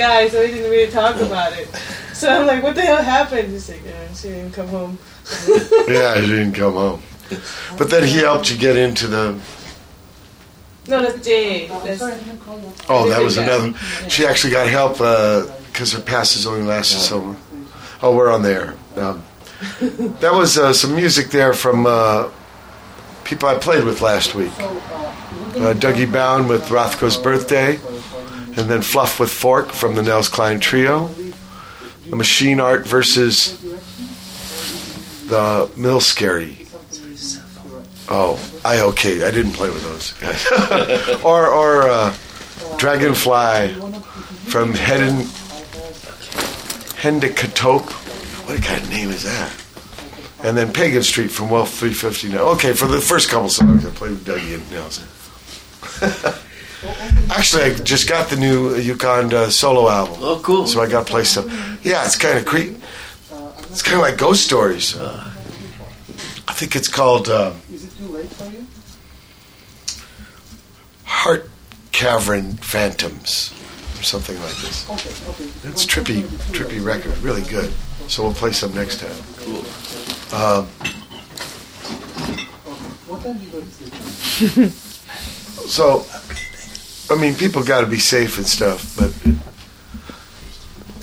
guy, so he didn't really talk about it. So I'm like, what the hell happened? He's like, yeah, she didn't come home. <laughs> yeah, she didn't come home. But then he helped you get into the. No, that's Jay. That's, Oh, that was another. She actually got help because her passes only lasted so. Long. Oh, we're on there. Um, that was uh, some music there from uh, people I played with last week. Uh, Dougie Bowne with Rothko's Birthday, and then Fluff with Fork from the Nels Cline Trio. The Machine Art versus the Millscary. Oh, I okay. I didn't play with those guys. <laughs> or or uh, Dragonfly from Hedden. What kind of name is that? And then Pagan Street from Wolf 359. Okay, for the first couple songs, I played with Dougie and Nelson. <laughs> Actually, I just got the new Yukon uh, solo album. Oh, cool. So I got to play some. Yeah, it's kind of creep. It's kind of like ghost stories. I think it's called uh, Is it too late for you? Heart Cavern Phantoms or something like this. Okay, okay. It's trippy, trippy record, really good. So we'll play some next time. Cool. Um, What time do you go to sleep? <laughs> so, I mean, people got to be safe and stuff, but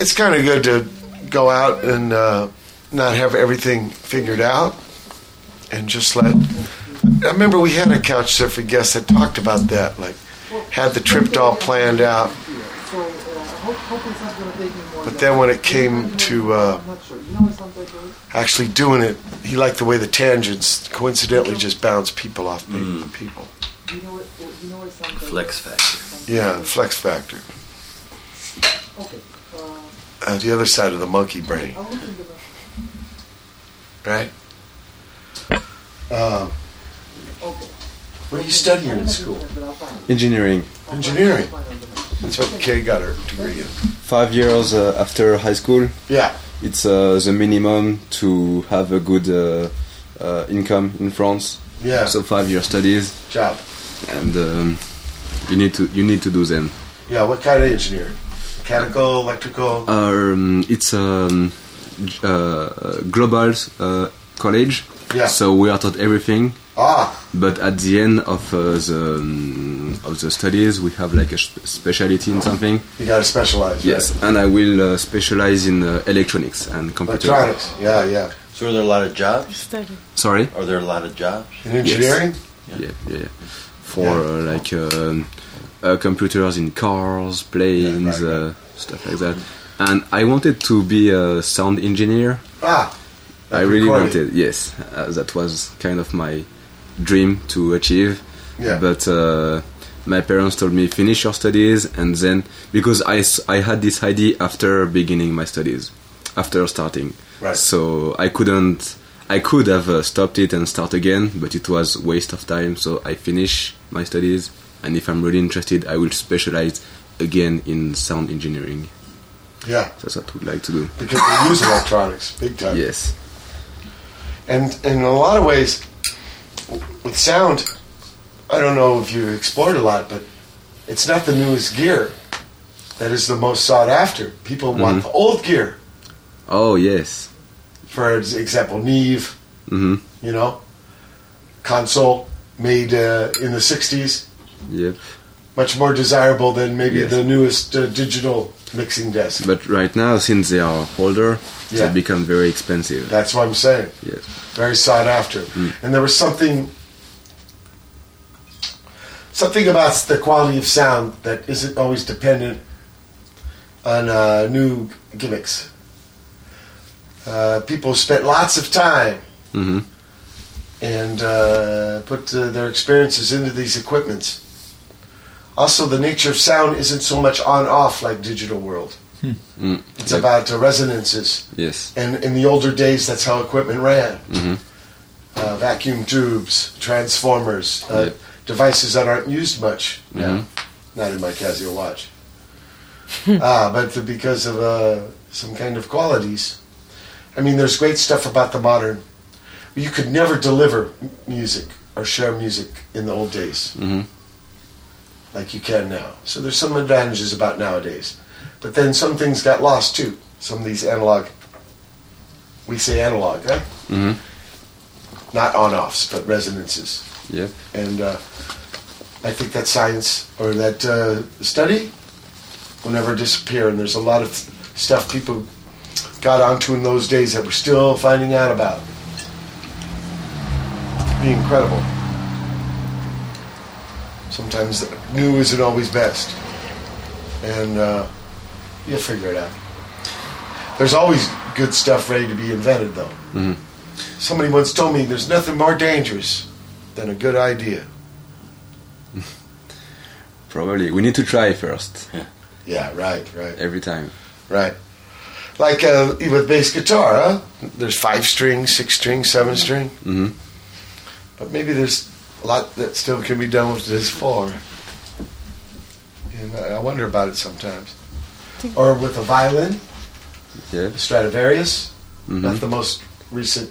it's kind of good to go out and uh, not have everything figured out and just let. I remember we had a couch surfing guest that talked about that, like had the trip all planned out, So, I hope, hope it's not going to take me more but then when it came to uh, I'm not sure. You know what sometimes actually doing it, he liked the way the tangents coincidentally just bounce people off Mm. people. You know what, you know Flex factor. Yeah, flex factor. Okay. Uh, the other side of the monkey brain, I'll look into that. right? Um, Okay. what are you studying in school? Engineering. Engineering. That's what Kay got her degree in. Five years uh, after high school. Yeah. It's uh, the minimum to have a good uh, uh, income in France. Yeah. So five year studies. Job. And um, you need to you need to do them. Yeah, what kind of engineer? Mechanical, electrical? Um, it's um, uh, global uh, college. Yeah. So we are taught everything. Ah. But at the end of uh, the um, of the studies, we have like a sp- specialty in something. You got to specialize. Yes, and I will uh, specialize in uh, electronics and computer. Electronics. Yeah, yeah. So are there a lot of jobs? Sorry. Are there a lot of jobs? In engineering? Yeah, yeah. For uh, like um, uh, computers in cars, planes, uh, stuff like that. And I wanted to be a sound engineer. Ah. I really wanted, yes. Uh, that was kind of my dream to achieve. Yeah. But uh, my parents told me finish your studies and then because I, I had this idea after beginning my studies, after starting. Right. So I couldn't. I could have uh, stopped it and start again, but it was waste of time. So I finish my studies, and if I'm really interested, I will specialize again in sound engineering. Yeah. That's what I would like to do. Because they use electronics big time. Yes. And, and in a lot of ways, with sound, I don't know if you explored a lot, but it's not the newest gear that is the most sought after. People want Mhm. the old gear. Oh yes. For example, Neve, hmm you know, console made uh, in the 60s, Yep. much more desirable than maybe Yes. the newest uh, digital mixing desk. But right now, since they are older, Yeah. they become very expensive. That's what I'm saying. Yes. Very sought after. And there was something something about the quality of sound that isn't always dependent on uh, new gimmicks. Uh, people spent lots of time hmm and uh, put uh, their experiences into these equipments. Also, the nature of sound isn't so much on off like digital world. Mm. It's about uh, resonances. Yes. And in the older days, that's how equipment ran. hmm Uh, vacuum tubes, transformers, uh, Yep. devices that aren't used much now. Mhm. Not in my Casio watch. <laughs> ah, but because of uh, some kind of qualities. I mean, there's great stuff about the modern. You could never deliver music or share music in the old days hmm like you can now. So there's some advantages about nowadays. But then some things got lost too. Some of these analog, we say analog, huh? hmm Not on-offs, but resonances. Yeah. And uh, I think that science or that uh, study will never disappear. And there's a lot of stuff people got onto in those days that we're still finding out about. Be incredible. Sometimes new isn't always best, and uh, you'll figure it out. There's always good stuff ready to be invented, though. hmm Somebody once told me there's nothing more dangerous than a good idea. <laughs> Probably. We need to try first. Yeah, right, right. Every time. Right. Like uh, with bass guitar, huh? There's five string, six string, seven string. hmm But maybe there's a lot that still can be done with this four. And I I wonder about it sometimes. Or with a violin, Yeah. the Stradivarius, Mhm. not the most recent.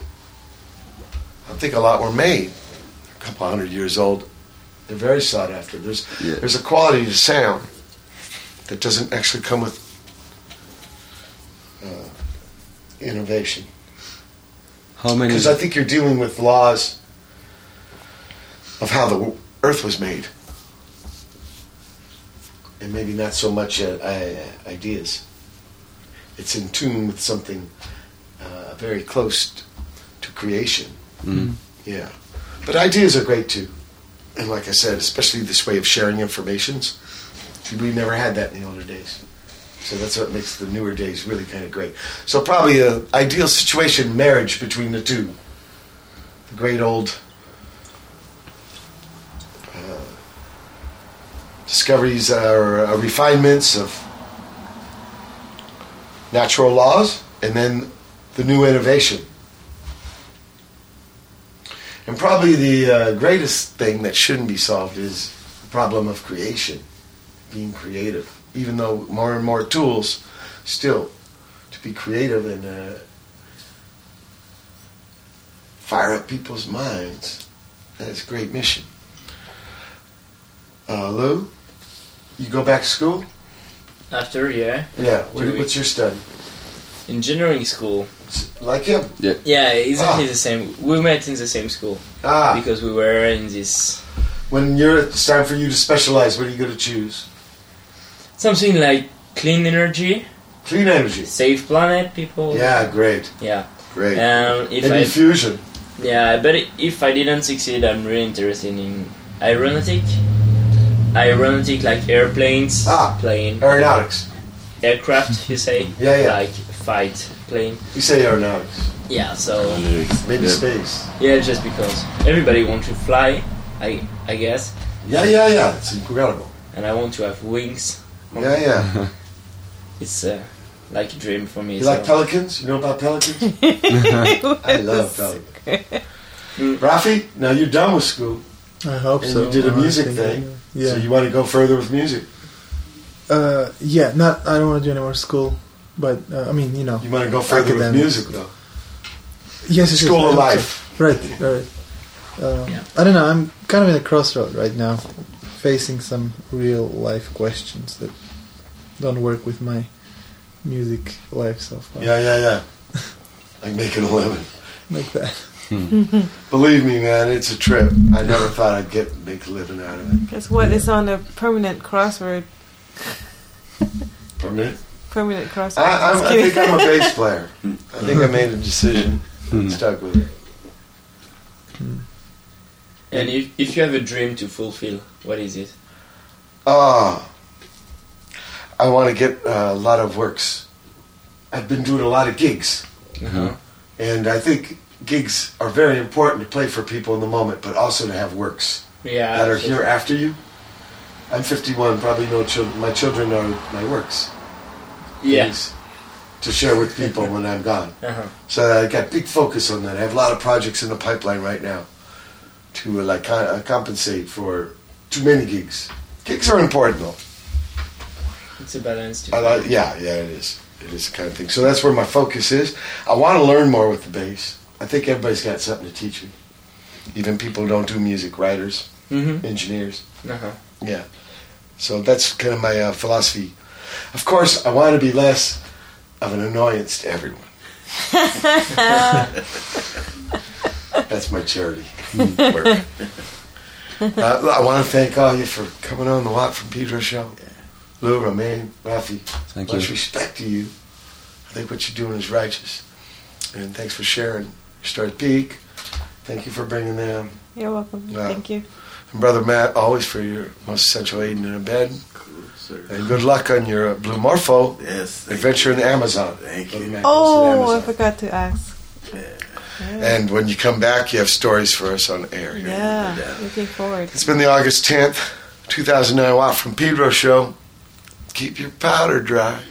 I think a lot were made. A couple hundred years old. They're very sought after. There's Yeah. there's a quality to sound that doesn't actually come with uh, innovation. How many? Because I think you're dealing with laws of how the earth was made. And maybe not so much uh, ideas. It's in tune with something uh, very close t- to creation. Mhm. Yeah. But ideas are great too. And like I said, especially this way of sharing informations. We never had that in the older days. So that's what makes the newer days really kind of great. So probably a ideal situation, marriage between the two. The great old uh, discoveries or uh, refinements of natural laws, and then the new innovation. And probably the uh, greatest thing that shouldn't be solved is the problem of creation, being creative. Even though more and more tools, still, to be creative and uh, fire up people's minds. That is a great mission. Uh, Lou, you go back to school? After, yeah. Yeah. What, what's your study? Engineering school. Like him? Yeah. Yeah, exactly Ah. the same. We met in the same school. Ah. Because we were in this When you're, it's time for you to specialize, what are you going to choose? Something like clean energy, Clean energy. save planet, people. Yeah, great. Yeah. Great. Um, if Maybe I fusion. yeah, but if I didn't succeed, I'm really interested in aeronautic. Aeronautic, like airplanes, Ah. plane, Aeronautics. aircraft. You say? <laughs> Yeah, yeah. Like fight plane. You say aeronautics. Yeah. So Maybe Yeah. space. yeah, just because everybody wants to fly, I I guess, Yeah, yeah, yeah. It's incredible. and I want to have wings. Yeah, yeah. <laughs> It's uh, like a dream for me. You so. like pelicans? You know about pelicans? <laughs> I love pelicans. Rafi, now you're done with school. I hope and so. you did a music thing. Yeah. So you want to go further with music. Uh, yeah, not. I don't want to do any more school, but uh, I mean, you know. You want to go further with academics. music, though. Yes, yes, School yes, of life. so- Right, right. Um, I don't know. I'm kind of in a crossroad right now, facing some real life questions that don't work with my music life so far. Yeah, yeah, yeah. <laughs> Like making a living. Like that. Hmm. <laughs> Believe me, man, it's a trip. I never thought I'd get make a living out of it. Guess what is on a permanent crossword? Permanent. Permanent crossword. I, I'm, I think I'm a bass player. <laughs> I think I made a decision. and Stuck with it. Hmm. And if if you have a dream to fulfill, what is it? Ah, I want to get uh, a lot of works. I've been doing a lot of gigs, Uh-huh. and I think gigs are very important to play for people in the moment, but also to have works Yeah. that are here after you. I'm 51, probably no children. My children are my works. Yeah. To share with people when I'm gone. <laughs> Uh-huh. So I got big focus on that. I have a lot of projects in the pipeline right now to like uh, compensate for too many gigs. Gigs are important though. It's a balance. To I like, yeah, yeah, it is. It is the kind of thing. So that's where my focus is. I want to learn more with the bass. I think everybody's got something to teach me. Even people who don't do music, writers, Mhm. engineers. Uh-huh. Yeah. So that's kind of my uh, philosophy. Of course, I want to be less of an annoyance to everyone. <laughs> That's my charity work. <laughs> Uh, I want to thank all you for coming on the Watt from Pedro show. Lou, Romain, Rafi, Thank much you. respect to you. I think what you're doing is righteous. And thanks for sharing your story Peak. Thank you for bringing them. You're welcome. Yeah. Thank you. And Brother Matt, always for your most essential aid in a bed. Cool, sir. And good luck on your uh, Blue Morpho Yes. adventure in the Amazon. Thank you. Matt goes to the Oh, I forgot to ask. And when you come back, you have stories for us on air. here. Yeah, looking forward. It's been the August 10th, 2009 Watt from Pedro show. Keep your powder dry.